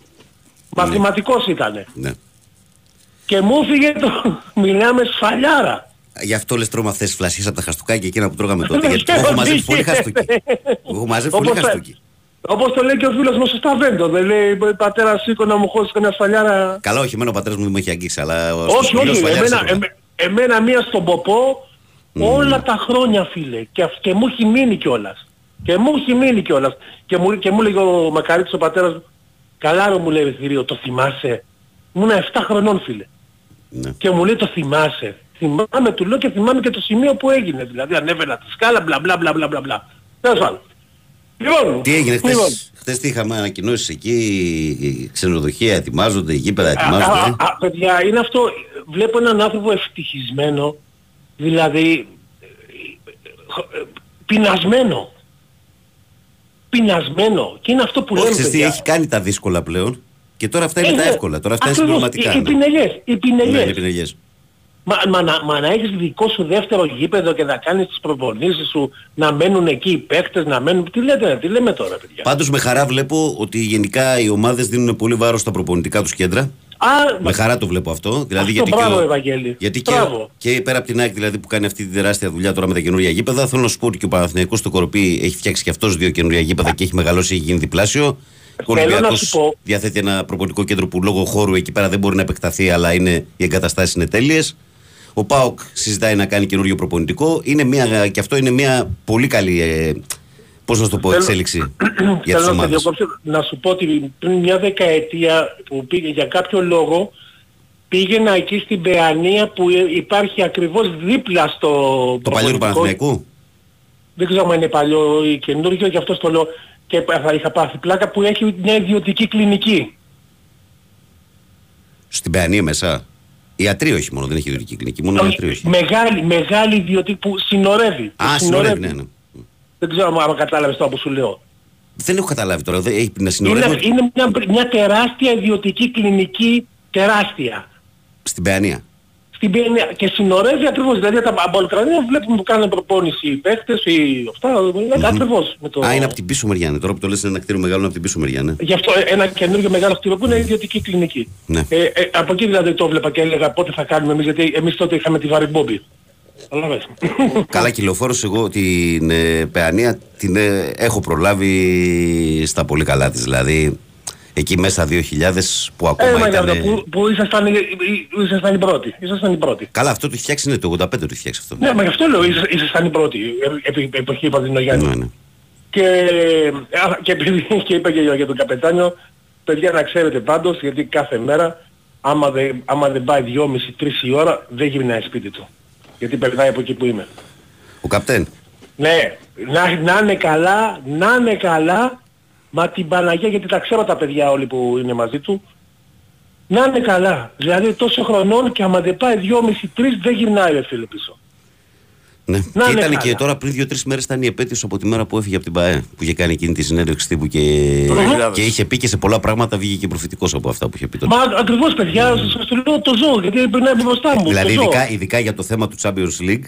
Μαθηματικός ήτανε. Ναι. Και μου έφυγε το... Μιλάμε σφαλιάρα. Γι' αυτό λες τρώμε αυτέ τι φλασιέ από τα χαστούκια εκείνα που τρώγαμε τότε. Δεν γιατί ξέρω έχω τι μαζέψει πολύ γίνεται. χαστούκι. Έχω μαζέψει πολύ Όπως τα- χαστούκι. Όπως το λέει και ο φίλος μου στο Σταβέντο. Δεν λέει πατέρα σήκω να μου χώσεις καμιά σφαλιάρα. Καλά, όχι, εμένα ο πατέρας μου δεν με έχει αγγίξει, αλλά. ο Όχι, σκυλός όχι, φαλιάρας εμένα, έτρωγα. εμέ- εμένα μία στον ποπό όλα τα χρόνια φίλε και, αυ- και μου έχει μείνει κιόλας. Και μου έχει μείνει κιόλας. Και μου, και μου λέγει ο Μακαρίτης ο πατέρας μου, καλά ρε μου λέει θηρίο, το θυμάσαι. Ήμουν 7 χρονών φίλε. Ναι. Και μου λέει το θυμάσαι. Θυμάμαι του λέω και θυμάμαι και το σημείο που έγινε. Δηλαδή ανέβαινα τη σκάλα μπλα μπλα μπλα μπλα μπλα μπλα. Τέλος πάντων. Λοιπόν, Τι έγινε χθες, λοιπόν. χθες τι είχαμε ανακοινώσεις εκεί, οι ξενοδοχεία ετοιμάζονται, οι γήπεδα Α, ετοιμάζονται. α, α, παιδιά, είναι αυτό. Βλέπω έναν άνθρωπο ευτυχισμένο, δηλαδή ε, ε, πεινασμένο. Πεινασμένο. Και είναι αυτό που Όχι, λέμε, ξέρεις τι, παιδιά. έχει κάνει τα δύσκολα πλέον και τώρα αυτά είναι Ε, τα ναι. εύκολα, τώρα αυτά είναι Ακριβώς. συμπληρωματικά. Οι, οι ναι. πινελιές. Οι πινελιές. Ναι, είναι πινελιές. Μα, μα, να, μα να έχεις δικό σου δεύτερο γήπεδο και να κάνεις τις προπονήσεις σου, να μένουν εκεί οι παίκτες, να μένουν... Τι λέτε, τι λέμε τώρα, παιδιά; Πάντως με χαρά βλέπω ότι γενικά οι ομάδες δίνουν πολύ βάρος στα προπονητικά τους κέντρα. Α, Με χαρά το βλέπω αυτό. Δηλαδή αυτό γιατί μπράβο, και, ο- Ευαγγέλη. γιατί και, Μπράβο. και πέρα από την ΑΕΚ δηλαδή που κάνει αυτή τη τεράστια δουλειά τώρα με τα καινούργια γήπεδα, θέλω να σου πω ότι και ο Παναθηναϊκός στο Κοροπή έχει φτιάξει και αυτός δύο καινούργια γήπεδα και έχει μεγαλώσει, έχει γίνει διπλάσιο. Ο Θέλω να Ολυμπιακός σου πω- διαθέτει ένα προπονητικό κέντρο που λόγω χώρου εκεί πέρα δεν μπορεί να επεκταθεί, αλλά είναι, οι εγκαταστάσεις είναι τέλειες. Ο ΠΑΟΚ συζητάει να κάνει καινούριο προπονητικό. Είναι μια, και αυτό είναι μια πολύ καλή, ε, πώς να σου το πω, Θέλω- εξέλιξη για τις Θέλω να σε ομάδες; διακόψω, να σου πω ότι πριν μια δεκαετία που πήγε για κάποιο λόγο πήγαινα εκεί στην Παιανία που υπάρχει ακριβώς δίπλα στο Το παλιό του προπονητικό. Παναθηναϊκού; Δεν ξέρω αν είναι παλιό ή καινούργιο, γι' αυτό το λέω και θα είχα πάθει πλάκα που έχει μια ιδιωτική κλινική. Στην Παιανία μέσα; Ιατρείο όχι μόνο, δεν έχει ιδιωτική κλινική, μόνο ιατρείο έχει. Μεγάλη, μεγάλη ιδιωτική που συνορεύει. που Α, συνορεύει, ναι, ναι. Δεν ξέρω αν κατάλαβες τώρα που σου λέω. Δεν έχω καταλάβει τώρα. Δεν έχει να Είναι, συνορεύει είναι μια, μια τεράστια ιδιωτική κλινική, τεράστια. στην Παιανία. Στην Παιανία και συνορεύει ακριβώς, δηλαδή τα αμπολοκρανία βλέπουμε που κάνουν προπόνηση οι παίκτες ή αυτά, είναι ακριβώς. Με το... Α, είναι από την πίσω μεριά. Ναι. Τώρα που το λες είναι ένα κτίριο μεγάλο είναι από την πίσω μεριά. Ναι. Γι' αυτό ένα καινούργιο μεγάλο κτίριο που είναι ιδιωτική κλινική. ναι. Ε, ε, από εκεί δηλαδή το βλέπα και έλεγα πότε θα κάνουμε εμείς, γιατί εμείς τότε είχαμε τη βαρυμπόμπη. Καταλαβες. Καλά κυλοφόρος εγώ την ε, Παιανία την ε, έχω προλάβει στα πολύ καλά της. Δηλαδή εκεί μέσα 2000 που Ε, ακόμα μα, ήταν... για το που, που ήσασταν, οι- οι- ήσασταν οι πρώτοι. Ήσασταν οι πρώτοι. Καλά αυτό το έχει φτιάξει είναι το 85 το έχει φτιάξει αυτό. Ναι, μα γι' αυτό λέω, ήσασταν, ήσασταν οι πρώτοι, ε, επί εποχή Παδινογιάννη. Ναι, ναι. Και, α, και επειδή και είπα και για τον καπετάνιο, παιδιά να ξέρετε πάντως, γιατί κάθε μέρα, άμα δεν, άμα δεν πάει 2,5-3 η ώρα, δεν γυρνάει σπίτι του. Γιατί περνάει από εκεί που είμαι. Ο καπτέν. Ναι, να, να είναι καλά, να είναι καλά, μα την Παναγία, γιατί τα ξέρω τα παιδιά όλοι που είναι μαζί του, να είναι καλά. Δηλαδή τόσο χρονών και άμα δεν πάει 2,5-3 δεν γυρνάει ρε φίλε πίσω. Ναι. Να και είναι ήταν καλά. και τώρα πριν δύο-τρεις μέρες ήταν η επέτειος από τη μέρα που έφυγε από την ΠαΕ. Που είχε κάνει εκείνη τη συνέντευξη τύπου και, Το 2000. και είχε πει και σε πολλά πράγματα βγήκε και προφητικός από αυτά που είχε πει τότε. Μα ακριβώς παιδιά, σας το λέω το ζω, γιατί περνάει μπροστά μου. Δηλαδή, το ζω. ειδικά, ειδικά για το θέμα του Champions League,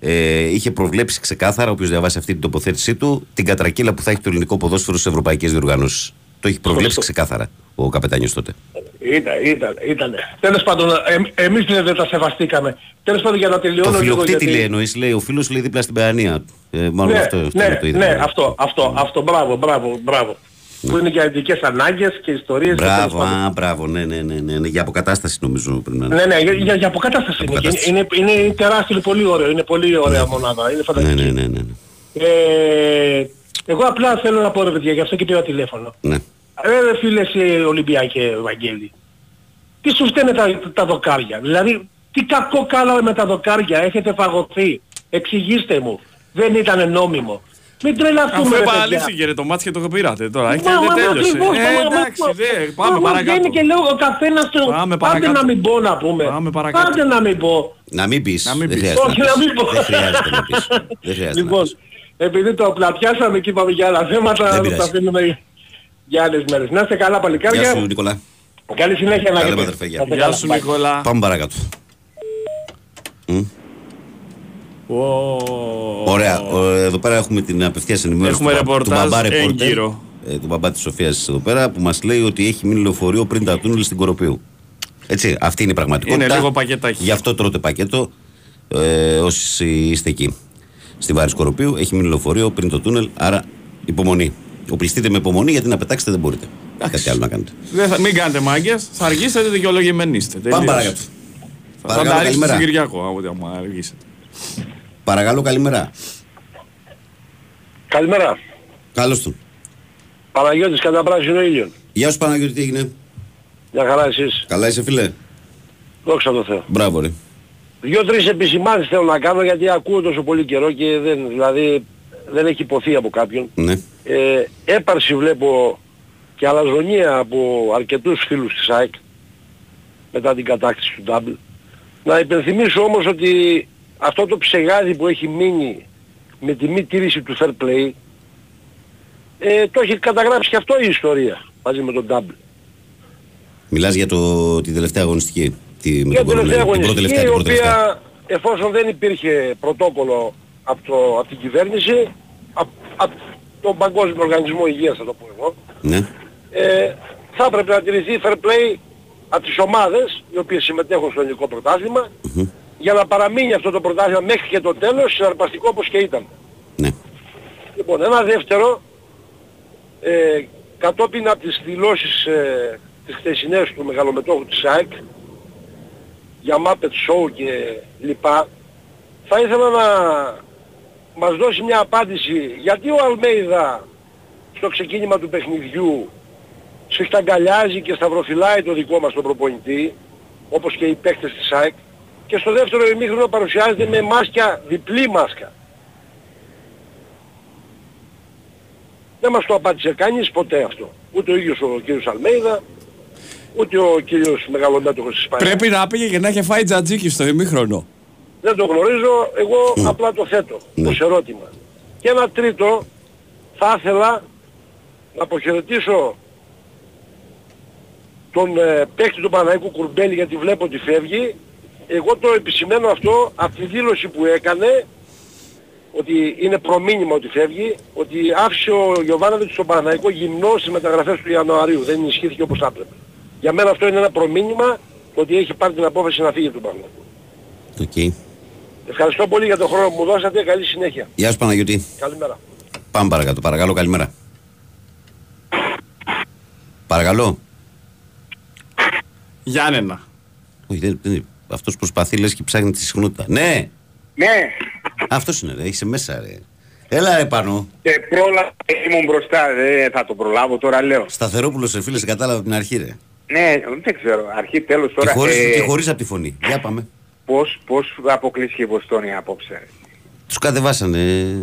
ε, είχε προβλέψει ξεκάθαρα, όποιος διαβάσει αυτή την τοποθέτησή του, την κατρακύλα που θα έχει το ελληνικό ποδόσφαιρο στις ευρωπαϊκές διοργανώσεις. Το έχει προβλέψει Σωστό. ξεκάθαρα ο καπετάνιος τότε. Ήταν, ήταν, ήταν. Τέλος πάντων, ε, εμείς δεν δεν τα σεβαστήκαμε. Τέλος πάντων για να τελειώνω το λίγο φιλοκτήτη γιατί... λέει εννοείς, λέει, ο φίλος λέει δίπλα στην Παιανία. Ε, μάλλον ναι, αυτό, αυτό ναι, είναι το ίδιο. ναι, αυτό, αυτό, αυτό, μπράβο, μπράβο, μπράβο. Που είναι για ειδικές ανάγκες και ιστορίες. και τέλος Μπράβο, πάντων. α, μπράβο, ναι, ναι, ναι, ναι, ναι, για αποκατάσταση νομίζω πρέπει να είναι. Ναι, ναι, για, για, για αποκατάσταση είναι. Αποκατάσταση. Είναι, είναι, είναι τεράστιο, είναι πολύ ωραίο, είναι πολύ ωραία μονάδα, είναι Ναι, φανταστική. ναι, ναι, ναι, ναι. Ε, εγώ απλά θέλω να πω ρε παιδιά, γι' αυτό και πήρα τηλέφωνο. ναι. Ρε ρε φίλε εσύ Ολυμπιακέ Ευαγγέλη. Τι σου φταίνε τα, τα δοκάρια; Δηλαδή τι κακό κάναμε με τα δοκάρια. Έχετε φαγωθεί; Εξηγήστε μου. Δεν ήταν νόμιμο. Μην Αφού τρελαθούμε ρε παιδιά. επαναλήφθηκε ρε το μάτς και το πήρατε τώρα. Έχετε Μα, μα, δεν μα, τέλειωσε. ακριβώς, Ε, μα, μα, εντάξει, μα, δε, μα, πάμε μα, παρακάτω. βγαίνει και λέω ο καθένας του. Πάμε Άντε παρακάτω. να μην πω να πούμε. Πάμε παρακάτω. Άντε να μην πω. Να μην πεις. Να μην δεν πεις. χρειάζεται Όχι, να να πεις. μην πω. Δεν χρειάζεται να πεις. Δεν χρειάζεται να Λοιπόν, πεις. Επειδή το πλατιάσαμε και είπαμε για άλλα θέματα, Δεν θα πειράζει. τα αφήνουμε για άλλες μέρες. Να είστε καλά παλικάρια. Γεια σου Νικολά. Καλή συνέχεια να Καλή έχετε. αδερφέ, γεια. Να είστε Γεια καλά. σου Bye. Νικόλα. Πάμε παρακάτω. Μμ. Ω. Ωραία. Ο, Εδώ πέρα έχουμε την απευθείας ενημέρωση Έχουμε του, μπα- του ρεπορτάζ μπαμπά ρεπόρτερ, έγκυρο. ε, του μπαμπά της Σοφίας εδώ πέρα που μας λέει ότι έχει μείνει λεωφορείο πριν τα τούνελ στην Κοροπίου. Έτσι, αυτή είναι η πραγματικότητα. Είναι λίγο πακετάκι. Γι' αυτό τρώτε πακέτο ε, όσοι είστε εκεί. Στη Βάρη Κοροπίου έχει μείνει λεωφορείο πριν το τούνελ, άρα υπομονή. Οπλιστείτε με υπομονή γιατί να πετάξετε δεν μπορείτε. Κάτι άλλο να κάνετε. Δεν θα, μην κάνετε μάγκες, θα αργήσετε δικαιολογημένοι είστε. Πάμε τελείως. παρακάτω. Θα, θα Παρακαλώ, τα ρίξετε καλημέρα. στον Κυριακό, άμα ότι άμα αργήσετε. Παρακαλώ, καλημέρα. Καλημέρα. Καλώς του. Παναγιώτης κατά πράσινο ήλιο. Γεια σου Παναγιώτη, τι έγινε; Για χαρά εσείς. Καλά είσαι φίλε; Δόξα τω Θεώ. Μπράβο ρε. Δύο-τρεις επισημάνσεις θέλω να κάνω γιατί ακούω τόσο πολύ καιρό και δεν, δηλαδή δεν έχει υποθεί από κάποιον. Ναι. Ε, έπαρση βλέπω και αλαζονία από αρκετούς φίλους της ΑΕΚ μετά την κατάκτηση του Double. Να υπενθυμίσω όμως ότι αυτό το ψεγάδι που έχει μείνει με τη μη τήρηση του fair play ε, το έχει καταγράψει και αυτό η ιστορία μαζί με τον Double. Μιλάς για το, την τελευταία αγωνιστική. Τη, με Για τον την τελευταία κορονοϊό. Την πρώτη αγωνιστική τελευταία, η την πρώτη τελευταία. οποία εφόσον δεν υπήρχε πρωτόκολλο από, το, από την κυβέρνηση, από, από τον Παγκόσμιο Οργανισμό Υγείας θα το πω εγώ, Ναι. ε, θα έπρεπε να τηρηθεί fair play από τις ομάδες οι οποίες συμμετέχουν στο ελληνικό πρωτάθλημα για να παραμείνει αυτό το πρωτάθλημα μέχρι και το τέλος συναρπαστικό όπως και ήταν. Ναι. Λοιπόν, ένα δεύτερο, ε, κατόπιν από τις δηλώσεις ε, τις χθεσινές του μεγαλομετώχου της ΑΕΚ για Muppet Show και λοιπά, θα ήθελα να μας δώσει μια απάντηση γιατί ο Αλμέιδα στο ξεκίνημα του παιχνιδιού συσταγκαλιάζει και σταυροφυλάει το δικό μας τον προπονητή, όπως και οι παίκτες της ΑΕΚ, και στο δεύτερο ημίχρονο παρουσιάζεται με μάσκια, διπλή μάσκα. Δεν μας το απάντησε κανείς ποτέ αυτό. Ούτε ο ίδιος ο κύριος Αλμέιδα, ούτε ο κύριος μεγαλομέτωχος της Ισπανίας. Πρέπει να πήγε και να είχε φάει τζατζίκι στο ημίχρονο. Δεν το γνωρίζω, εγώ απλά το θέτω ως ερώτημα. Και ένα τρίτο, θα ήθελα να αποχαιρετήσω τον ε, παίκτη του Παναϊκού Κουρμπέλη γιατί βλέπω ότι φεύγει. Εγώ το επισημαίνω αυτό από τη δήλωση που έκανε ότι είναι προμήνυμα ότι φεύγει, ότι άφησε ο Γιωβάνοβιτς στον Παναϊκό γυμνός στις μεταγραφές του Ιανουαρίου. Δεν ενισχύθηκε όπως θα έπρεπε. Για μένα αυτό είναι ένα προμήνυμα ότι έχει πάρει την απόφαση να φύγει του Παναϊκού. Οκ. Ευχαριστώ πολύ για τον χρόνο που μου δώσατε. Καλή συνέχεια. Γεια σου Παναγιώτη. Καλημέρα. Πάμε παρακάτω. Παρακαλώ, καλημέρα. Παρακαλώ. Γιάννενα. Όχι, δεν, δεν, αυτός προσπαθεί λες και ψάχνει τη συχνότητα. Ναι, Ναι, αυτός είναι ρε, είσαι μέσα ρε. Έλα ρε Πάνο. και πρόλαβα ήμουν μπροστά, δεν θα το προλάβω τώρα λέω. Σταθερόπουλος σε φίλε, σε κατάλαβα από την αρχή ρε. Ναι, δεν ξέρω, αρχή τέλος Και τώρα. χωρίς, ε, και χωρίς από τη φωνή. Για πάμε. πώς, πώς αποκλείστηκε η Βοστόνη απόψε. ρε; Τους κατεβάσανε.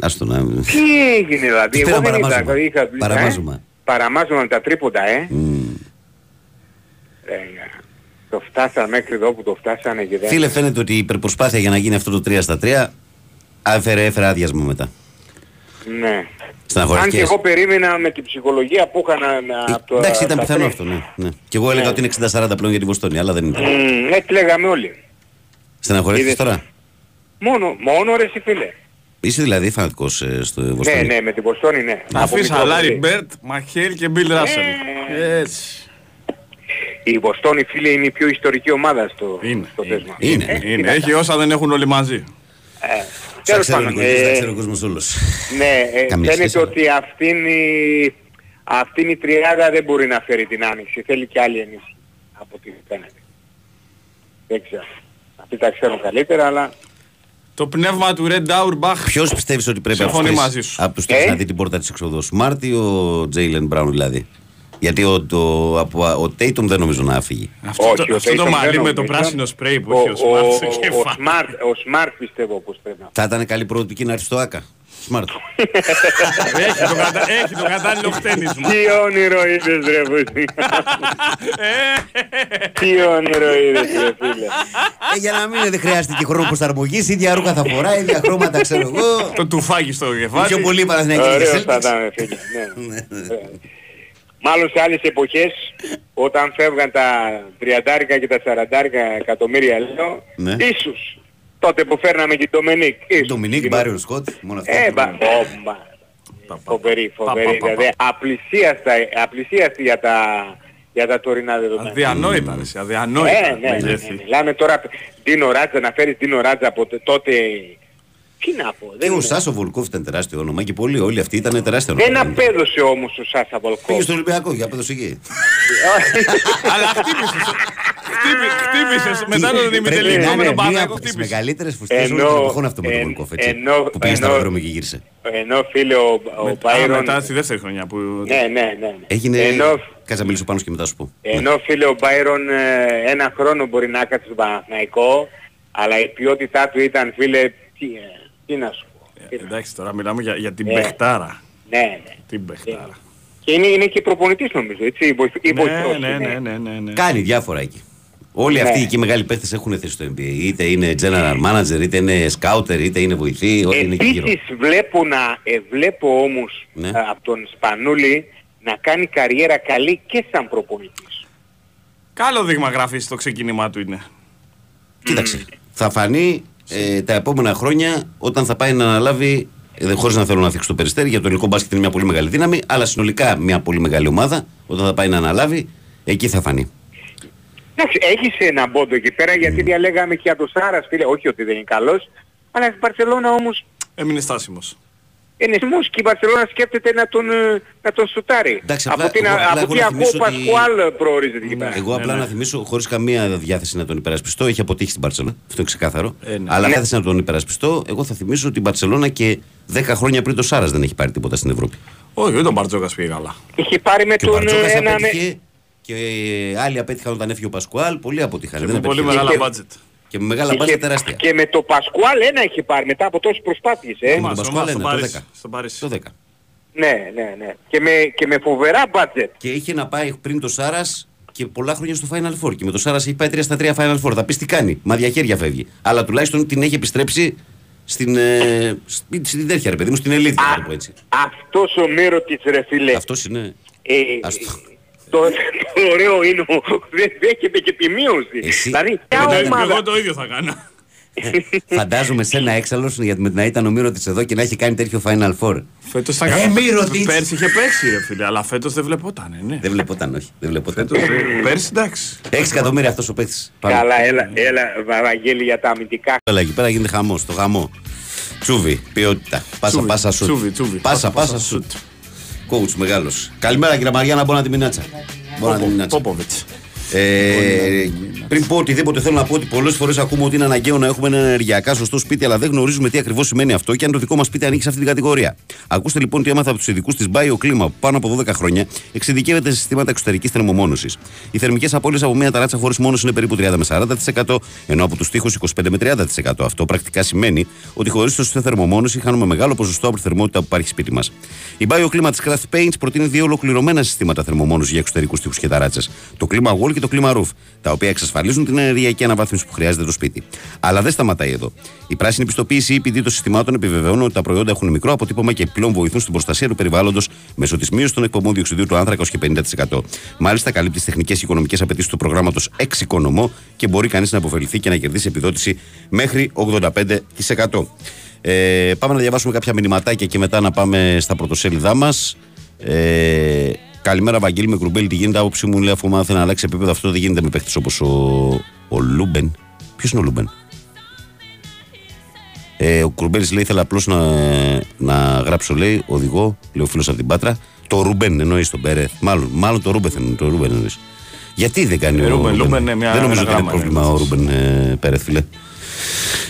Άστο να... Τι έγινε δηλαδή, Τους εγώ πήραν δεν είδα, παραμάζωμα; είχα... Παραμάζωμα. Ε, παραμάζωμα με τα τρίποτα, ε. Μμ. Ε, το φτάσανε μέχρι εδώ που το φτάσανε και δεν... Φίλε, φαίνεται ότι η υπερπροσπάθεια για να γίνει αυτό το 3 στα 3 έφερε, έφερε άδειασμα μετά. Ναι. Αν και Στεναχωρηθήκες. εγώ περίμενα με την ψυχολογία που είχα να... να από το- Εντάξει, ήταν τα πιθανό τρία. αυτό, ναι. ναι. Και εγώ έλεγα Ναι. ότι είναι 60-40 πλέον για τη Βοστόνη, αλλά δεν ήταν. Μμμ, έτσι λέγαμε όλοι. Στεναχωρήθηκες Είδες. τώρα; Μόνο, μόνο ρε εσύ φίλε. Είσαι δηλαδή φανατικός ε, στο Ναι, Βοστόνη; ναι, με την Βοστόνη ναι. Να Από αφήσει μικρό Λάρι παιδί. Μπερντ, ΜακΧέιλ και Μπιλ Ράσελ. Έτσι. Η Βοστόνη φίλε είναι η πιο ιστορική ομάδα στο, Είναι, στο θέσμα. Είναι. Ε, Είναι, τι έχει να όσα δεν έχουν όλοι μαζί. Ε, Τα τέλος ξέρει ο πάντων, κόσμος, τα ε, ξέρει ο κόσμος όλος. Ναι, ε, Καμία φαίνεται σχέση. ότι αυτήν η, αυτήν η τριάδα δεν μπορεί να φέρει την άνοιξη. Θέλει και άλλη ενίσχυση από ό,τι φαίνεται. Δεν ξέρω. Αυτοί τα ξέρουν καλύτερα, αλλά Το πνεύμα του Red Auerbach. Ποιος πιστεύεις ότι πρέπει από Συμφωνεί τους μαζί τρεις, σου. από τους τρεις Ε; να δει την πόρτα της εξοδός. Μάρτ ή ο Τζέιλεν Μπράουν δηλαδή; Γιατί ο, το, από, ο Tatum δεν νομίζω να φύγει. Αυτό, όχι, το, ο αυτό το Tatum μαλλί δεν με το νομίζω. πράσινο σπρέι που ο, έχει ο Σμαρτ ο, στο ο, κεφάλι. Smart, ο Smart πιστεύω πως πρέπει να Θα ήταν καλή προοπτική να έρθει στο ΆΚΑ. Smart. έχει, το κατα... έχει το κατάλληλο χτένισμα. Τι όνειρο είδες ρε πούστη. Τι όνειρο είδες ρε φίλε. ε, για να μην δεν χρειάζεται και χρόνο προσαρμογής, ίδια ρούχα θα φοράει, ίδια χρώματα ξέρω εγώ. το τουφάκι στο κεφάλι. Πιο πολύ Παναθηναϊκή και Ωραίος θα Celtics. ήταν ρε φίλε. ναι. Ε, Μάλλον σε άλλες εποχές όταν φεύγαν τα τριαντάρικα και τα σαραντάρικα εκατομμύρια λέω Ναι. ίσως τότε που φέρναμε και τον Ντομινίκ. ίσως. Ντομινίκ, Μπάιρον Σκοτ, μόνο αυτό. Ε, μπα, ω, μα. Φοβερή, φοβερή. πα, πα, πα. Δηλαδή απλησίαστα, απλησίαστη για τα, για τα τωρινά δεδομένα. Αδιανόητα, ρε, εσύ, αδιανόητα. Ε, ναι, ναι, ναι, μεγέθη. ναι. Μιλάμε τώρα Ντίνο Ράτζα, να φέρεις Ντίνο Ράτζα από τε- τότε... Τι να πω, Και δεν, ο είναι. Σάσο Βολκόφ ήταν τεράστιο όνομα και πολλοί όλοι αυτοί ήταν τεράστιο δεν όνομα. απέδωσε όμως ο Σάσα Πήγε Βολκόφ. στο Ολυμπιακό, για απέδωσε εκεί. Αλλά χτύπησες. Χτύπη- Χτύπησες. Μετά τον Πρέπει ημιτελικό να με είναι τον μία Παναγιώτο από τις χτύπησες. μεγαλύτερες φουστές όλων Ενώ- των εποχών αυτό με τον εν- Βολκόφ, έτσι. ενώ- Που πήγε στα ενώ- αεροδρόμια και γύρισε. Ενώ φίλε ο, ο Με- Α, Μπάιρον... μετά στη δεύτερη χρονιά που... Ναι, ναι, ναι. ναι. Έγινε... Ενώ, Κάτσε να μιλήσω πάνω σου και μετά σου πω. ενώ φίλε ο Μπάιρον ε, ένα χρόνο μπορεί να κάτσει στον Παναθηναϊκό, αλλά η ποιότητά του ήταν φίλε... Τι, ε, τι να σου πω. Εντάξει τώρα μιλάμε για, για την Ε. παιχτάρα. Ναι, ναι. Την παιχτάρα. Και είναι, είναι και προπονητής νομίζω, έτσι, ή βοηθ- ή βοηθός Ναι, ναι, είναι. ναι, ναι, ναι, ναι. Κάνει διάφορα εκεί. Όλοι Ναι. αυτοί εκεί οι μεγάλοι παίχτες έχουν θέση στο NBA. Είτε είναι general manager, είτε είναι scouter, είτε είναι βοηθοί, όλοι είναι εκεί γύρω. Επίσης βλέπω, να, ε, βλέπω όμως Ναι. ε, από τον Σπανούλη να κάνει καριέρα καλή και σαν προπονητής. Καλό δείγμα γραφής στο ξεκίνημά του είναι. Κοίταξε. Θα φανεί ε, τα επόμενα χρόνια όταν θα πάει να αναλάβει. Ε, Χωρίς να θέλω να θίξω το περιστέρι, για το ελληνικό μπάσκετ είναι μια πολύ μεγάλη δύναμη, αλλά συνολικά μια πολύ μεγάλη ομάδα, όταν θα πάει να αναλάβει, εκεί θα φανεί. Εντάξει, έχεις ένα πόντο εκεί πέρα γιατί διαλέγαμε και για τον Σάρας φίλε, όχι ότι δεν είναι καλός, αλλά στην Παρσελώνα όμως Έμεινε στάσιμος. Είναι σημός και η Παρσελώνα σκέφτεται να τον, ε, να τον σουτάρει. Εντάξει, από απλά- την, εγώ- απλά από εγώ τι να ακούω θυμίσω ότι- Πασκουάλ προορίζεται εκεί πέρα. Εγώ απλά να θυμίσω, χωρίς καμία διάθεση να τον υπερασπιστώ, έχει αποτύχει στην Παρσελόνα. Αυτό είναι ξεκάθαρο. Αλλά Ναι. διάθεση να τον υπερασπιστώ, εγώ θα θυμίσω ότι η Μπαρσελόνα και 10 χρόνια πριν το Σάρας δεν έχει πάρει τίποτα στην Ευρώπη. Όχι, δεν τον Μπαρτζόκας πήγε καλά. Είχε πάρει με Και ο τον Μπαρτζόκας ένα... απέτυχε και άλλοι απέτυχαν όταν έφυγε ο Πασκουάλ. Πολλοί αποτύχαν. Και δεν με πολύ απέτυχε. μεγάλα Και- budget. Και με μεγάλα Είχε- μπάτζετ τεράστια. Και με το Πασκουάλ ένα είχε πάρει μετά από τόσες προσπάθειες. Ε. Με τον Πασκουάλ ένα, το 10. Στον Παρίσι. Το 10. Ναι, ναι, ναι. Και με, και με φοβερά budget. Και είχε να πάει πριν το Σάρας και πολλά χρόνια στο Final Four. Και με το Σάρας έχει πάει 3 στα 3 Final Four. Θα πεις τι κάνει. Μα διαχέρια φεύγει. Αλλά τουλάχιστον την έχει επιστρέψει στην, ε, στην, στην τέτοια ρε παιδί μου, στην ελίτ, να το πω έτσι. Αυτός ο Μύρωτης ρε φίλε. Αυτός είναι. Ε, Ας το- το, το ωραίο είναι ο- δεν δέχεται και τη μείωση. Εσύ- Δηλαδή, ποια Εγώ, ομάδα... εγώ το ίδιο θα κάνω. Φαντάζομαι σε ένα έξαλλο γιατί με να ήταν ο Μύρο εδώ και να έχει κάνει τέτοιο Final Four. Φέτος θα Ε, κάνω. Μύρωτιτς. Πέρσι είχε παίξει ρε φίλε, αλλά φέτος δεν βλεπόταν, ναι. Δεν βλεπόταν, όχι. Δεν βλεπόταν. Πέρσι εντάξει. 6 εκατομμύρια αυτός ο παίκτης. Καλά, έλα, έλα, Βαγγέλη για τα αμυντικά. Έλα εκεί πέρα γίνεται χαμός, το γαμό. Τσούβι, ποιότητα. Πάσα, Τσούβι, πάσα σουτ. τσούβι, τσούβι. Πάσα, πάσα σουτ. Coach μεγάλος. Καλημέρα κύριε Μαριάννα, μπορώ να τη μηνάτσα. Μπορώ να τη μηνάτσα. Πόποβιτς. Ε, πριν πω οτιδήποτε, θέλω να πω ότι πολλές φορές ακούμε ότι είναι αναγκαίο να έχουμε ένα ενεργειακά σωστό σπίτι, αλλά δεν γνωρίζουμε τι ακριβώς σημαίνει αυτό και αν το δικό μας σπίτι ανήκει σε αυτή την κατηγορία. Ακούστε λοιπόν τι έμαθα από τους ειδικούς της BioClima που πάνω από 12 χρόνια εξειδικεύεται σε συστήματα εξωτερικής θερμομόνωσης. Οι θερμικές απώλειες από μια ταράτσα χωρίς μόνωση είναι περίπου 30 με 40%, ενώ από τους τοίχου 25 με 30%. Αυτό πρακτικά σημαίνει ότι χωρίς σωστή θερμομόνωση χάνουμε μεγάλο ποσοστό από τη θερμότητα που υπάρχει σπίτι μας. Η BioClima της Craft Paints προτείνει δύο ολοκληρωμένα συστήματα θερμομόνωσης για εξωτερικούς τοίχου και ταράτσες. Το Clima Wall και το Clima Roof, τα οποία εξασφαλίζουν την ενεργειακή αναβάθμιση που χρειάζεται το σπίτι. Αλλά δεν σταματάει εδώ. Η πράσινη πιστοποίηση ή PD των συστημάτων επιβεβαιώνουν ότι τα προϊόντα έχουν μικρό αποτύπωμα και επιπλέον βοηθούν στην προστασία του περιβάλλοντος μέσω της μείωσης των εκπομπών διοξιδίου του άνθρακα ως και 50%. Μάλιστα, καλύπτει τις τεχνικές και οικονομικές απαιτήσεις του προγράμματος Εξοικονομώ και μπορεί κανείς να επωφεληθεί και να κερδίσει επιδότηση μέχρι 85%. Ε, πάμε να διαβάσουμε κάποια μηνυματάκια και μετά να πάμε στα πρωτοσέλιδά μας. Ε, καλημέρα, Βαγγέλη, με κρουμπέλι. Τι γίνεται, άποψή μου λέει αφού μάθει να αλλάξει επίπεδο. Αυτό δεν γίνεται με παίχτες όπως ο, ο Λούμπεν. Ποιος είναι ο Λούμπεν; Ε, ο Κρουμπέλη λέει: Ήθελα απλώς να, να γράψω, λέει, οδηγό, λέει ο φίλος από την Πάτρα. Το Ρούμπεν εννοείς τον Πέρεθ. Μάλλον, μάλλον το Ρούμπεν εννοεί. Το Ρούμπεν εννοείς. Γιατί δεν κάνει Ε, ο Ρούμπεν, Ρούμπεν. Ρούμπεν, ναι, μια- δεν νομίζω ένα ότι είναι γράμμα πρόβλημα ο Ρούμπεν ε, Πέρεθ, φίλε.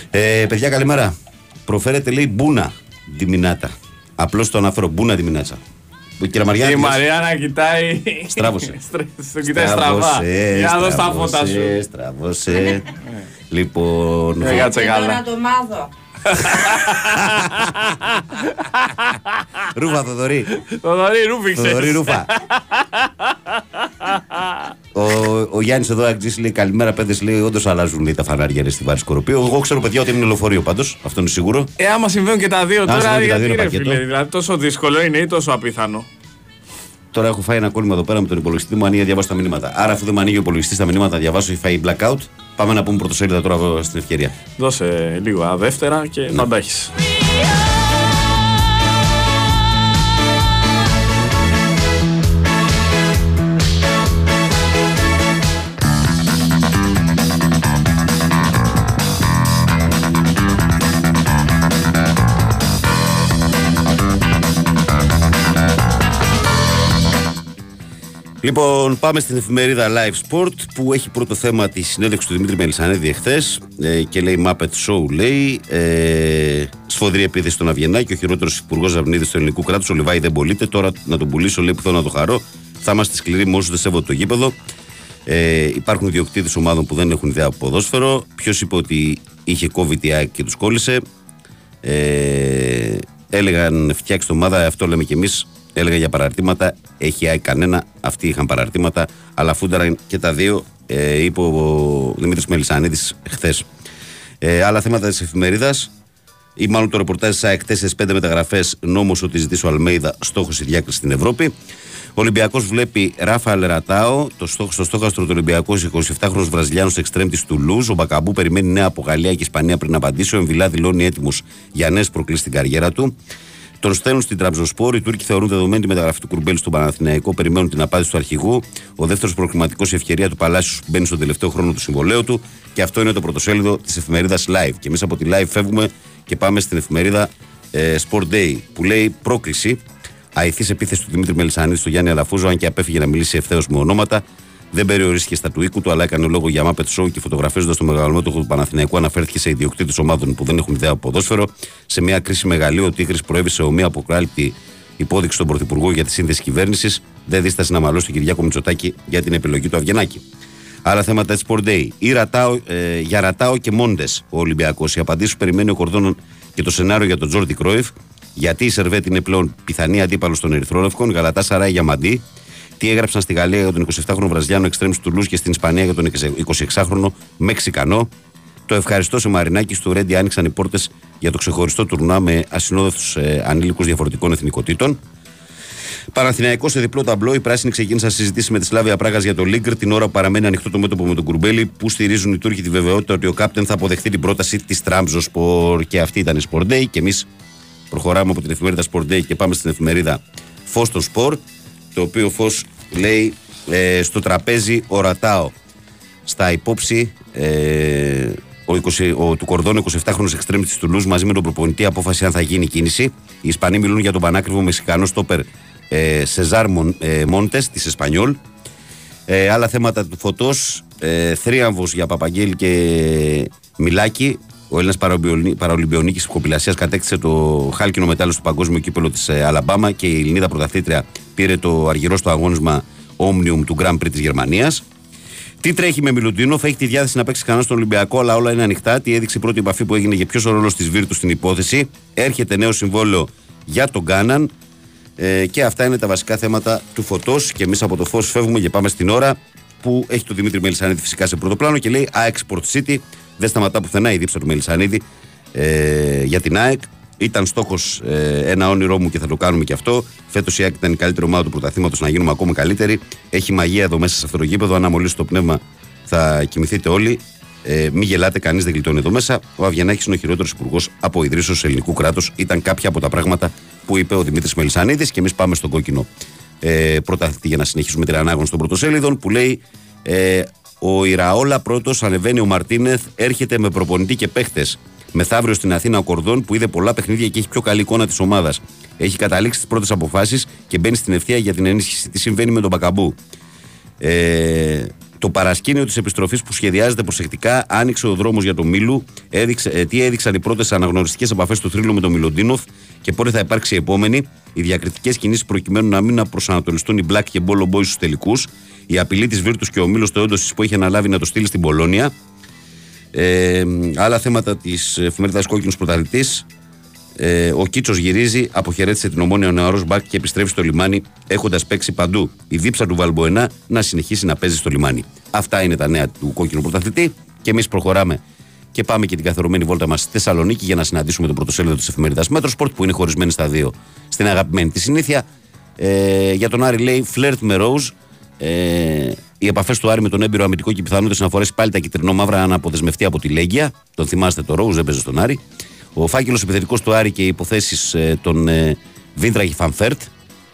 Ε, παιδιά, καλημέρα. Προφέρετε, λέει, μπούνα διμινάτα. Απλώς το αναφέρω, μπούνα διμινάτσα. Κύριε Μαριάννη. Η Μαριάννα κοιτάει. Στράβωσε. Στο κοιτάει στραβά. Για να δω στα φώτα σου. στραβώσε, Στραβώσε. λοιπόν. Ε, κάτσε καλά. Να το μάθω. Ρούφα, Θοδωρή. Θοδωρή, ρούφιξε. Θοδωρή, ρούφα. Ο, ο Γιάννης εδώ, Αγγλής, λέει καλημέρα. Πέντε λέει: Όντως αλλάζουν λέει, τα φανάρια ρε, στη βάρη Σκορπίου. Εγώ ξέρω, παιδιά, ότι είναι λεωφορείο πάντως. Αυτό είναι σίγουρο. Ε, άμα συμβαίνουν και τα δύο Αν τώρα, συμβαίνουν και τα γιατί δύο, ρε είναι πακέτο. φίλε, δηλαδή τόσο δύσκολο είναι ή τόσο απίθανο. Τώρα έχω φάει ένα κόλλημα εδώ πέρα με τον υπολογιστή μου. Ανοίγει να διαβάσω τα μηνύματα. Άρα, αφού δεν μου ανοίγει ο υπολογιστής τα μηνύματα, να διαβάσω, έχει φάει blackout. Πάμε να πούμε πρωτοσέλιδα τώρα στην ευκαιρία. Δώσε λίγο α, δεύτερα και Ναι. θα τα Λοιπόν, πάμε στην εφημερίδα Live Sport που έχει πρώτο θέμα τη συνέντευξη του Δημήτρη Μελισανέδη εχθές ε, και λέει Muppet Show. Λέει ε, σφοδρή επίθεση στον Αβγενάκη. Ο χειρότερος υπουργός Ζαρνίδη του ελληνικού κράτους, ο Λιβάη δεν πωλείται. Τώρα να τον πουλήσω, λέει που θέλω να το χαρώ. Θα είμαστε σκληροί με όσους δεν σέβονται το γήπεδο. Ε, υπάρχουν ιδιοκτήτες ομάδων που δεν έχουν ιδέα από ποδόσφαιρο. Ποιος είπε ότι είχε COVID η ΑΕΚ και τους κόλλησε. Ε, έλεγαν φτιάξει το ομάδα, αυτό λέμε κι εμείς. Έλεγα για παραρτήματα. Έχει ΑΕΚ κανένα. Αυτοί είχαν παραρτήματα. Αλλά φούνταραν και τα δύο, ε, είπε ο Δημήτρης Μελισανίδης χθες. Ε, άλλα θέματα της εφημερίδας. Ή μάλλον το ρεπορτάζ της ΑΕΚ 4-5 μεταγραφές. Νόμος ότι ζητήσει ο Αλμέιδα. Στόχος η διάκρισης στην Ευρώπη. Ο Ολυμπιακός βλέπει Ράφαλ Ρατάο, το στόχο, στο στόχαστρο του Ολυμπιακού 27χρονο Βραζιλιάνος εξτρέμ τη Τουλούζ. Ο Μπακαμπού περιμένει νέα από Γαλλία και Ισπανία πριν απαντήσει. Ο Εμβιλά δηλώνει έτοιμος για νέες προκλήσεις στην καριέρα του. Τον στέλνουν στην Τραμπζοσπόρ. Οι Τούρκοι θεωρούν δεδομένη τη μεταγραφή του Κουρμπέλη στον Παναθηναϊκό. Περιμένουν την απάντηση του αρχηγού. Ο δεύτερος προκριματικός η ευκαιρία του Παλάσιου μπαίνει στον τελευταίο χρόνο του συμβολέου του. Και αυτό είναι το πρωτοσέλιδο της εφημερίδας Live. Και εμείς από τη Live φεύγουμε και πάμε στην εφημερίδα ε, Sport Day που λέει πρόκληση. Αϊθή επίθεση του Δημήτρη Μελισανίδη στο Γιάννη Αλαφούζο, αν και απέφυγε να μιλήσει ευθέως με ονόματα. Δεν περιορίστηκε στα του οίκου του, αλλά έκανε λόγο για μάπετ σόου και φωτογραφίζοντας το μεγαλομέτωχο του Παναθηναϊκού, αναφέρθηκε σε ιδιοκτήτες ομάδων που δεν έχουν ιδέα από ποδόσφαιρο. Σε μια κρίση μεγαλείο, ο Τίγρης προέβη σε ομοία αποκράλυπτη υπόδειξη στον Πρωθυπουργό για τη σύνθεση κυβέρνησης. Δεν δίστασε να μαλώσει τον Κυριάκο Μητσοτάκη για την επιλογή του Αυγενάκη. Άλλα θέματα τη Sport Day. Ή ρατάω, ε, για Ρατάο και Μόντες ο Ολυμπιακός. Η απαντήσεις περιμένει ο Κορδόν και το σενάριο για τον Τζόρτι Κρόιφ. Γιατί η Σερβέτ είναι πλέον πιθανή αντίπαλος των Ερυθρόλευκων. Γαλατά Σαράι για Μαντί. Τι έγραψαν στη Γαλλία για τον 27χρονο Βραζιάνο Εξτρέμ του Τουλού και στην Ισπανία για τον 26χρονο Μεξικανό. Το ευχαριστώ σε Μαρινάκη στο Ρέντι άνοιξαν οι πόρτες για το ξεχωριστό τουρνά με ασυνόδευτους ε, ανήλικους διαφορετικών εθνικότητων. Παναθηναϊκός σε διπλό ταμπλό. Οι πράσινοι ξεκίνησαν συζητήσεις με τη Σλάβια Πράγας για το Λίγκρ την ώρα που παραμένει ανοιχτό το μέτωπο με τον Κουρμπέλη, που στηρίζουν οι Τούρκοι τη βεβαιότητα ότι ο Κάπτεν θα αποδεχθεί την πρόταση της Τράμπζο Σπορ. Και αυτή ήταν η Sport Day. Και εμείς προχωράμε από την εφημερίδα Sport Day και πάμε στην εφημερίδα Φω στο Σπορ. Το οποίο φως λέει ε, στο τραπέζι ορατάω. Στα υπόψη ε, ο 20, ο, του Κορδόν 27χρονο εξτρέμι τη Τουλού μαζί με τον προπονητή απόφαση αν θα γίνει κίνηση. Οι Ισπανοί μιλούν για τον πανάκριβο Μεξικανό στόπερ ε, Σεζάρ Μον, ε, Μόντε της Εσπανιόλ. Ε, άλλα θέματα του φωτός. Ε, Θρίαμβος για Παπαγγέλη και Μιλάκη. Ο Έλληνας Παραολυμπιονίκης Κοπηλασίας κατέκτησε το χάλκινο μετάλλιο στο παγκόσμιο κύπελο της ε, Αλαμπάμα και η Ελληνίδα πρωταθλήτρια πήρε το αργυρό στο αγώνισμα Omnium του Grand Prix της Γερμανίας. Τι τρέχει με Μιλουτίνοφ, έχει τη διάθεση να παίξει κανένα στον Ολυμπιακό, αλλά όλα είναι ανοιχτά. Τι έδειξε η πρώτη επαφή που έγινε και ποιος ο ρόλος της Βίρτου στην υπόθεση. Έρχεται νέο συμβόλαιο για τον Κάναν. Ε, και αυτά είναι τα βασικά θέματα του φωτός. Και εμείς από το φως φεύγουμε και πάμε στην ώρα που έχει το Δημήτρη Μελισανίδη φυσικά σε πρώτο πλάνο και λέει ΑΕΚ Sport City. Δεν σταματά πουθενά η δίψα του Μελισανίδη ε, για την ΑΕΚ. Ήταν στόχος ε, ένα όνειρό μου και θα το κάνουμε και αυτό. Φέτος η ΑΕΚ ήταν η καλύτερη ομάδα του πρωταθλήματος να γίνουμε ακόμα καλύτεροι. Έχει μαγεία εδώ μέσα σε αυτό το γήπεδο. Αν αμολύσει το πνεύμα θα κοιμηθείτε όλοι. Ε, μην γελάτε, κανείς δεν γλιτώνει εδώ μέσα. Ο Αβγενάκης είναι ο χειρότερος υπουργός από ιδρύσεως ελληνικού κράτους. Ήταν κάποια από τα πράγματα που είπε ο Δημήτρης Μελισανίδης. Και εμείς πάμε στον κόκκινο ε, πρωταθλητή για να συνεχίσουμε την ανάγνωση των πρωτοσέλιδων που λέει ε, Ο Ιραόλα πρώτος ανεβαίνει ο Μαρτίνεθ, έρχεται με προπονητή και παίχτες. Μεθαύριο στην Αθήνα ο Κορδόν που είδε πολλά παιχνίδια και έχει πιο καλή εικόνα της ομάδας. Έχει καταλήξει τις πρώτες αποφάσεις και μπαίνει στην ευθεία για την ενίσχυση. Τι συμβαίνει με τον Μπακαμπού; Ε, το παρασκήνιο της επιστροφής που σχεδιάζεται προσεκτικά άνοιξε ο δρόμος για τον Μίλου. Έδειξε, ε, τι έδειξαν οι πρώτες αναγνωριστικές επαφές του θρύλου με τον Μιλοντίνοφ και πότε θα υπάρξει η επόμενη. Οι διακριτικές κινήσεις προκειμένου να μην προσανατολιστούν οι Black και Bolo Boys στους τελικούς. Η απειλή της Βίρτου και ο Μίλο στο έντο που έχει αναλάβει να το στείλει στην Πολώνια. Ε, άλλα θέματα της εφημερίδας Κόκκινος Πρωταθλητής. Ε, ο Κίτσος γυρίζει, αποχαιρέτησε την Ομόνοια ο νεαρός Μπακ και επιστρέφει στο λιμάνι, έχοντας παίξει παντού. Η δίψα του Βαλμπουενά να συνεχίσει να παίζει στο λιμάνι. Αυτά είναι τα νέα του κόκκινου πρωταθλητή και εμείς προχωράμε και πάμε και την καθιερωμένη βόλτα μας στη Θεσσαλονίκη για να συναντήσουμε το πρωτοσέλιδο της εφημερίδας Μέτροσπορτ που είναι χωρισμένη στα δύο στην αγαπημένη τη συνήθεια. Ε, για τον Άρη λέει φλερτ με Ροζ. Ε, οι επαφές του Άρη με τον έμπειρο αμυντικό και πιθανότητες να φορέσει πάλι τα κιτρινόμαυρα αν αποδεσμευτεί από τη Λέγκια. Τον θυμάστε το Ροζ, δεν παίζει στον Άρη. Ο φάκελος επιθετικός του Άρη και οι υποθέσεις ε, των ε, Βίντρα και Φαν Βέερτ.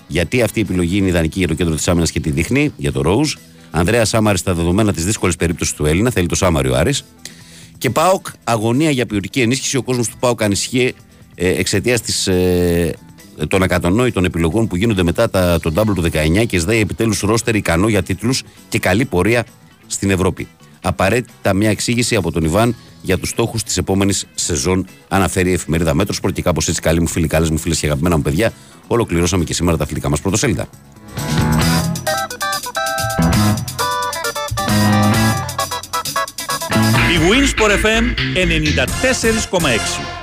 Γιατί αυτή η επιλογή είναι ιδανική για το κέντρο της άμυνας και τι δείχνει, για το Ροζ. Ανδρέας Σάμαρης στα δεδομένα της δύσκολης περίπτωσης του Έλληνα, θέλει το Σάμαρη ο Άρης. Και ΠΑΟΚ, αγωνία για ποιοτική ενίσχυση. Ο κόσμος του ΠΑΟΚ ανησυχεί ε, εξαιτίας ε, των ακατονόητων επιλογών που γίνονται μετά τα, τον double του 19 και ΣΔΕ επιτέλους ρόστερ ικανό για τίτλους και καλή πορεία στην Ευρώπη. Απαραίτητα μια εξήγηση από τον Ιβάν για τους στόχους της επόμενης σεζόν, αναφέρει η εφημερίδα Μέτρος. Και κάπως έτσι, καλοί μου φίλοι, καλές μου φίλες και αγαπημένα μου παιδιά, ολοκληρώσαμε και σήμερα τα αθλητικά μας πρωτοσέλιδα. Η Winsport FM 94,6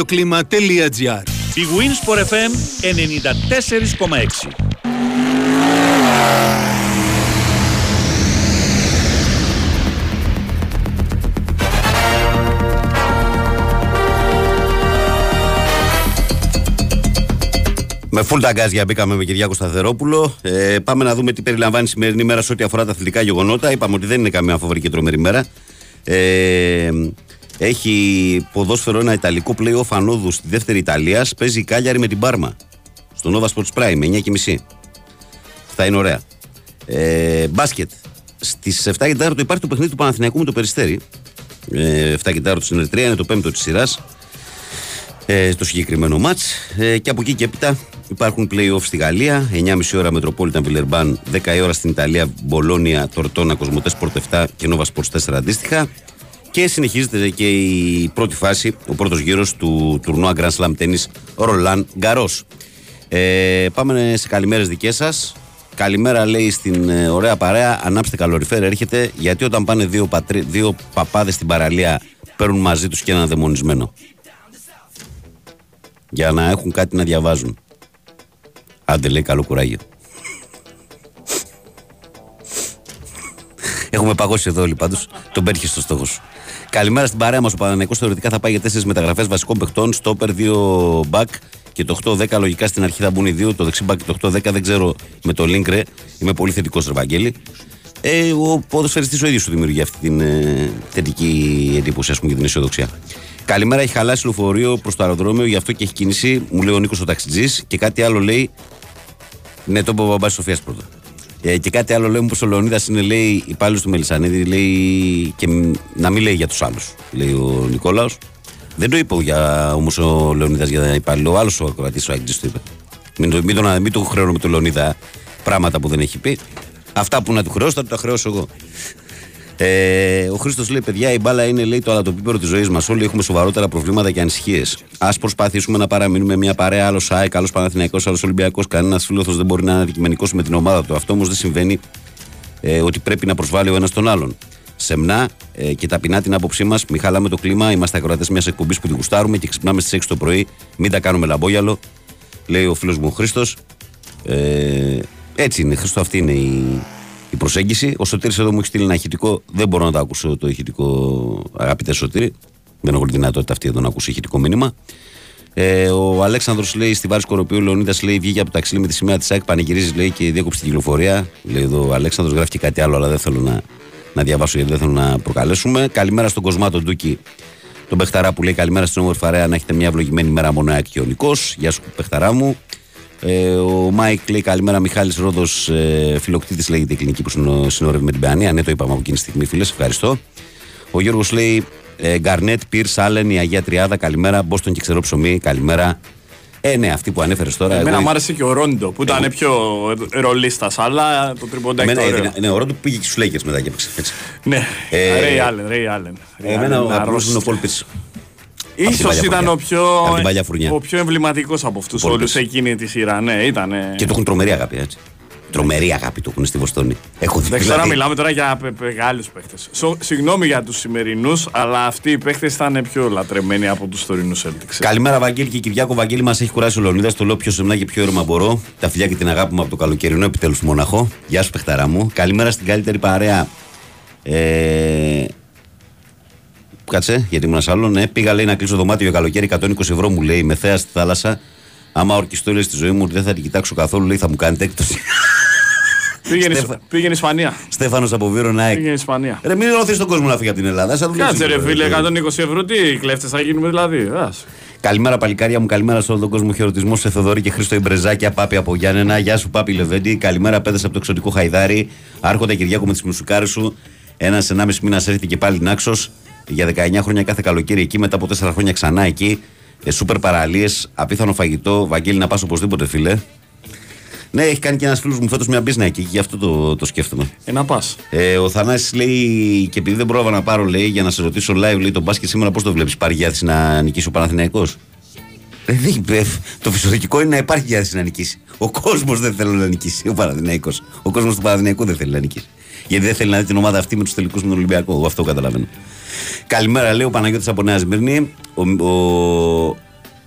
bioclima.gr Η Winsport FM 94,6 Με full ταγκάζια μπήκαμε με Κυριάκο Σταθερόπουλο. Ε, πάμε να δούμε τι περιλαμβάνει η σημερινή μέρα σε ό,τι αφορά τα αθλητικά γεγονότα. Είπαμε ότι δεν είναι καμία φοβερή και τρομερή μέρα. Ε, έχει ποδόσφαιρο ένα ιταλικό playoff ανόδου στη δεύτερη Ιταλία. Παίζει η Κάλιαρη με την Πάρμα. Στο Nova Sports Prime, 9.30. Αυτά είναι ωραία. Ε, μπάσκετ. Στις 7 και 4 υπάρχει το παιχνίδι του Παναθηναϊκού με το Περιστέρι. Ε, 7 και 4 στην Ερτρία είναι το πέμπτο της σειράς. Ε, στο συγκεκριμένο μάτς ε, και από εκεί και έπειτα υπάρχουν play-off στη Γαλλία 9.30 ώρα Metropolitan Villeurbanne 10 η ώρα στην Ιταλία Μπολόνια, Τορτόνα, Κοσμοτέ Sport 7 και Nova Sports 4 αντίστοιχα και συνεχίζεται και η πρώτη φάση, ο πρώτος γύρος του τουρνουά Grand Slam Tennis Roland Garros. Ε, πάμε σε καλημέρες δικές σας. Καλημέρα λέει στην ε, ωραία παρέα, ανάψτε καλοριφέρ έρχεται, γιατί όταν πάνε δύο, πατρί, δύο παπάδες στην παραλία παίρνουν μαζί τους και έναν δαιμονισμένο. Για να έχουν κάτι να διαβάζουν. Άντε λέει καλό κουράγιο. Έχουμε παγώσει εδώ όλοι πάντως. Τον πέτυχε στο στόχο σου. Καλημέρα στην παρέα μας. Ο Παναναναϊκός θεωρητικά θα πάει για τέσσερις μεταγραφές βασικών παιχτών. Στόπερ, 2 μπακ και το 8-10. Λογικά στην αρχή θα μπουν οι δύο. Το δεξί μπακ και το 8-10 δεν ξέρω με το link ρε. Είμαι πολύ θετικός, Ρεβαγγέλη. Ε, ο ποδοσφαιριστής ο ίδιος σου δημιουργεί αυτή την ε, θετική εντύπωση, ας πούμε, για την αισιοδοξία. Καλημέρα, έχει χαλάσει λεωφορείο προς το αεροδρόμιο, γι' αυτό και έχει κίνηση. Μου λέει ο Νίκος ο ταξιτζής και κάτι άλλο λέει. Ναι, το είπε ο μπαμπάς Σοφίας πρώτα. Ε, και κάτι άλλο λέει μου πως ο Λεωνίδας είναι λέει υπάλληλος του Μελισανίδη, λέει και μ- να μην λέει για τους άλλους. Λέει ο Νικόλαος. Δεν το είπε για, όμως ο Λεωνίδας για υπάλληλο. Ο άλλος ο ακροατής ο Άγγλι το είπε. Μην το, μην το, μην το χρεώνω με τον Λεωνίδα πράγματα που δεν έχει πει. Αυτά που να του χρεώσω θα του τα χρεώσω εγώ. Ε, ο Χρήστος λέει: Παιδιά, η μπάλα είναι λέει, το αλατοπίπερο της ζωής μας. Όλοι έχουμε σοβαρότερα προβλήματα και ανησυχίες. Α προσπαθήσουμε να παραμείνουμε μια παρέα, άλλος ΑΕΚ, άλλος Παναθηναϊκός, άλλος Ολυμπιακός. Κανένας φίλοθο δεν μπορεί να είναι αντικειμενικός με την ομάδα του. Αυτό όμως δεν συμβαίνει ε, ότι πρέπει να προσβάλλει ο ένας τον άλλον. Σεμνά ε, και ταπεινά την άποψή μας, μην χαλάμε το κλίμα. Είμαστε ακροατές μιας εκπομπής που τη γουστάρουμε και ξυπνάμε στις 6 το πρωί. Μην τα κάνουμε λαμπόγιαλο, λέει ο φίλος μου ο Χρήστος. Ε, έτσι είναι, Χρήστο, αυτή είναι η, η προσέγγιση. Ο Σωτήρης εδώ μου έχει στείλει ένα ηχητικό. Δεν μπορώ να το ακούσω το ηχητικό, αγαπητέ Σωτήρη. Δεν έχω τη δυνατότητα αυτή εδώ να ακούσω ηχητικό μήνυμα. Ε, ο Αλέξανδρος λέει στη βάρη Σκοροπίου, ο Λεωνίδας λέει βγήκε από το ταξίλι με τη σημαία της ΑΕΚ, πανηγυρίζεις λέει και διέκοψε την κυκλοφορία. Λέει εδώ ο Αλέξανδρος, γράφει και κάτι άλλο, αλλά δεν θέλω να, να διαβάσω γιατί δεν θέλω να προκαλέσουμε. Καλημέρα στον Κοσμάτο Ντούκι, τον Πεχταρά που λέει καλημέρα στην όμορφη παρέα, να έχετε μια ευλογημένη μέρα μόνο ΑΕΚ και ο Νικός. Γεια σου, Πεχταρά μου. Ε, ο Μάικ λέει καλημέρα, Μιχάλης Ρόδος, ε, φιλοκτήτης λέγεται η κλινική που συνο- συνορεύει με την Παιανία. Ναι, το είπαμε από εκείνη τη στιγμή, φίλες, ευχαριστώ. Ο Γιώργος λέει ε, Γκαρνέτ, Πιρς, Άλεν, η Αγία Τριάδα, καλημέρα. Μπόστον και ξερό ψωμί, καλημέρα. Ε, ναι, αυτή που ανέφερες τώρα. Εμένα εγώ- μου άρεσε και ο Ρόντο που ήταν Εγώ- πιο ρολίστας, αλλά το τριποντάκι Εμένα, το ωραίο. ε, ναι, ο Ρόντο πήγε και στους Lakers μετά και έπαιξε. έτσι. Ναι, Ε, Ρέι Άλεν, Ρέι Άλεν. Εμένα ο αγαπημένος μου είναι ο Πολ Πίρς. Απ' την Ίσως παλιά ήταν φουρνιά. ο πιο, Απ' την παλιά φουρνιά. ο πιο εμβληματικός από αυτούς Πολ όλους Πίρς. εκείνη τη σειρά. Ναι, ήταν. Και το έχουν τρομερή αγάπη, έτσι. Τρομερή αγάπη το έχουν στη Βοστόνη. Έχω δει Δεν ξέρω, δηλαδή- μιλάμε τώρα για πε- μεγάλους παίχτες. Σο- Συγγνώμη για τους σημερινούς, αλλά αυτοί οι παίχτες ήταν πιο λατρεμένοι από τους τωρινούς Celtics. Καλημέρα, Βαγγέλη και Κυριάκο. Βαγγέλη, μας έχει κουράσει ο Λεωνίδας. Το λέω πιο σεμνά και πιο ήρεμα μπορώ. Τα φιλιά και την αγάπη μου από το καλοκαιρινό επιτέλους μοναχό. Γεια σου, παιχταρά μου. Καλημέρα στην καλύτερη παρέα. Ε... Κάτσε, γιατί ήμουν σε άλλο. Ναι, πήγα λέει να κλείσω δωμάτιο για καλοκαίρι 120 ευρώ μου λέει με θέα στη θάλασσα. Άμα ορκιστώ λέει στη ζωή μου ότι δεν θα την κοιτάξω καθόλου, λέει θα μου κάνετε έκπτωση. Πήγαινε, Στέφα- πήγαινε Ισπανία. Στέφανος από Βύρωνα. Πήγαινε Ισπανία. Ρε, μην ωθείς τον κόσμο να φύγει από την Ελλάδα. Σαν δουλεύει Κάτσε ρε σήμερα, φίλε, ρε. 120 ευρώ τι κλέφτες θα γίνουμε δηλαδή. Ας. Καλημέρα, παλικάρια μου. Καλημέρα σε όλο τον κόσμο. Χαιρετισμό σε Θοδωρή και Χρήστο Ιμπρεζάκια. Πάπη από Γιάννενα. Γεια σου, Πάπη Λεβέντη. Καλημέρα, παίδες από το εξωτικό Χαϊδάρι. Άρχοντα Κυριάκο με τις μουσουκάρε σου. Ένας ενάμιση μήνας έρχεται και πάλι Νάξος. Για 19 χρόνια κάθε καλοκαίρι εκεί, μετά από 4 χρόνια ξανά εκεί. Ε, σούπερ παραλίες, απίθανο φαγητό. Βαγγέλη να πας οπωσδήποτε, φίλε. Ναι, έχει κάνει και ένας φίλος μου φέτος μια business εκεί, γι' αυτό το, το σκέφτομαι. Ε, να πας. Ε, ο Θανάσης λέει, και επειδή δεν πρόλαβα να πάρω, λέει, για να σε ρωτήσω live, λέει τον μπάσκετ σήμερα πώς το βλέπεις. Υπάρχει διάθεση να νικήσει ο Παναθηναϊκός; Ε, δεν- ε, το φυσιολογικό είναι να υπάρχει διάθεση να νικήσει. Ο κόσμος δεν θέλει να νικήσει. Ο Παναθηναϊκός Ο κόσμος του Παναθηναϊκού δεν θέλει να νικήσει. Γιατί δεν θέλει να δει την ομάδα αυτή με τους τελικούς με τον Ολυμπιακό. Εγώ αυτό καταλαβαίνω. Καλημέρα, λέει ο Παναγιώτης από Νέα Σμύρνη. Ο, ο,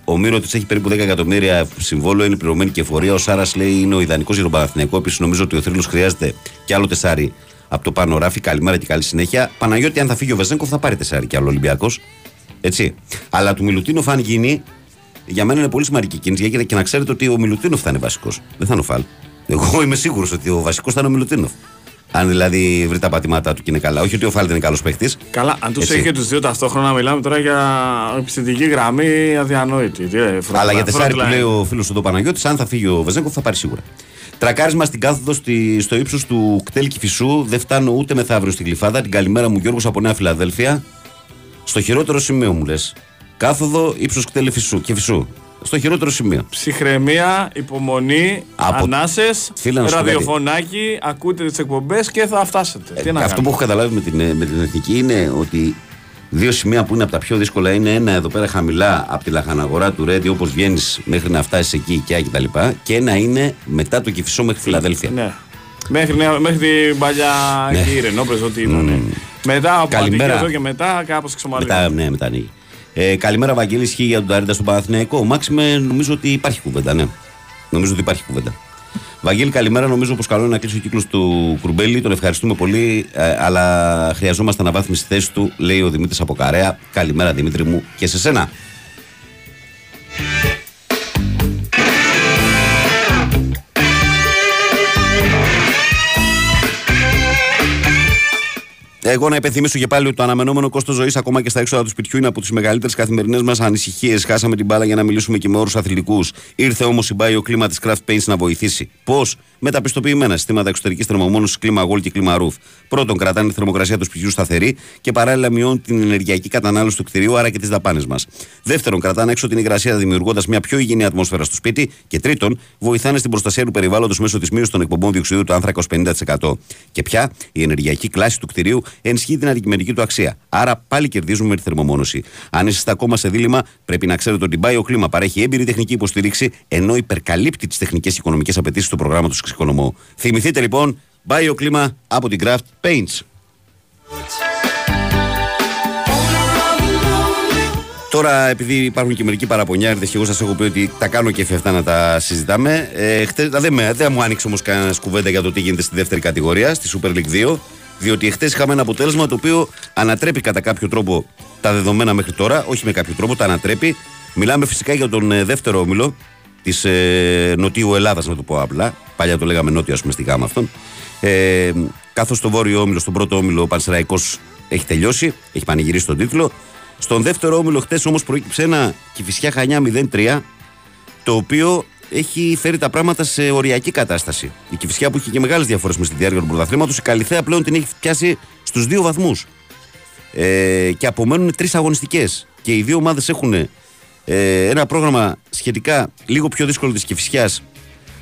ο Μύρο της έχει περίπου 10 εκατομμύρια συμβόλαιο, είναι πληρωμένη και εφορία. Ο Σάρας λέει είναι ο ιδανικός για τον Παναθηναϊκό. Επίσης νομίζω ότι ο Θρύλος χρειάζεται και άλλο τεσάρι από το πάνω ράφι. Καλημέρα και καλή συνέχεια. Παναγιώτη, αν θα φύγει ο Βεζέγκοφ, θα πάρει τεσάρι και άλλο Ολυμπιακός. Έτσι. Αλλά του Μιλουτίνοφ, αν γίνει, για μένα είναι πολύ σημαντική κίνηση γιατί και να ξέρετε ότι ο Μιλουτίνοφ θα είναι βασικός. Δεν θα είναι ο Φαλ. Εγώ είμαι σίγουρος ότι ο βασικός θα είναι ο Μιλουτίνοφ. Αν δηλαδή βρει τα πατήματά του και είναι καλά. Όχι ότι ο Φαλ δεν είναι καλός παίχτη. Καλά, αν τους Έτσι. έχει και τους δύο ταυτόχρονα, μιλάμε τώρα για επιθετική γραμμή αδιανόητη. Τι, ε, front- Αλλά για front τεσάρι που line. λέει ο φίλος του εδώ Παναγιώτης, αν θα φύγει ο Βεζέγκοφ θα πάρει σίγουρα. Τρακάρισμα στην κάθοδο στη, στο ύψος του κτέλ Κηφισού. Δεν φτάνω ούτε μεθαύριο στην κλειφάδα. Την καλημέρα μου Γιώργος από Νέα Φιλαδέλφια. Στο χειρότερο σημείο μου λες. Κάθοδο ύψος κτέλ Κηφισού. Κηφισού. Στο χειρότερο σημείο. Ψυχραιμία, υπομονή, Από- ανάσες, Φίλε, να σου πω κάτι. ραδιοφωνάκι, ακούτε τις εκπομπές και θα φτάσετε. Τι να Αυτό που κάνουμε. έχω καταλάβει με την, ε, με την εθνική είναι ότι δύο σημεία που είναι από τα πιο δύσκολα είναι ένα εδώ πέρα χαμηλά από τη λαχαναγορά του Ρέντι όπως βγαίνεις μέχρι να φτάσεις εκεί και τα λοιπά, Και ένα είναι μετά το Κηφισό μέχρι Φιλαδέλφια. Ναι. Μέχρι, νέα- μέχρι την παλιά Ναι. εκεί Ρενόπες ό,τι ήταν. Μετά από Καλημέρα. Αττική εδώ και μετά κάπως ξεμαλύνει. Μετά, ναι, μετά ανοίγει. Ε, καλημέρα, Βαγγέλη. Ισχύει για τον Ταρίντα στον Παναθηναϊκό. Μάξιμε, νομίζω ότι υπάρχει κουβέντα, ναι. Νομίζω ότι υπάρχει κουβέντα. Βαγγέλη, καλημέρα. Νομίζω πως καλό είναι να κλείσει ο κύκλος του Κουρμπέλη. Τον ευχαριστούμε πολύ, ε, αλλά χρειαζόμαστε αναβάθμιση στη θέση του, λέει ο Δημήτρης από Καρέα. Καλημέρα, Δημήτρη μου, και σε σένα. Εγώ να υπενθυμίσω και πάλι ότι το αναμενόμενο κόστος ζωής, ακόμα και στα έξοδα του σπιτιού, είναι από τις μεγαλύτερες καθημερινές μας ανησυχίες. Χάσαμε την μπάλα για να μιλήσουμε και με όρους αθλητικούς. Ήρθε όμως η Bio κλίμα τη Craft Paints να βοηθήσει. Πώς; Με τα πιστοποιημένα συστήματα εξωτερικής θερμομόνωση, κλίμα Gold και κλίμα Roof. Πρώτον, κρατάνε τη θερμοκρασία του σπιτιού σταθερή και παράλληλα μειώνουν την ενεργειακή κατανάλωση του κτηρίου, άρα και τις δαπάνες μας. Δεύτερον, κρατάνε έξω την υγρασία δημιουργώντας μια πιο υγιεινή ατμόσφαιρα στο σπίτι. Και τρίτον, βοηθάνε στην προστασία του περιβάλλοντος μέσω της μείωσης των εκπομπών διοξιδίου του άνθρακα ως 50%. Και πια η ενεργειακή κλάση του κτηρίου ενισχύει την αντικειμενική του αξία. Άρα πάλι κερδίζουμε με τη θερμομόνωση. Αν είστε ακόμα σε δίλημα, πρέπει να ξέρετε ότι η BioClima παρέχει έμπειρη τεχνική υποστήριξη, ενώ υπερκαλύπτει τις τεχνικές και οικονομικές απαιτήσεις του προγράμματος Εξοικονομώ. Θυμηθείτε λοιπόν BioClima από την Craft Paints. Τώρα, επειδή υπάρχουν και μερικοί παραπονιάριδες και εγώ σας έχω πει ότι τα κάνω και αυτά να τα συζητάμε. Ε, χτες, δεν, με, δεν μου άνοιξε όμως κανένας κουβέντα για το τι γίνεται στη δεύτερη κατηγορία, στη Super League 2. Διότι εχθέ είχαμε ένα αποτέλεσμα το οποίο ανατρέπει κατά κάποιο τρόπο τα δεδομένα μέχρι τώρα. Όχι με κάποιο τρόπο, τα ανατρέπει. Μιλάμε φυσικά για τον ε, δεύτερο όμιλο της ε, Νοτιού Ελλάδας, να το πω απλά. Παλιά το λέγαμε Νότιο, ας πούμε, στη γάμα αυτόν. Ε, Καθώς στο βόρειο όμιλο, στον πρώτο όμιλο, ο Πανσεραϊκός έχει τελειώσει, έχει πανηγυρίσει τον τίτλο. Στον δεύτερο όμιλο, χτες όμως προέκυψε ένα κυφισιά χανιά 0-3, το οποίο έχει φέρει τα πράγματα σε οριακή κατάσταση. Η Κυφσιά που είχε και μεγάλες διαφορές με στη διάρκεια του πρωταθλήματος, η Καλυθέα πλέον την έχει πιάσει στους δύο βαθμούς. Ε, και απομένουν τρεις αγωνιστικές. Και οι δύο ομάδες έχουν ε, ένα πρόγραμμα σχετικά λίγο πιο δύσκολο της Κυφσιά,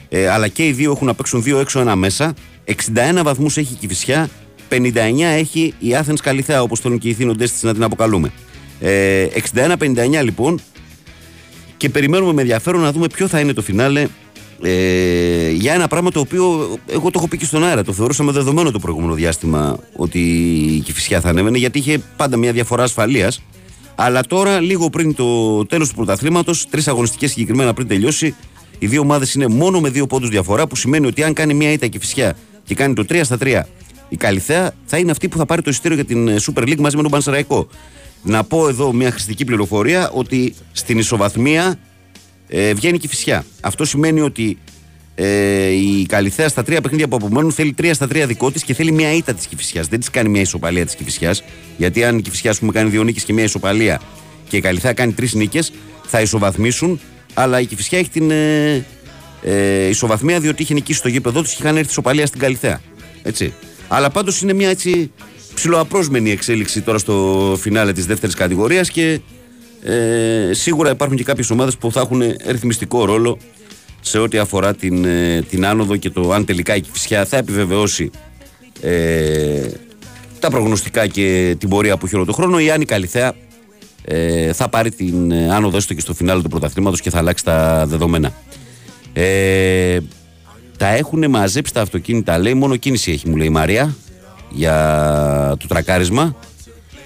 ε, αλλά και οι δύο έχουν να παίξουν δύο έξω ένα μέσα. 61 βαθμούς έχει η Κυφσιά, 59 έχει η Athens Καλυθέα, όπως θέλουν και οι θύνοντε της να την αποκαλούμε. Ε, 61-59 λοιπόν, και περιμένουμε με ενδιαφέρον να δούμε ποιο θα είναι το φινάλε ε, για ένα πράγμα το οποίο εγώ το έχω πει και στον αέρα. Το θεωρούσαμε δεδομένο το προηγούμενο διάστημα ότι η Κηφισιά θα ανέβαινε γιατί είχε πάντα μια διαφορά ασφαλείας. Αλλά τώρα, λίγο πριν το τέλος του πρωταθλήματος, τρεις αγωνιστικές συγκεκριμένα πριν τελειώσει, οι δύο ομάδες είναι μόνο με δύο πόντους διαφορά. Που σημαίνει ότι αν κάνει μια ήττα η Κηφισιά και κάνει το 3 στα 3, η Καλυθέα θα είναι αυτή που θα πάρει το εισιτήριο για την Super League μαζί με τον Πανσεραϊκό. Να πω εδώ μια χρηστική πληροφορία ότι στην ισοβαθμία ε, βγαίνει και η φυσιά. Αυτό σημαίνει ότι ε, η Καλυθέα στα τρία παιχνίδια που απομένουν θέλει τρία στα τρία δικό της και θέλει μια ήττα της Κυφυσιάς. Δεν της κάνει μια ισοπαλία της Κυφυσιάς. Γιατί αν η Κυφυσιά, ας πούμε, κάνει δύο νίκες και μια ισοπαλία και η Καλυθέα κάνει τρεις νίκες, θα ισοβαθμίσουν. Αλλά η Κυφυσιά έχει την ε, ε, ισοβαθμία διότι είχε νικήσει στο γήπεδο του και είχαν έρθει ισοπαλία στην Καλυθέα. Έτσι. Αλλά πάντως είναι μια έτσι ψηλοαπρόσμενη εξέλιξη τώρα στο φινάλε της δεύτερης κατηγορίας και Ε, σίγουρα υπάρχουν και κάποιες ομάδες που θα έχουν ρυθμιστικό ρόλο σε ό,τι αφορά την, ε, την άνοδο και το αν τελικά η Κηφισιά θα επιβεβαιώσει ε, τα προγνωστικά και την πορεία που έχει όλο τον χρόνο ή αν η Καλυθέα ε, θα πάρει την ε, άνοδο έστω και στο φινάλε του πρωταθλήματος και θα αλλάξει τα δεδομένα. Ε, τα έχουν μαζέψει τα αυτοκίνητα, λέει, μόνο κίνηση έχει, μου λέει η Μαρία, για το τρακάρισμα.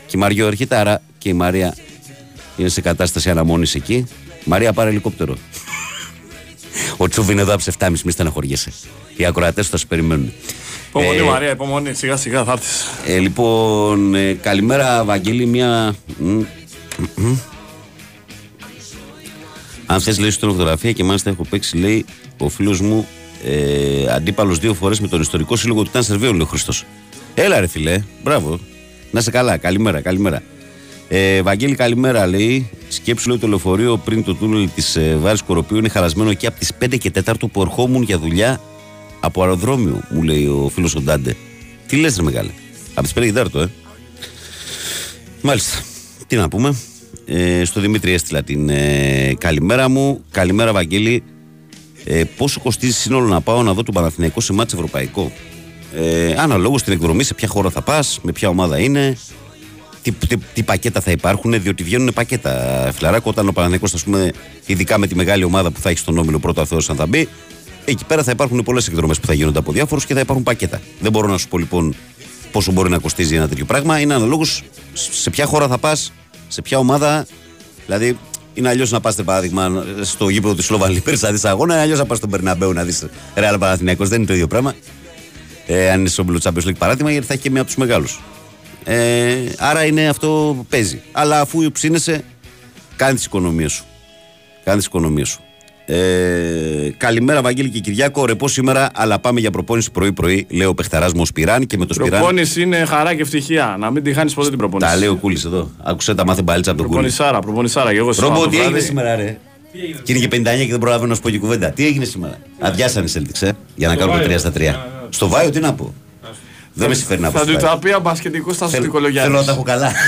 Και η Μαριό έρχεται, άρα και η Μαρία είναι σε κατάσταση αναμόνης εκεί. Μαρία, πάρε ελικόπτερο. Ο Τσούβ είναι εδώ από τις 7.30, μη στεναχωριέσαι. Οι ακροατές θα σε περιμένουν. Υπομονή Ε, Μαρία, υπομονή. Σιγά σιγά θα έρθεις. ε, λοιπόν, ε, καλημέρα Βαγγέλη, μια... μ, μ, μ. Αν θες λέει στην φωτογραφία και μάλιστα έχω παίξει λέει ο φίλος μου ε, αντίπαλος δύο φορές με τον ιστορικό σύλλογο του Ταν Σερβίου λέει ο Χριστός. Έλα ρε φίλε, μπράβο. Να σε καλά, καλημέρα, καλημέρα. Ε, Βαγγέλη, καλημέρα λέει. Σκέψου λέει το λεωφορείο πριν το τούνελ της ε, Βάρης Κοροπίου είναι χαλασμένο και από τις 5 και 4 που ερχόμουν για δουλειά από αεροδρόμιο, μου λέει ο φίλος ο Ντάντε. Τι λες, ρε μεγάλε; Από τις 5 και 4, ε. Μάλιστα. Τι να πούμε. Ε, στο Δημήτρη έστειλα την ε, καλημέρα μου. Καλημέρα, Βαγγέλη. Ε, πόσο κοστίζει σύνολο να πάω να δω τον Παναθηναϊκό σε μάτς ευρωπαϊκό; Ε, αναλόγως στην εκδρομή, σε ποια χώρα θα πας, με ποια ομάδα είναι, τι, τι, τι πακέτα θα υπάρχουν, διότι βγαίνουν πακέτα. Φιλαράκο, όταν ο Παναθηναϊκός, ας πούμε, ειδικά με τη μεγάλη ομάδα που θα έχει στον όμιλο πρώτο Θεός αν θα μπει, εκεί πέρα θα υπάρχουν πολλές εκδρομές που θα γίνονται από διάφορους και θα υπάρχουν πακέτα. Δεν μπορώ να σου πω λοιπόν πόσο μπορεί να κοστίζει ένα τέτοιο πράγμα. Είναι αναλόγως σε ποια χώρα θα πας, σε ποια ομάδα. Δηλαδή, είναι αλλιώς να πας, παράδειγμα, στο γήπεδο της Σλόβαν Λίπερ να δεις αγώνα, είναι αλλιώς να πας στον Περναμπέου να δεις Ρεάλ Παναθηναϊκός. Δεν είναι το ίδιο πράγμα. Ε, αν είναι στο Blue Champions League παράδειγμα, γιατί θα έχει και μία από τους μεγάλους. Ε, άρα είναι αυτό που παίζει. Αλλά αφού ψήνεσαι, κάνει τις οικονομίες σου. Κάνει τις οικονομίες σου. Ε, καλημέρα, Βαγγέλη και Κυριάκο. Ρεπό σήμερα, αλλά πάμε για προπόνηση πρωί-πρωί. Λέω ο Πεχταράς μου ο Σπυράν και με το Σπυράν. Προπόνηση είναι χαρά και ευτυχία. Να μην τη χάνεις ποτέ την προπόνηση. Τα λέει ο Κούλης εδώ. Άκουσε τα μάθε μπαλίτσα από τον Κούλη. Προπονησάρα, προπονησάρα. Και εγώ σήμερα Ρόμπο, το τι έγινε βράδυ- σήμερα, ρε; Και είναι και 59 και δεν προλαβαίνω να σου πω και κουβέντα. Τι έγινε σήμερα; Αδειάσανε Celtics, ε, για να Στο κάνουμε Βάιο. 3 στα 3. Στο Βάιο τι να πω. Δεν με συμφέρει να πω. Θα στο του Βάιο. τα πει αμπασκετικό στα Θέλω- Σωτικολογιάννη. Θέλω να τα έχω καλά.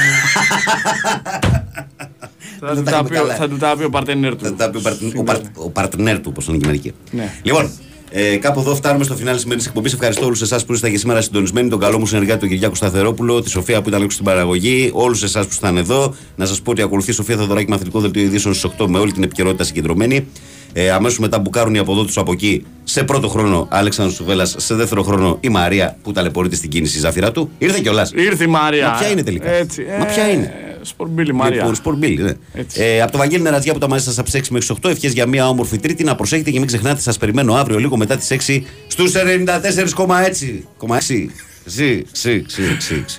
Θα του τα πει ο- Θα του τα πει ο παρτενέρ του. Θα τα πει ο παρτ- ο παρτ- Ο παρτνέρ του, όπως είναι και μερικοί. Ναι. Λοιπόν, ε, κάπου εδώ φτάνουμε στο φινάλε της σημερινής εκπομπής. Ευχαριστώ όλους εσάς που ήσασταν και σήμερα συντονισμένοι, τον καλό μου συνεργάτη τον Κυριάκο Σταθερόπουλο, τη Σοφία που ήταν έξω στην παραγωγή, όλους εσάς που ήσταν εδώ. Να σας πω ότι ακολουθεί η Σοφία Θεοδωράκη Μαθητικό Δελτίο Ειδήσεων στις 8 με όλη την επικαιρότητα συγκεντρωμένη. Ε, Αμέσως μετά μπουκάρουν οι από εδώ του από εκεί. Σε πρώτο χρόνο Αλέξανδρος Σουβέλλα, σε δεύτερο χρόνο η Μαρία που ταλαιπωρείται στην κίνηση η ζάφυρα του. Ήρθε κιόλας. Ήρθε η Μαρία. Μα ποια είναι τελικά; Έτσι. Μα ποια είναι; Σπορμπίλη Μαρία. Λοιπόν, Σπορμπίλ, ναι. Ε, από το Βαγγέλη Νερατζιά που τα μαζί σας από τις 6 μέχρι τις 8. Ευχές για μια όμορφη Τρίτη. Να προσέχετε και μην ξεχνάτε, σας περιμένω αύριο λίγο μετά τις 6 στους 94,6. Σι, σι, σι, σι, σι.